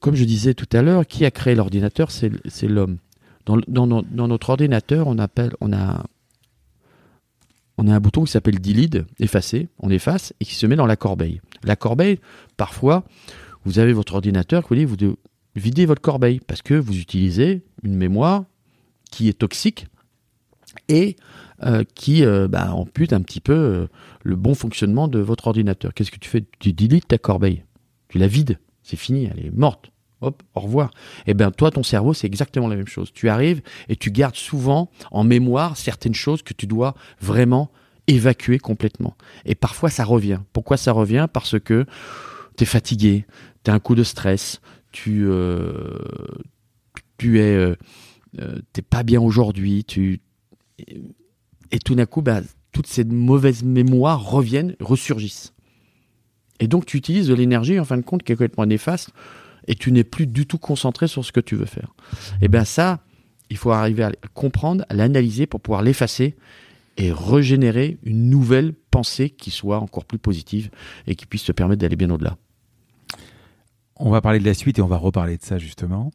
comme je disais tout à l'heure, qui a créé l'ordinateur, c'est l'homme. Dans, dans notre ordinateur, on appelle, on a on a un bouton qui s'appelle delete, effacer, on efface, et qui se met dans la corbeille. La corbeille, parfois, vous avez votre ordinateur, vous dites, vous vider votre corbeille, parce que vous utilisez une mémoire qui est toxique et euh, qui euh, bah, ampute un petit peu euh, le bon fonctionnement de votre ordinateur. Qu'est-ce que tu fais? Tu deletes ta corbeille, tu la vides, c'est fini, elle est morte. Hop, au revoir. Eh bien, toi, ton cerveau, c'est exactement la même chose. Tu arrives et tu gardes souvent en mémoire certaines choses que tu dois vraiment évacuer complètement. Et parfois, ça revient. Pourquoi ça revient? Parce que tu es fatigué, tu as un coup de stress, tu, euh, tu es euh, euh, t'es pas bien aujourd'hui, tu et, tout d'un coup, bah, toutes ces mauvaises mémoires reviennent, ressurgissent. Et donc tu utilises de l'énergie en fin de compte qui est complètement néfaste et tu n'es plus du tout concentré sur ce que tu veux faire. Et bien ça, il faut arriver à le comprendre, à l'analyser pour pouvoir l'effacer et régénérer une nouvelle pensée qui soit encore plus positive et qui puisse te permettre d'aller bien au-delà. On va parler de la suite et on va reparler de ça justement.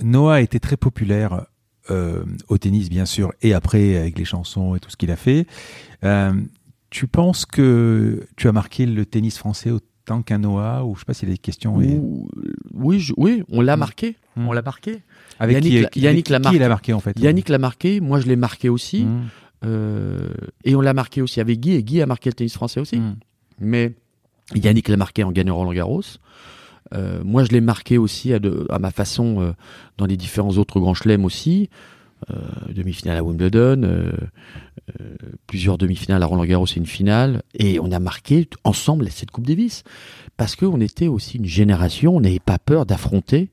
Noah a été très populaire euh, au tennis, bien sûr, et après avec les chansons et tout ce qu'il a fait. Euh, tu penses que tu as marqué le tennis français autant qu'un Noah ou je sais pas s'il y a des questions Oui, oui, on l'a hmm. marqué. Hmm. On l'a marqué. Avec Yannick, qui, Yannick l'a marqué. marqué en fait Yannick l'a marqué. Moi, je l'ai marqué aussi. Hmm. Euh, et on l'a marqué aussi avec Guy. Et Guy a marqué le tennis français aussi. Mais Yannick l'a marqué en gagnant Roland Garros. Euh, moi, je l'ai marqué aussi à, à ma façon euh, dans les différents autres grands chelems aussi. Euh, demi-finale à Wimbledon, plusieurs demi-finales à Roland Garros et une finale. Et on a marqué ensemble cette Coupe Davis. Parce qu'on était aussi une génération, on n'avait pas peur d'affronter.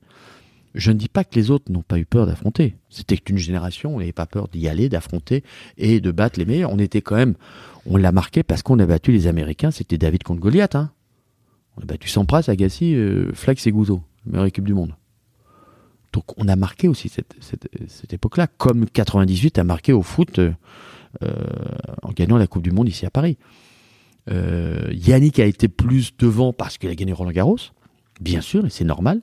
Je ne dis pas que les autres n'ont pas eu peur d'affronter. C'était une génération, on n'avait pas peur d'y aller, d'affronter et de battre les meilleurs. On était quand même, on l'a marqué parce qu'on a battu les Américains, c'était David contre Goliath. Hein. On a battu Sampras, Agassi, euh, Flax et Gouzeau, meilleure équipe du monde. Donc on a marqué aussi cette, cette, époque-là, comme 98 a marqué au foot euh, euh, en gagnant la Coupe du Monde ici à Paris. Yannick a été plus devant parce qu'il a gagné Roland Garros, bien sûr, et c'est normal.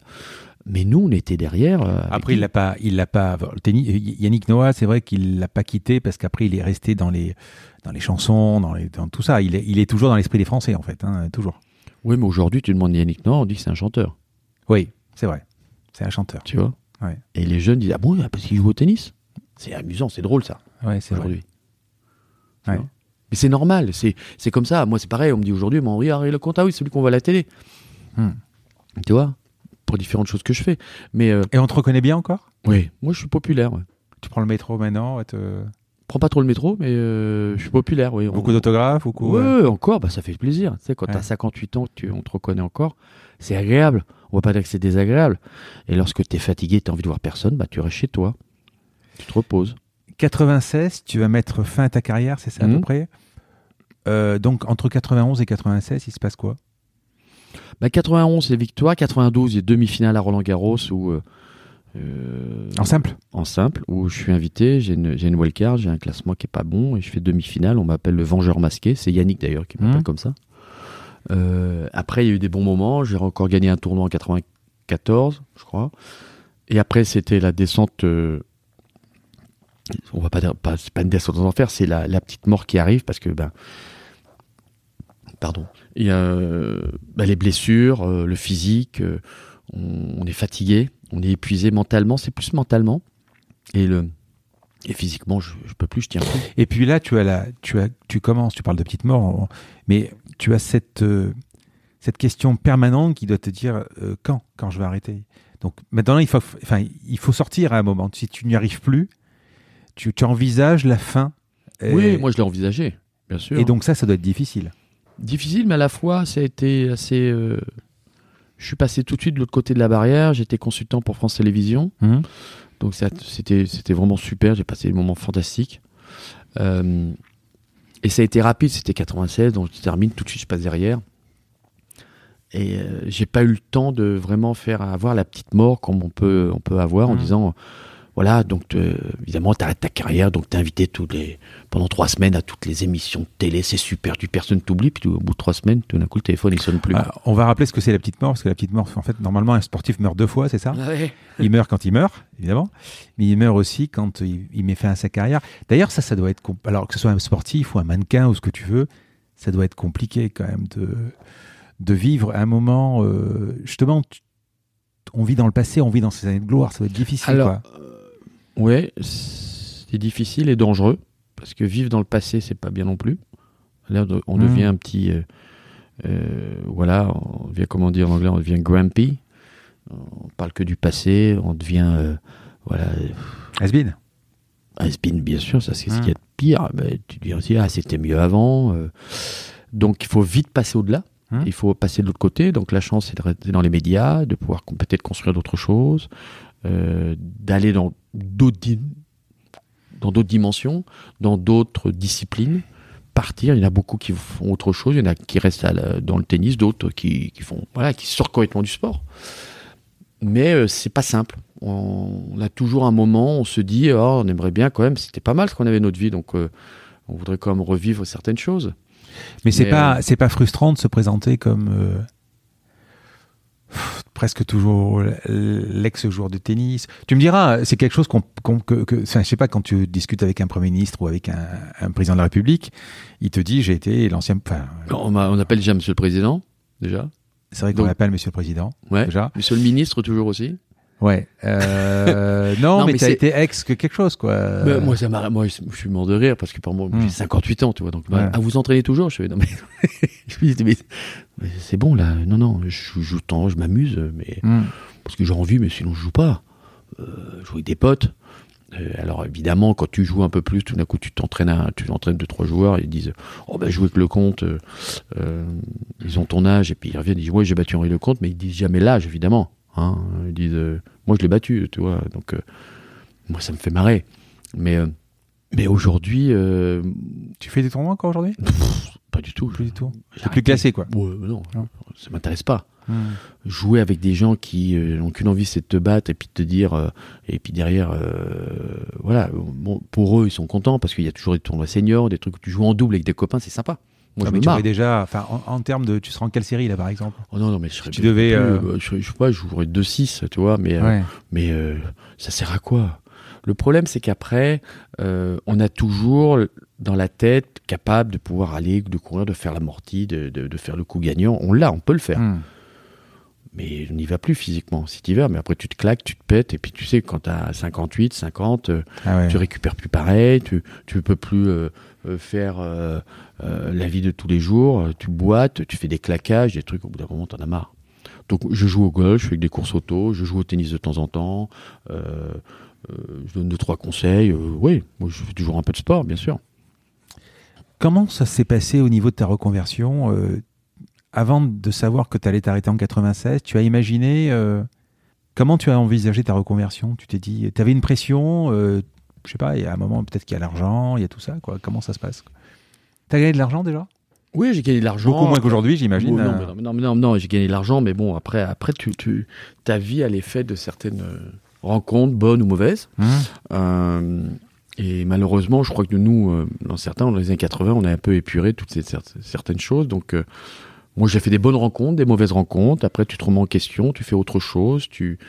Mais nous, on était derrière. après, il l'a pas, il l'a pas. Yannick Noah, c'est vrai qu'il l'a pas quitté parce qu'après, il est resté dans les, dans les chansons, dans, les, dans tout ça. Il est, il est toujours dans l'esprit des Français, en fait, hein, toujours. Oui, mais aujourd'hui, tu demandes Yannick Noah, on dit que c'est un chanteur. Oui, c'est vrai. C'est un chanteur. Tu vois Et les jeunes disent Ah bon, parce qu'il joue au tennis C'est amusant, c'est drôle ça. Ouais, c'est aujourd'hui. Ouais. Mais c'est normal, c'est, comme ça. Moi, c'est pareil, on me dit aujourd'hui, mais Henri, le compte, ah oui, celui qu'on voit à la télé. Hmm. Tu vois Pour différentes choses que je fais. Mais, euh, Et on te reconnaît bien encore Oui, moi je suis populaire. Tu prends le métro maintenant te prends pas trop le métro, mais euh, je suis populaire. Oui. Beaucoup d'autographes beaucoup, Oui, encore, bah, ça fait plaisir. Tu sais, quand tu as 58 ans, tu, on te reconnaît encore, c'est agréable. On va pas dire que c'est désagréable. Et lorsque tu es fatigué, tu as envie de voir personne, bah, tu restes chez toi. Tu te reposes. 96, tu vas mettre fin à ta carrière, c'est ça à peu mmh. près? Euh, Donc, entre 91 et 96, il se passe quoi? Bah, 91, c'est victoire. 92, il y a demi-finale à Roland-Garros où. Euh, euh, en simple En simple, où je suis invité, j'ai une, une wildcard, j'ai un classement qui est pas bon, et je fais demi-finale, on m'appelle le Vengeur masqué, c'est Yannick d'ailleurs qui m'appelle mmh. comme ça. Euh, après, il y a eu des bons moments, j'ai encore gagné un tournoi en 94, je crois. Et après, c'était la descente... Euh, on va pas dire, pas, c'est pas une descente aux enfers, c'est la, petite mort qui arrive, parce que, ben... Pardon. Il y a ben, les blessures, le physique, on, on, est fatigué on est épuisé mentalement, c'est plus mentalement. Et le et physiquement, je, je peux plus, je tiens plus. Et puis là, tu as la, tu as, tu commences, tu parles de petite mort, mais tu as cette euh, cette question permanente qui doit te dire euh, quand, quand je vais arrêter. Donc maintenant, il faut, enfin, il faut sortir à un moment. Si tu n'y arrives plus, tu, tu envisages la fin. Oui, moi je l'ai envisagé, bien sûr. Et donc ça, ça doit être difficile. Difficile, mais à la fois, ça a été assez euh, je suis passé tout de suite de l'autre côté de la barrière. J'étais consultant pour France Télévisions. Mmh. Donc c'était vraiment super. J'ai passé des moments fantastiques. Euh, et ça a été rapide. C'était 96, donc je termine tout de suite. Je passe derrière. Et euh, j'ai pas eu le temps de vraiment faire avoir la petite mort comme on peut on peut avoir en mmh. disant voilà, donc évidemment, tu arrêtes ta carrière, donc tu es invité tous les, pendant trois semaines à toutes les émissions de télé, c'est super, tu personne t'oublie, puis au bout de trois semaines, tout d'un coup, le téléphone, il sonne plus. Ah, on va rappeler ce que c'est la petite mort, parce que la petite mort, en fait, normalement, un sportif meurt deux fois, c'est ça? Il meurt quand il meurt, évidemment, mais il meurt aussi quand il, met fin à sa carrière. D'ailleurs, ça, ça doit être, alors que ce soit un sportif ou un mannequin ou ce que tu veux, ça doit être compliqué quand même de, de vivre un moment, euh, justement, on vit dans le passé, on vit dans ces années de gloire, ça doit être difficile. Alors, quoi. Ouais, c'est difficile et dangereux parce que vivre dans le passé, c'est pas bien non plus. Là, on devient mmh. un petit, euh, euh, voilà, on devient comment dire en anglais, on devient grumpy. On parle que du passé, on devient, euh, voilà. Has-been. Has-been, bien sûr, ça c'est ce qui est pire. Ben, tu dis aussi, ah, c'était mieux avant. donc il faut vite passer au-delà. Mmh. Il faut passer de l'autre côté. Donc la chance, c'est de rester dans les médias, de pouvoir peut-être construire d'autres choses, d'aller dans d'autres dans d'autres dimensions, dans d'autres disciplines, partir. Il y en a beaucoup qui font autre chose. Il y en a qui restent dans le tennis, d'autres qui, font, voilà, qui sortent complètement du sport. Mais euh, c'est pas simple. On, a toujours un moment, on se dit, oh, on aimerait bien quand même. C'était pas mal ce qu'on avait notre vie, donc euh, on voudrait quand même revivre certaines choses. Mais c'est pas, c'est pas frustrant de se présenter comme presque toujours l'ex-joueur de tennis. Tu me diras, c'est quelque chose qu'on, que, que je sais pas, quand tu discutes avec un premier ministre ou avec un, président de la République, il te dit j'ai été l'ancien. on, on, appelle déjà Monsieur le Président, déjà. C'est vrai qu'on l'appelle Monsieur le Président. Ouais. Déjà. Monsieur le Ministre toujours aussi. Ouais. Euh, [laughs] non, mais, tu as été ex que quelque chose, quoi. moi, ça moi, je suis mort de rire parce que pour moi, j'ai 58 hmm. ans, tu vois. Donc, bah, à vous entraîner toujours, je fais, non, mais, [laughs] c'est bon, là. Non, non, je joue tant, je m'amuse, mais, hmm. parce que j'ai envie, mais sinon, je joue pas. Euh, je joue avec des potes. Euh, alors évidemment, quand tu joues un peu plus, tout d'un coup, tu t'entraînes, tu entraînes deux trois joueurs, ils disent, oh ben jouer avec le compte, ils ont ton âge, et puis ils reviennent, ils disent, ouais, j'ai battu Henri Lecomte, mais ils disent jamais l'âge, évidemment. Hein. Ils disent, euh, moi je l'ai battu, tu vois. Donc, euh, moi ça me fait marrer. Mais, euh, mais aujourd'hui. tu fais des tournois encore aujourd'hui? Pas du tout. Plus du tout. C'est plus classé, quoi. non, ça m'intéresse pas. Hmm. Jouer avec des gens qui n'ont qu'une envie, c'est de te battre et puis de te dire. et puis derrière, voilà. Bon, pour eux, ils sont contents parce qu'il y a toujours des tournois seniors, des trucs où tu joues en double avec des copains, c'est sympa. Moi, je tu déjà, enfin, en, termes de, tu seras en quelle série là, par exemple? Oh Non, non, mais je serais. Tu devais. Euh, euh, je, je, sais pas, je jouerais 2-6, tu vois, mais euh, mais ça sert à quoi? Le problème, c'est qu'après, on a toujours dans la tête capable de pouvoir aller, de courir, de faire l'amorti, de, de, faire le coup gagnant. On l'a, on peut le faire. Hmm. Mais on n'y va plus physiquement. Si tu y vas, mais après tu te claques, tu te pètes, et puis tu sais, quand tu as 58, 50, ah tu récupères plus pareil, tu ne peux plus faire euh, la vie de tous les jours, euh, tu boites, tu fais des claquages, des trucs, au bout d'un moment, t'en as marre. Donc je joue au golf, je fais des courses auto, je joue au tennis de temps en temps, euh, je donne deux, trois conseils. oui, moi je fais toujours un peu de sport, bien sûr. Comment ça s'est passé au niveau de ta reconversion Avant de savoir que tu allais t'arrêter en 96, tu as imaginé comment tu as envisagé ta reconversion? Tu t'es dit, tu avais une pression Je sais pas, il y a un moment peut-être qu'il y a l'argent, il y a tout ça. Quoi. Comment ça se passe? T'as gagné de l'argent déjà? Oui, j'ai gagné de l'argent. Beaucoup moins qu'aujourd'hui, j'imagine. non, euh. non, non, non, j'ai gagné de l'argent, mais bon, après, après tu, tu, ta vie, elle est faite de certaines euh, rencontres, bonnes ou mauvaises. Mmh. Euh, et malheureusement, je crois que nous, dans certains, dans les années 80, on a un peu épuré toutes ces certaines choses. Donc, moi, j'ai fait des bonnes rencontres, des mauvaises rencontres. Après, tu te remets en question, tu fais autre chose, tu,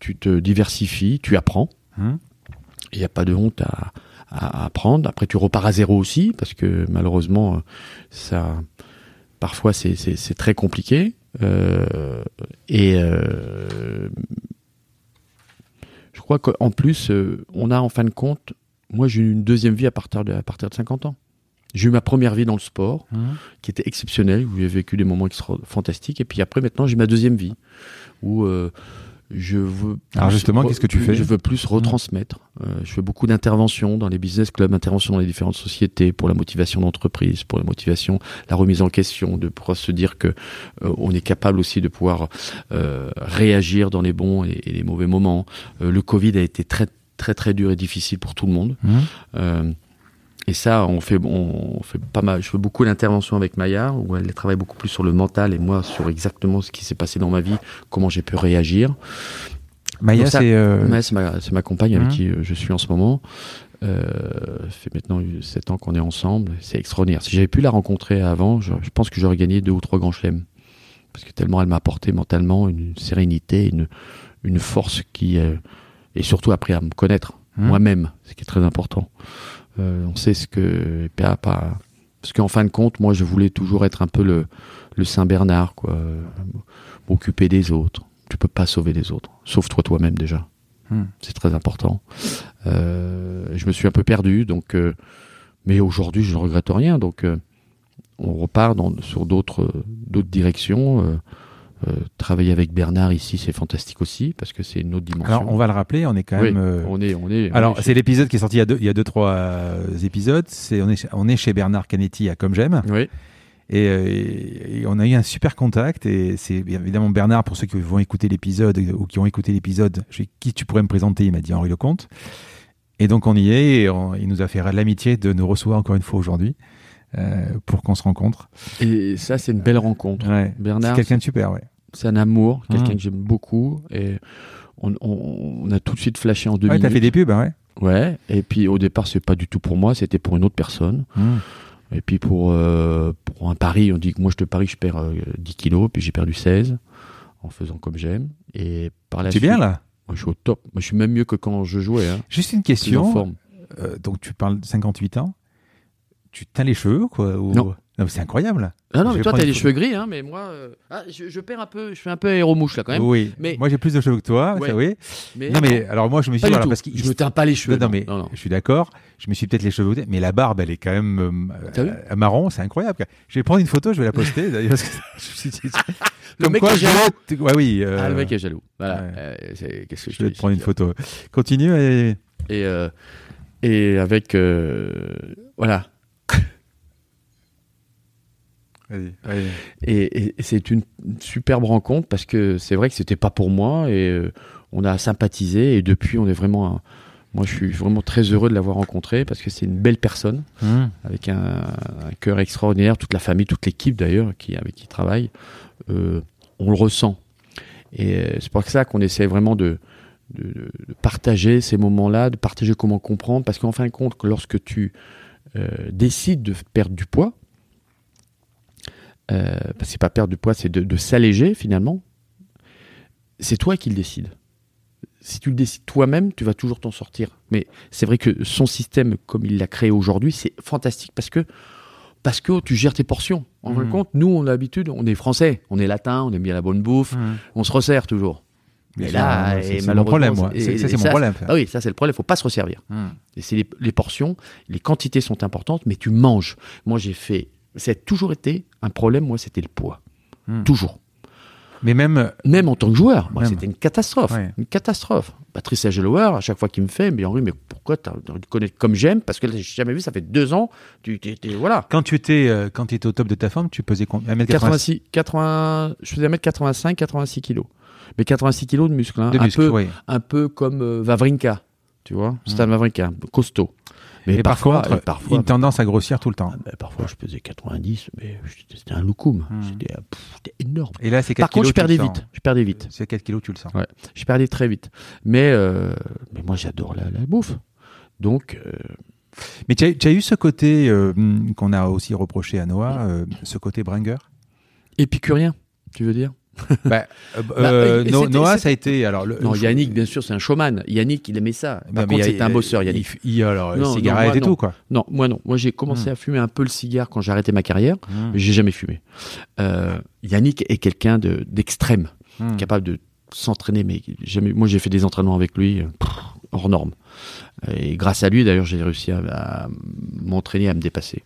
tu te diversifies, tu apprends. Il n'y a pas de honte à, à apprendre. Après, tu repars à zéro aussi, parce que malheureusement, ça, parfois, c'est très compliqué. Euh, et euh, je crois qu'en plus, euh, on a en fin de compte, moi j'ai eu une deuxième vie à partir de, à partir de 50 ans. J'ai eu ma première vie dans le sport, mmh. qui était exceptionnelle, où j'ai vécu des moments fantastiques. Et puis après, maintenant, j'ai ma deuxième vie, où je veux. Alors justement, qu'est-ce que tu fais Je veux plus retransmettre. Euh, je fais beaucoup d'interventions dans les business clubs, interventions dans les différentes sociétés pour la motivation d'entreprise, pour la motivation, la remise en question, de pouvoir se dire que euh, on est capable aussi de pouvoir euh, réagir dans les bons et, les mauvais moments. le Covid a été très très très dur et difficile pour tout le monde. Mmh. Et ça, on fait, on fait pas mal. Je fais beaucoup d'interventions avec Maya, où elle travaille beaucoup plus sur le mental et moi sur exactement ce qui s'est passé dans ma vie, comment j'ai pu réagir. Maya, c'est euh... ma, ma, compagne avec mmh. qui euh, je suis en ce moment. Euh, ça fait maintenant 7 ans qu'on est ensemble. C'est extraordinaire. Si j'avais pu la rencontrer avant, je, pense que j'aurais gagné deux ou trois grands chelems. Parce que tellement elle m'a apporté mentalement une sérénité, une, une force qui. Euh, et surtout après à me connaître mmh. moi-même, ce qui est très important. Euh, on sait ce que pas, pas parce qu'en fin de compte, moi, je voulais toujours être un peu le, le Saint Bernard, quoi, m'occuper des autres. Tu peux pas sauver les autres, sauf toi toi-même déjà. Hmm. C'est très important. Euh, je me suis un peu perdu, donc, euh, mais aujourd'hui, je ne regrette rien. Donc, on repart dans, sur d'autres d'autres directions. Euh, travailler avec Bernard ici, c'est fantastique aussi parce que c'est une autre dimension. Alors on va le rappeler, on est quand même. Euh, on est, on est. Alors c'est l'épisode qui est sorti il y a deux, il y a deux trois euh, épisodes. C'est on est, on est chez Bernard Canetti à Comme j'aime. Oui. Et, on a eu un super contact et c'est évidemment Bernard pour ceux qui vont écouter l'épisode ou qui ont écouté l'épisode. Qui tu pourrais me présenter Il m'a dit Henri Lecomte. Et donc on y est et il nous a fait l'amitié de nous recevoir encore une fois aujourd'hui. euh, pour qu'on se rencontre. Et ça, c'est une belle rencontre. Ouais. C'est Bernard, quelqu'un de super, ouais. C'est un amour, quelqu'un Mhm. que j'aime beaucoup. Et on, on- on a tout de suite flashé en deux Ouais, t'as minutes. fait des pubs, hein, ouais. Ouais. Et puis au départ, c'est pas du tout pour moi, c'était pour une autre personne. Mmh. Et puis pour, euh, pour un pari, on dit que moi je te parie je perds euh, 10 kilos, puis j'ai perdu 16 en faisant comme j'aime. Et par la Tu es bien là moi, je suis au top. Moi, je suis même mieux que quand je jouais. Hein. Juste une Plus en question. forme. Euh, donc tu parles de 58 ans. Tu teins les cheveux, quoi ou... Non. Mais c'est incroyable. Ah non, Je mais toi, t'as les cheveux gris, hein, mais moi, euh, ah, je, je perds un peu, je fais un peu aéromouche là quand même. Oui. Mais- Moi j'ai plus de cheveux que toi, Ouais. ça oui. Mais, Non mais alors moi je me suis dit, voilà, parce qu'il je me teins pas les cheveux. Non, non, mais non, non. je suis d'accord. Je me suis peut-être les cheveux, mais la barbe, elle est quand même euh, euh, marron, c'est incroyable. Je vais prendre une photo, je vais la poster d'ailleurs. parce que je me suis dit- [laughs] Le Comme mec quoi, est jaloux. Ouais, oui. euh, Ah, le mec est jaloux. Voilà. ouais. Euh, c'est- Qu'est-ce que je, vais te prendre une photo. Continue. Et... Et, euh, et avec. euh, voilà. Et, et- et c'est une superbe rencontre parce que c'est vrai que c'était pas pour moi et euh, on a sympathisé et depuis on est vraiment. un- moi je suis vraiment très heureux de l'avoir rencontré parce que c'est une belle personne Mmh. avec un, un cœur extraordinaire, toute la famille, toute l'équipe d'ailleurs qui, avec qui il travaille, euh, on le ressent. Et euh, c'est pour ça qu'on essaie vraiment de, de, de- de partager ces moments-là, de partager comment comprendre, parce qu'en fin de compte, que lorsque tu euh, décides de perdre du poids, euh, c'est pas perdre du poids, c'est de, de s'alléger finalement, c'est toi qui le décides. Si tu le décides toi-même, tu vas toujours t'en sortir. Mais c'est vrai que son système, comme il l'a créé aujourd'hui, c'est fantastique parce que parce que tu gères tes portions. En fin de Mhm. compte, nous, on a l'habitude, on est français, on est latin, on aime bien la bonne bouffe, Mmh. on se resserre toujours. Là, hein, et c'est mon problème, moi. c'est- C'est- et- Ça, c'est et mon problème. ça. Ah oui, ça c'est le problème, faut pas se resservir. Mmh. Et c'est les, les portions, les quantités sont importantes, mais tu manges. Moi, j'ai fait, ça a toujours été un problème. Moi, c'était le poids, Hmm. toujours. Mais même, Même en tant que joueur, moi, c'était une catastrophe, Ouais. une catastrophe. Patrice Agelower, à chaque fois qu'il me fait, mais Henri, mais pourquoi tu connais comme j'aime? Parce que là, j'ai jamais vu, ça fait deux ans. Tu, t'es- voilà. quand tu étais, euh, quand tu étais au top de ta forme, tu pesais combien? 1m86 86, 80, je faisais 1m85, 86 kilos. Mais 86 kilos de muscles, hein, de un, peu, un peu comme euh, Vavrinka, tu vois, Stan Wawrinka, costaud. Mais Et par parfois, contre, et parfois, une tendance à grossir tout le temps. ah ben, parfois je pesais 90, mais c'était un loukoum. Hmm. C'était, euh, c'était énorme. Et là, c'est 4 Par contre, kilos, je tu le perdais vite. Je perdais vite. C'est 4 kilos, tu le sens. Ouais. Je perdais très vite. Mais, euh, mais moi, j'adore la, la bouffe. Donc, euh, Mais tu as, eu ce côté euh, qu'on a aussi reproché à Noah, euh, ce côté bringueur épicurien, tu veux dire? [laughs] bah, euh, Bah, euh, No- c'était- Noah, ça a été. Alors, le, Non, Yannick, bien sûr, c'est un showman. Yannick, il aimait ça. Par Non, mais contre, il c'était un bosseur, il- Yannick. il- alors, Non, non, cigarette moi, et non. tout, quoi. Non, moi non. Moi, j'ai commencé Hmm. à fumer un peu le cigare quand j'ai arrêté ma carrière. Mais J'ai jamais fumé. Euh, Yannick est quelqu'un de, d'extrême. hum. capable de s'entraîner, mais jamais. Moi, j'ai fait des entraînements avec lui euh, hors norme. Et grâce à lui, d'ailleurs, j'ai réussi à, à m'entraîner, à me dépasser.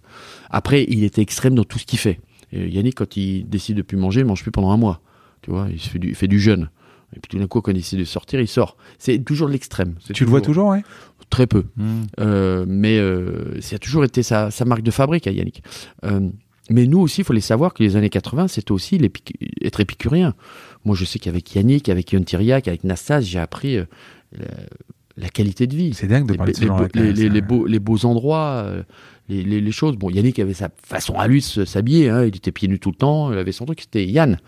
Après, il était extrême dans tout ce qu'il fait. Et Yannick, quand il décide de plus manger, il mange plus pendant un mois. Tu vois, il fait du, il fait du jeûne. Et puis tout d'un coup, quand il décide de sortir, il sort. C'est toujours l'extrême. Tu le vois toujours, ouais? Très peu. Hum. Euh, mais euh, ça a toujours été sa, sa marque de fabrique à Yannick. Euh, mais nous aussi, il faut les savoir que les années 80, c'était aussi être épicurien. Moi, je sais qu'avec Yannick, avec Yon Tiriac, avec Nastas, j'ai appris la, la qualité de vie. C'est dingue de Les, parler de les beaux- les- les- beaux, les beaux endroits, les, les- les choses. Bon, Yannick avait sa façon à lui de s'habiller. hein. Il était pieds nus tout le temps. Il avait son truc. C'était Yann.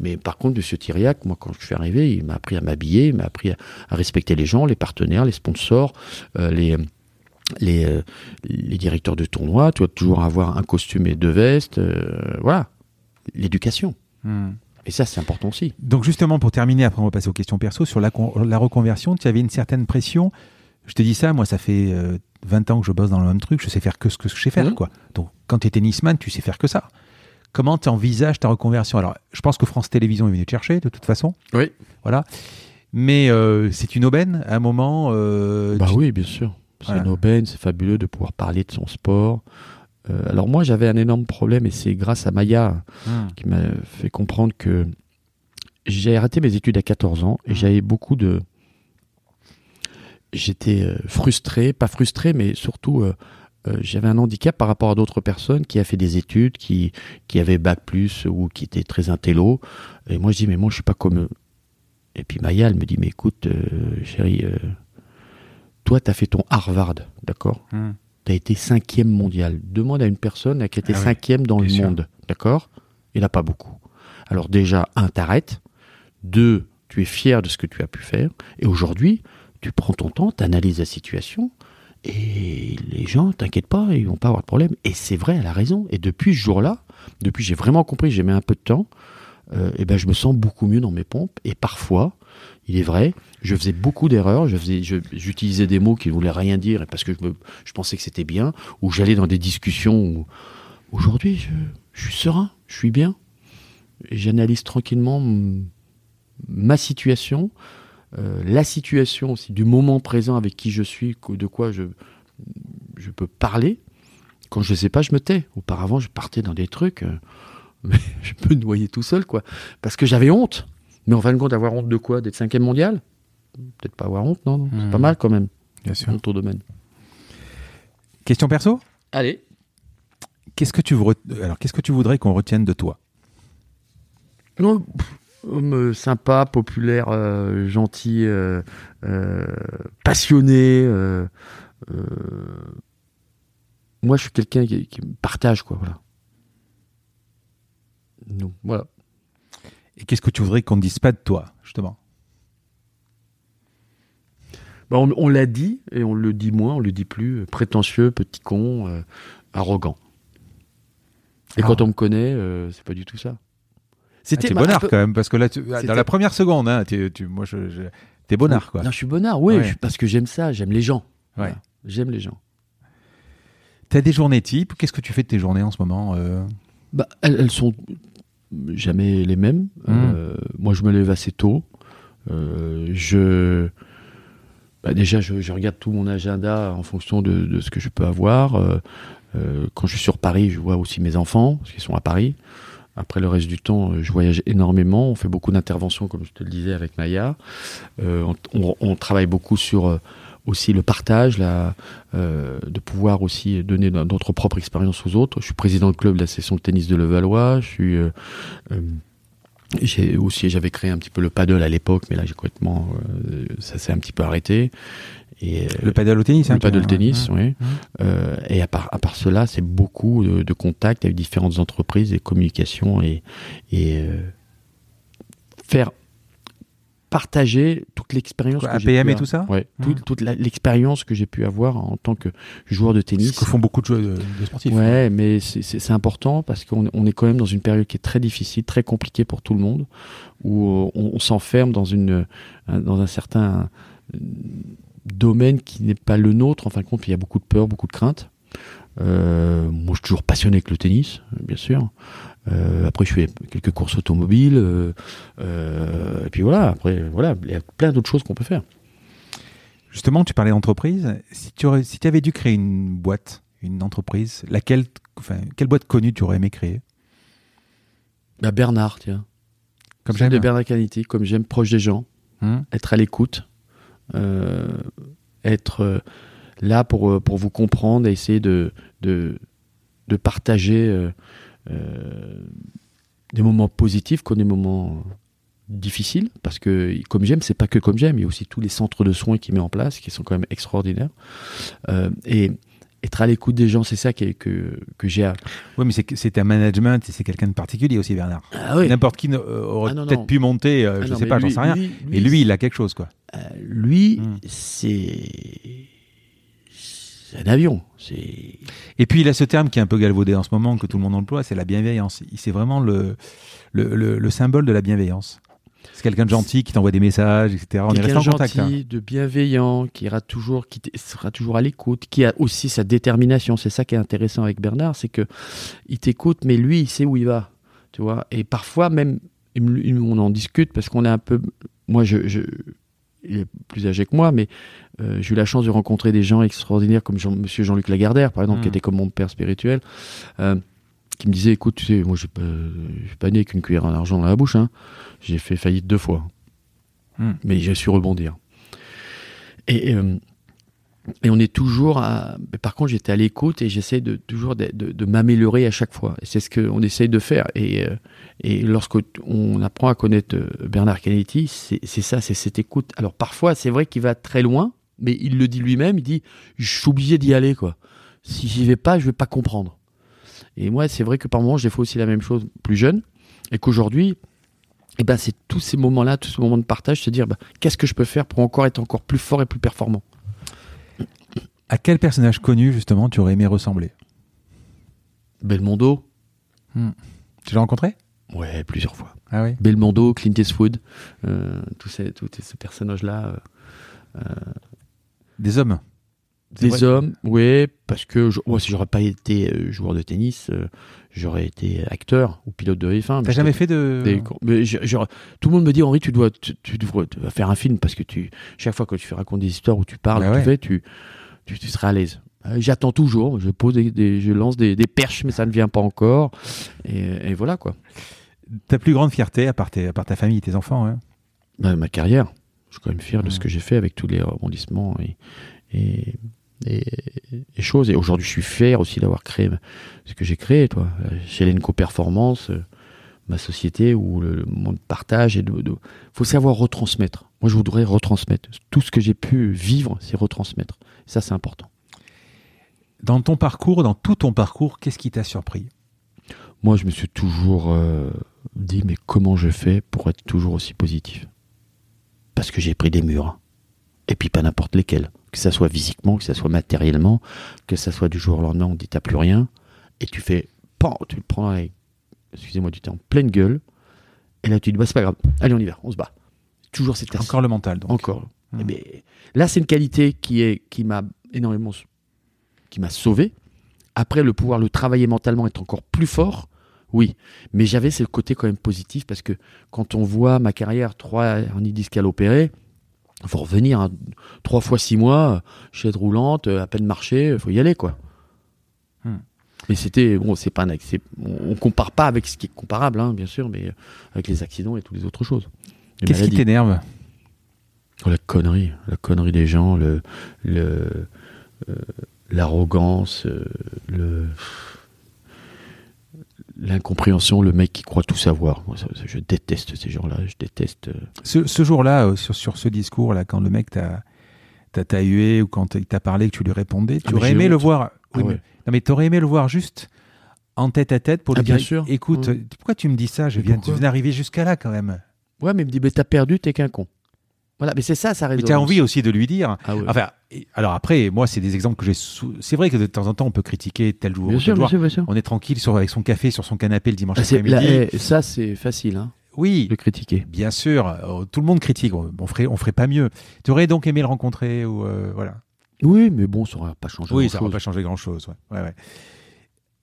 Mais par contre, Monsieur Tiriac, moi, quand je suis arrivé, il m'a appris à m'habiller. Il m'a appris à, à respecter les gens, les partenaires, les sponsors, euh, les les, euh, les directeurs de tournois, tu dois toujours avoir un costume et deux vestes, euh, voilà, l'éducation. Hum. Et ça, c'est important aussi. Donc justement, pour terminer, après on va passer aux questions perso, sur la, la reconversion, tu avais une certaine pression. Je te dis ça, moi ça fait euh, 20 ans que je bosse dans le même truc, je sais faire que ce que je sais faire. Mhm. quoi. Donc quand tu es tennisman, tu sais faire que ça. Comment tu envisages ta reconversion? Alors, je pense que France Télévisions est venu te chercher, de toute façon. Oui. Voilà. Mais euh, c'est une aubaine, à un moment. euh, Bah tu- oui, bien sûr. C'est Voilà. une aubaine, c'est fabuleux de pouvoir parler de son sport. Euh, alors moi, j'avais un énorme problème et c'est grâce à Maya Hum. qui m'a fait comprendre que j'ai arrêté mes études à 14 ans et Mhm. j'avais beaucoup de... J'étais euh, frustré, pas frustré, mais surtout euh, euh, j'avais un handicap par rapport à d'autres personnes qui a fait des études, qui, qui avaient bac plus ou qui étaient très intello. Et moi je dis mais moi je suis pas comme eux. Et puis Maya elle me dit mais écoute euh, chérie, euh, toi tu as fait ton Harvard, d'accord Hum. tu as été cinquième mondial. Demande à une personne qui a été Ah oui, cinquième dans le sûr. monde, d'accord Il n'a pas beaucoup. Alors déjà, un, t'arrêtes. Deux, tu es fier de ce que tu as pu faire. Et aujourd'hui, tu prends ton temps, tu analyses la situation. Et les gens, t'inquiète pas, ils vont pas avoir de problème. Et c'est vrai, elle a raison. Et depuis ce jour-là, depuis j'ai vraiment compris j'ai mis un peu de temps, euh, eh ben, je me sens beaucoup mieux dans mes pompes. Et parfois, il est vrai, je faisais beaucoup d'erreurs, j'utilisais des mots qui ne voulaient rien dire et parce que je, me- je pensais que c'était bien, ou j'allais dans des discussions où aujourd'hui je, suis serein, je suis bien, et j'analyse tranquillement ma situation, la situation aussi du moment présent avec qui je suis, de quoi je, je peux parler. Quand je ne sais pas, je me tais. Auparavant, je partais dans des trucs, euh, [laughs] mais je me noyais tout seul, quoi, parce que j'avais honte. Mais en fin de compte, avoir honte de quoi? D'être cinquième mondial? Peut-être pas avoir honte, non, non. C'est pas mal quand même, Bien sûr. dans ton domaine. Question perso? Allez. Qu'est-ce que tu voudrais, alors qu'est-ce que tu voudrais qu'on retienne de toi? Non, pff, homme euh, sympa, populaire, euh, gentil, euh, euh, passionné. moi, je suis quelqu'un qui, qui partage, quoi. Voilà. Donc, voilà. Et qu'est-ce que tu voudrais qu'on ne dise pas de toi, justement? Bah, on on l'a dit, et on le dit moins, on le dit plus. Prétentieux, petit con, arrogant. Et Ah. quand on me connaît, c'est pas du tout ça. Ah, C'était un bonnard peu- quand même, parce que là, tu- dans la première seconde, hein, t'es, tu, moi, je, je- t'es bonnard, quoi. Non, je suis bonnard, oui, Ouais. parce que j'aime ça, j'aime les gens. Ouais. Voilà. J'aime les gens. T'as des journées types. Qu'est-ce que tu fais de tes journées en ce moment euh? Bah, elles, elles sont jamais les mêmes. Mmh. Euh, moi, je me lève assez tôt. Euh, je, bah, déjà, je, je regarde tout mon agenda en fonction de, de ce que je peux avoir. Euh, quand je suis sur Paris, je vois aussi mes enfants, parce qu'ils sont à Paris. Après le reste du temps, euh, je voyage énormément. On fait beaucoup d'interventions, comme je te le disais, avec Maya. Euh, on, travaille beaucoup sur euh, aussi le partage, la, de pouvoir aussi donner no- notre propre expérience aux autres. Je suis président du club de la session de tennis de Levallois. Je suis aussi j'avais créé un petit peu le paddle à l'époque, mais là j'ai complètement ça s'est un petit peu arrêté. Et euh, Le paddle au tennis, hein, le paddle tu- tennis, ouais. oui. Mhm. Euh, et à part, à part cela, c'est beaucoup de, de contacts avec différentes entreprises et communications et, et euh, faire partager toute l'expérience que j'ai et tout ça Ouais, toute, l'expérience que j'ai pu avoir en tant que joueur de tennis. Ce que font beaucoup de, joueurs de, de sportifs. Ouais, mais c'est- important parce qu'on on est quand même dans une période qui est très difficile, très compliquée pour tout le monde, où on, on s'enferme dans une un- dans un certain domaine qui n'est pas le nôtre. En fin de compte, il y a beaucoup de peur, beaucoup de crainte. Euh, moi, je suis toujours passionné avec le tennis, bien sûr. Euh, après, je fais quelques courses automobiles. euh, et puis voilà. Après, voilà, il y a plein d'autres choses qu'on peut faire. Justement, tu parlais d'entreprise. Si tu aurais, si tu avais dû créer une boîte, une entreprise, laquelle, enfin, quelle boîte connue tu aurais aimé créer? Bah, Bernard, tiens. Comme j'aime. de Bernard Canity, comme j'aime proche des gens. Hum être à l'écoute, être euh, là pour, euh, pour vous comprendre et essayer de, de, de partager euh, euh, des moments positifs comme des moments difficiles, parce que comme j'aime, c'est pas que comme j'aime, il y a aussi tous les centres de soins qu'il met en place, qui sont quand même extraordinaires. Euh, et être à l'écoute des gens, c'est ça qui est- que, que j'ai à... Oui, mais c'est que- un management c'est quelqu'un de particulier aussi, Bernard. Ah oui. N'importe qui ne- euh, aurait Ah non, peut-être pu monter, euh, Ah je non, sais pas, j'en sais rien. lui- mais lui, il a quelque chose, quoi. Euh, lui, Mm. c'est... C'est un avion. Et puis il a ce terme qui est un peu galvaudé en ce moment, que tout le monde emploie, c'est la bienveillance. Il- C'est vraiment le, le, le- le symbole de la bienveillance. C'est quelqu'un de gentil qui t'envoie des messages, etc. On est resté quelqu'un en contact. gentil, hein. de bienveillant, qui ira toujours, qui sera toujours à l'écoute, qui a aussi sa détermination. C'est ça qui est intéressant avec Bernard, c'est que il t'écoute, mais lui, il sait où il va, tu vois. Et parfois même, on en discute parce qu'on est un peu, moi, je, je- il est plus âgé que moi, mais euh, j'ai eu la chance de rencontrer des gens extraordinaires comme Jean, Monsieur Jean-Luc Lagardère, par exemple, qui était comme mon père spirituel. euh, qui me disait, écoute, tu sais, moi, j'ai pas, j'ai pas né avec une cuillère en argent dans la bouche. Hein. J'ai fait faillite deux fois Hmm. mais j'ai su rebondir. Et, euh, et on est toujours à... Par contre, j'étais à l'écoute et j'essaie de, toujours de, de- de m'améliorer à chaque fois. Et c'est ce qu'on essaye de faire. Et, euh, et lorsqu'on apprend à connaître euh, Bernard Canetti, c'est c'est ça, c'est cette écoute. Alors parfois, c'est vrai qu'il va très loin, mais il le dit lui-même, il dit, je suis obligé d'y aller, quoi. Si j'y vais pas, je vais pas comprendre. Et moi, c'est vrai que par moments, j'ai fait aussi la même chose plus jeune, et qu'aujourd'hui, eh ben, c'est tous ces moments-là, tous ces moments de partage, se dire bah, qu'est-ce que je peux faire pour encore être encore plus fort et plus performant? À quel personnage connu, justement, tu aurais aimé ressembler? Belmondo Tu l'as rencontré? Ouais, plusieurs fois. Ah oui Belmondo, Clint Eastwood, euh, tous ces, tous ces personnages-là. euh, Des hommes Des vrai hommes, oui, parce que je- moi, si j'aurais pas été euh, joueur de tennis, euh, j'aurais été acteur ou pilote de F1. mais T'as jamais fait de... des- mais je- je- tout le monde me dit Henri, tu dois, tu, tu faire un film parce que tu, chaque fois que tu fais raconter des histoires où tu parles, Bah tu fais, tu, tu, tu seras à l'aise. Euh, J'attends toujours, je pose des, des- je lance des, des perches, mais ça ne vient pas encore. Et, et voilà quoi. Ta plus grande fierté, à part, tes- à part ta famille et tes enfants, hein? Bah, ma carrière, je suis quand même fier de ce que j'ai fait avec tous les rebondissements et, et, et, et choses. Et aujourd'hui, je suis fier aussi d'avoir créé ce que j'ai créé, toi, chez Lenco Performance, euh, ma société où le, monde partage et de, de- faut savoir retransmettre. Moi, je voudrais retransmettre tout ce que j'ai pu vivre, c'est retransmettre. Ça, c'est important. Dans ton parcours, dans tout ton parcours, qu'est-ce qui t'a surpris? Moi, je me suis toujours euh, dit, mais comment je fais pour être toujours aussi positif? Parce que j'ai pris des murs. Et puis pas n'importe lesquels. Que ça soit physiquement, que ça soit matériellement, que ça soit du jour au lendemain, on dit t'as plus rien. Et tu fais, pan, tu le prends excusez-moi du temps, en pleine gueule. Et là, tu dis, bah, c'est pas grave. Allez, on y va, on se bat. Toujours cette Encore le mental, donc. encore. Hmm. Eh ben, là, c'est une qualité qui est qui m'a énormément qui m'a sauvé. Après, le pouvoir le travailler mentalement être encore plus fort, oui. Mais j'avais ce côté quand même positif parce que quand on voit ma carrière, trois hernies discales opérées, faut revenir hein, trois fois six mois, chaise roulante, à peine marcher, il faut y aller quoi. Hmm. Mais c'était bon, c'est pas un on, compare pas avec ce qui est comparable, hein, bien sûr, mais avec les accidents et toutes les autres choses. Qu'est-ce qui t'énerve? Oh, la connerie, la connerie des gens, le, le, euh, l'arrogance, euh, le, l'incompréhension, le mec qui croit tout savoir. Moi, ça- ça- je déteste ces gens-là. Je déteste. euh, Ce, ce jour-là, euh, sur, sur ce discours-là, quand le mec t'a t'a t'a hué ou quand il t'a parlé que tu lui répondais, tu Ah, mais aurais aimé le voir. Ah oui, ouais. mais, non, mais t'aurais aimé le voir juste en tête à tête pour lui Ah, bien dire sûr. écoute, pourquoi tu me dis ça? Je Mais viens, tu viens d'arriver jusqu'à là quand même. Ouais, mais il me dit, mais t'as perdu, t'es qu'un con. Voilà, mais c'est ça, ça Mais résonne. tu as envie aussi de lui dire. Ah ouais. Enfin, et- alors après, moi, c'est des exemples que j'ai. sous- C'est vrai que de temps en temps, on peut critiquer tel jour. bien tel sûr, bien sûr, bien sûr. On est tranquille sur, avec son café sur son canapé le dimanche Ah, après-midi. eh, ça, c'est facile, hein, Oui, de critiquer. bien sûr. euh, tout le monde critique. On, on ferait, on ferait pas mieux. Tu aurais donc aimé le rencontrer ou euh, voilà. Oui, mais bon, ça n'aurait pas changé. Oui, ça grand-chose. va pas changer grand-chose. Ouais. Ouais, ouais.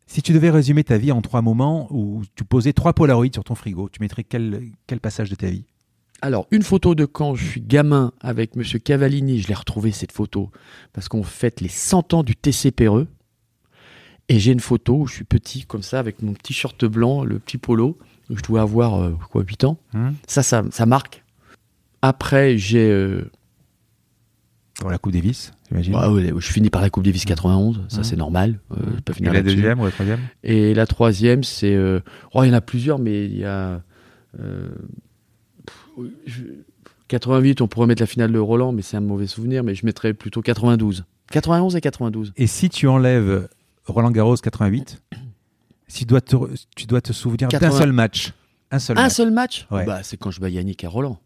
Si tu devais résumer ta vie en trois moments où tu posais trois Polaroids sur ton frigo, tu mettrais quel, quel passage de ta vie? Alors, une photo de quand je suis gamin avec Monsieur Cavallini, je l'ai retrouvé cette photo, parce qu'on fête les 100 ans du TCPRE. Et j'ai une photo où je suis petit, comme ça, avec mon petit short blanc, le petit polo, où je dois avoir, euh, quoi, 8 ans. Hum Ça, ça, ça marque. Après, j'ai. euh, Dans la Coupe Davis, j'imagine. ouais, je finis par la Coupe Davis 91, ça Mhm. c'est normal. euh, je peux Et la deuxième ou la troisième? Et la troisième, c'est. euh, oh, il y en a plusieurs, mais il y a. euh, pff, je- 88, on pourrait mettre la finale de Roland, mais c'est un mauvais souvenir, mais je mettrais plutôt 92. 91 et 92. Et si tu enlèves Roland Garros 88, si tu dois te, tu dois te souvenir d'un 80. seul match, un seul Un match, seul match? Ouais. bah, C'est quand je bats Yannick à Roland.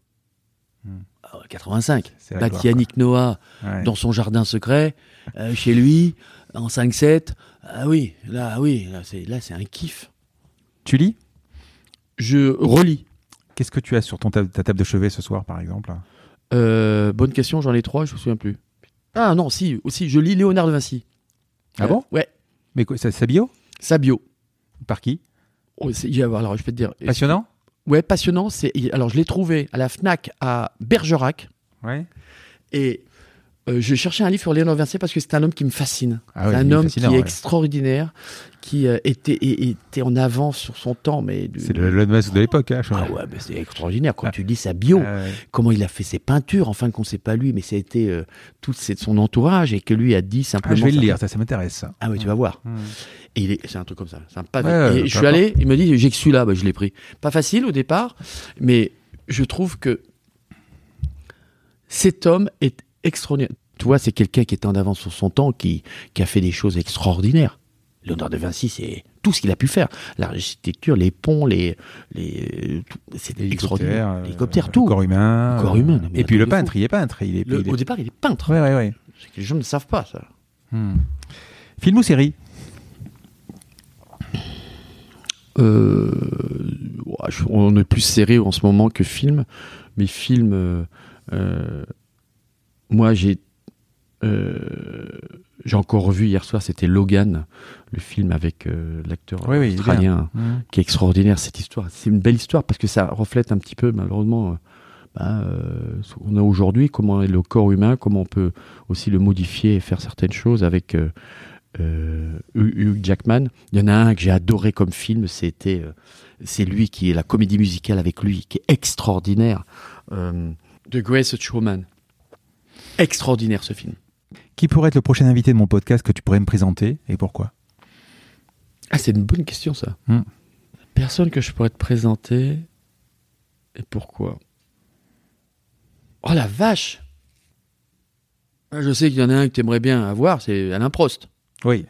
Hmm. Ah ouais, 85. c'est la Battre gloire, Yannick Noah. Ouais. dans son jardin secret, euh, chez lui, en 5-7. Ah oui, là, oui, là, c'est, là, c'est un kiff. Tu lis? Je relis. Qu'est-ce que tu as sur ton ta, ta table de chevet ce soir, par exemple? Euh, bonne question, j'en ai trois, je me souviens plus. Ah non, si, aussi, je lis Léonard de Vinci. Ah Euh, bon Ouais, Mais quoi, ça- sa bio? Sa bio. Par qui? Oh, alors, je peux te dire. Passionnant? Ouais, passionnant. C'est, alors, je l'ai trouvé à la Fnac à Bergerac. Ouais. Et euh, je cherchais un livre sur Léonard de Vinci parce que c'est un homme qui me fascine. Ah c'est ouais, un homme qui est ouais. extraordinaire, qui euh, était, en avance sur son temps. Mais C'est le Elon Musk de l'époque. Hein, Ah ouais, c'est extraordinaire. Quand Ah. tu lis sa bio, Ah ouais. comment il a fait ses peintures, en fin de compte, c'est pas lui, mais c'était euh, tout c'est son entourage et que lui a dit Ah, simplement. je vais le lire, ça, ça m'intéresse. Ah oui, tu vas voir. Hmm. Et est- c'est un truc comme ça. Ouais, et je suis allé, il me dit j'ai que celui-là, bah, je l'ai pris. Pas facile au départ, mais je trouve que cet homme est extraordinaire. Tu vois, c'est quelqu'un qui était en avance sur son temps, qui, qui a fait des choses extraordinaires. Léonard de Vinci, c'est tout ce qu'il a pu faire. L'architecture, les ponts, les, les, tout- c'est extraordinaire. euh, L'hélicoptère, le tout. corps humain. Le corps euh, humain, mais Et puis le peintre, fou. il est peintre. Il est, Le- il est- Au départ, il est peintre. Ouais, ouais, ouais. C'est que les gens ne savent pas ça. Hmm. Film ou série Euh, on est plus serré en ce moment que film, mais film, euh, euh, moi j'ai euh, j'ai encore revu hier soir, c'était Logan, le film avec euh, l'acteur Oui, oui, australien Hmm. qui est extraordinaire cette histoire. C'est une belle histoire parce que ça reflète un petit peu malheureusement euh, bah, euh, ce qu'on a aujourd'hui, comment est le corps humain, comment on peut aussi le modifier et faire certaines choses avec euh, Hugh Jackman. Il y en a un que j'ai adoré comme film, c'était c'est lui qui est la comédie musicale avec lui, qui est extraordinaire. The Greatest Showman. Extraordinaire ce film. Qui pourrait être le prochain invité de mon podcast que tu pourrais me présenter et pourquoi? Ah, c'est une bonne question ça. Hmm. Personne que je pourrais te présenter et pourquoi? Oh la vache Ah, Je sais qu'il y en a un que tu aimerais bien avoir, c'est Alain Prost. Oui.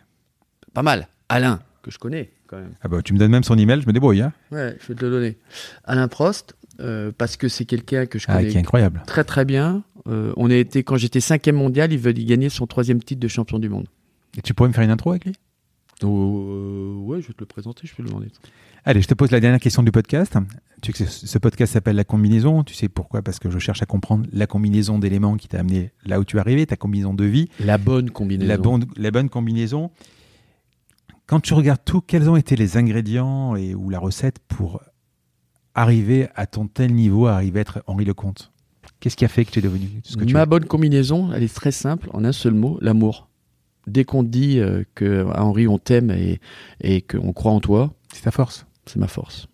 Pas mal. Alain, que je connais quand même. Ah bah, tu me donnes même son email, je me débrouille. Hein Ouais, je vais te le donner. Alain Prost, euh, parce que c'est quelqu'un que je ah, connais qui est incroyable. très très bien. Euh, on a été, quand j'étais cinquième mondial, il veut gagner son troisième titre de champion du monde. Et tu pourrais me faire une intro avec lui? Euh, ouais, je vais te le présenter, je peux le demander. Allez, je te pose la dernière question du podcast. Tu sais que ce ce podcast s'appelle La combinaison. Tu sais pourquoi? Parce que je cherche à comprendre la combinaison d'éléments qui t'a amené là où tu es arrivé, ta combinaison de vie, La bonne combinaison. la bonne, la bonne combinaison. Quand tu regardes tout, quels ont été les ingrédients et, ou la recette pour arriver à ton tel niveau, à arriver à être Henri Lecomte Qu'est-ce qui a fait que tu es devenu ce que tu Ma es bonne combinaison, elle est très simple, en un seul mot, l'amour. Dès qu'on te dit euh, que à Henri on t'aime et, et qu'on croit en toi, C'est ta force. c'est ma force.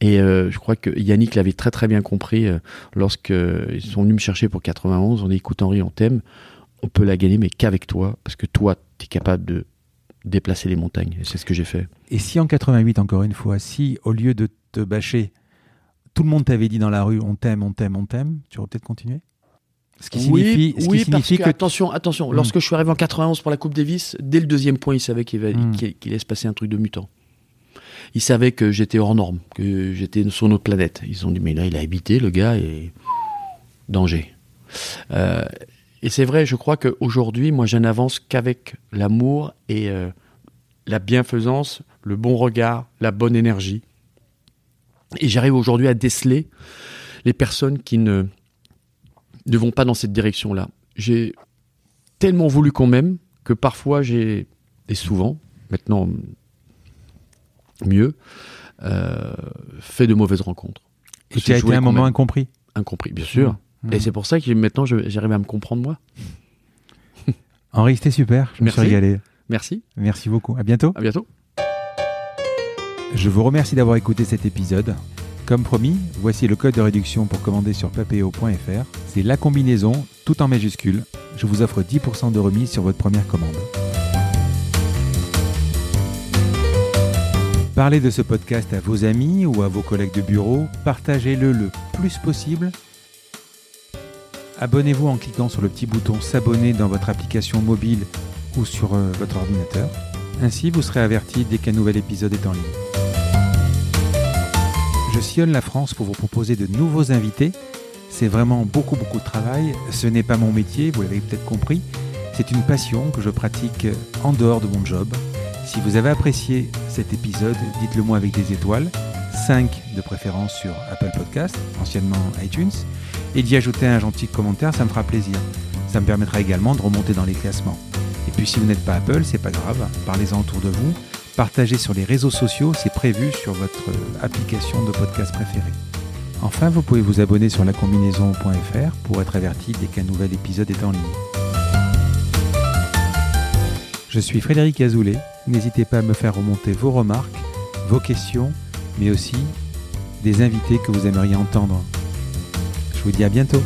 Et euh, je crois que Yannick l'avait très très bien compris euh, lorsque euh, ils sont venus me chercher pour 91. On dit écoute Henri, on t'aime, on peut la gagner, mais qu'avec toi, parce que toi, tu es capable de déplacer les montagnes. Et c'est ce que j'ai fait. Et si en 88, encore une fois, si au lieu de te bâcher, tout le monde t'avait dit dans la rue on t'aime, on t'aime, on t'aime, tu aurais peut-être continué? Ce qui signifie, ce qui oui parce signifie que, que, attention, attention. Hmm. Lorsque je suis arrivé en 91 pour la Coupe Davis, dès le deuxième point, il savait qu'il va- Hmm. qu'il- qu'il allait se passer un truc de mutant. Il savait que j'étais hors norme, que j'étais sur notre planète. Ils ont dit mais là il a habité le gars et danger. Euh, et c'est vrai, je crois qu'aujourd'hui, moi, je n'avance qu'avec l'amour et euh, la bienfaisance, le bon regard, la bonne énergie. Et j'arrive aujourd'hui à déceler les personnes qui ne, ne vont pas dans cette direction-là. J'ai tellement voulu qu'on m'aime que parfois j'ai, et souvent, maintenant mieux, euh, fait de mauvaises rencontres. et tu as été un moment incompris. Incompris, bien sûr. Mmh. Et c'est pour ça que maintenant j'arrive à me comprendre moi. Henri, c'était super, je me Merci. suis régalé. Merci, Merci beaucoup, à bientôt. à bientôt. Je vous remercie d'avoir écouté cet épisode. Comme promis, voici le code de réduction pour commander sur papeo.fr. C'est la combinaison, tout en majuscule. Je vous offre 10% de remise sur votre première commande. Parlez de ce podcast à vos amis ou à vos collègues de bureau. Partagez-le le plus possible. Abonnez-vous en cliquant sur le petit bouton s'abonner dans votre application mobile ou sur euh, votre ordinateur. Ainsi, vous serez averti dès qu'un nouvel épisode est en ligne. Je sillonne la France pour vous proposer de nouveaux invités. C'est vraiment beaucoup beaucoup de travail. Ce n'est pas mon métier, vous l'avez peut-être compris. C'est une passion que je pratique en dehors de mon job. Si vous avez apprécié cet épisode, dites-le moi avec des étoiles, 5 de préférence sur Apple Podcast, anciennement iTunes, et d'y ajouter un gentil commentaire, ça me fera plaisir. Ça me permettra également de remonter dans les classements. Puis si vous n'êtes pas Apple, c'est pas grave, parlez-en autour de vous, partagez sur les réseaux sociaux, c'est prévu sur votre euh, application de podcast préférée. Enfin, vous pouvez vous abonner sur lacombinaison.fr pour être averti dès qu'un nouvel épisode est en ligne. Je suis Frédéric Azoulay. N'hésitez pas à me faire remonter vos remarques, vos questions, mais aussi des invités que vous aimeriez entendre. Je vous dis à bientôt.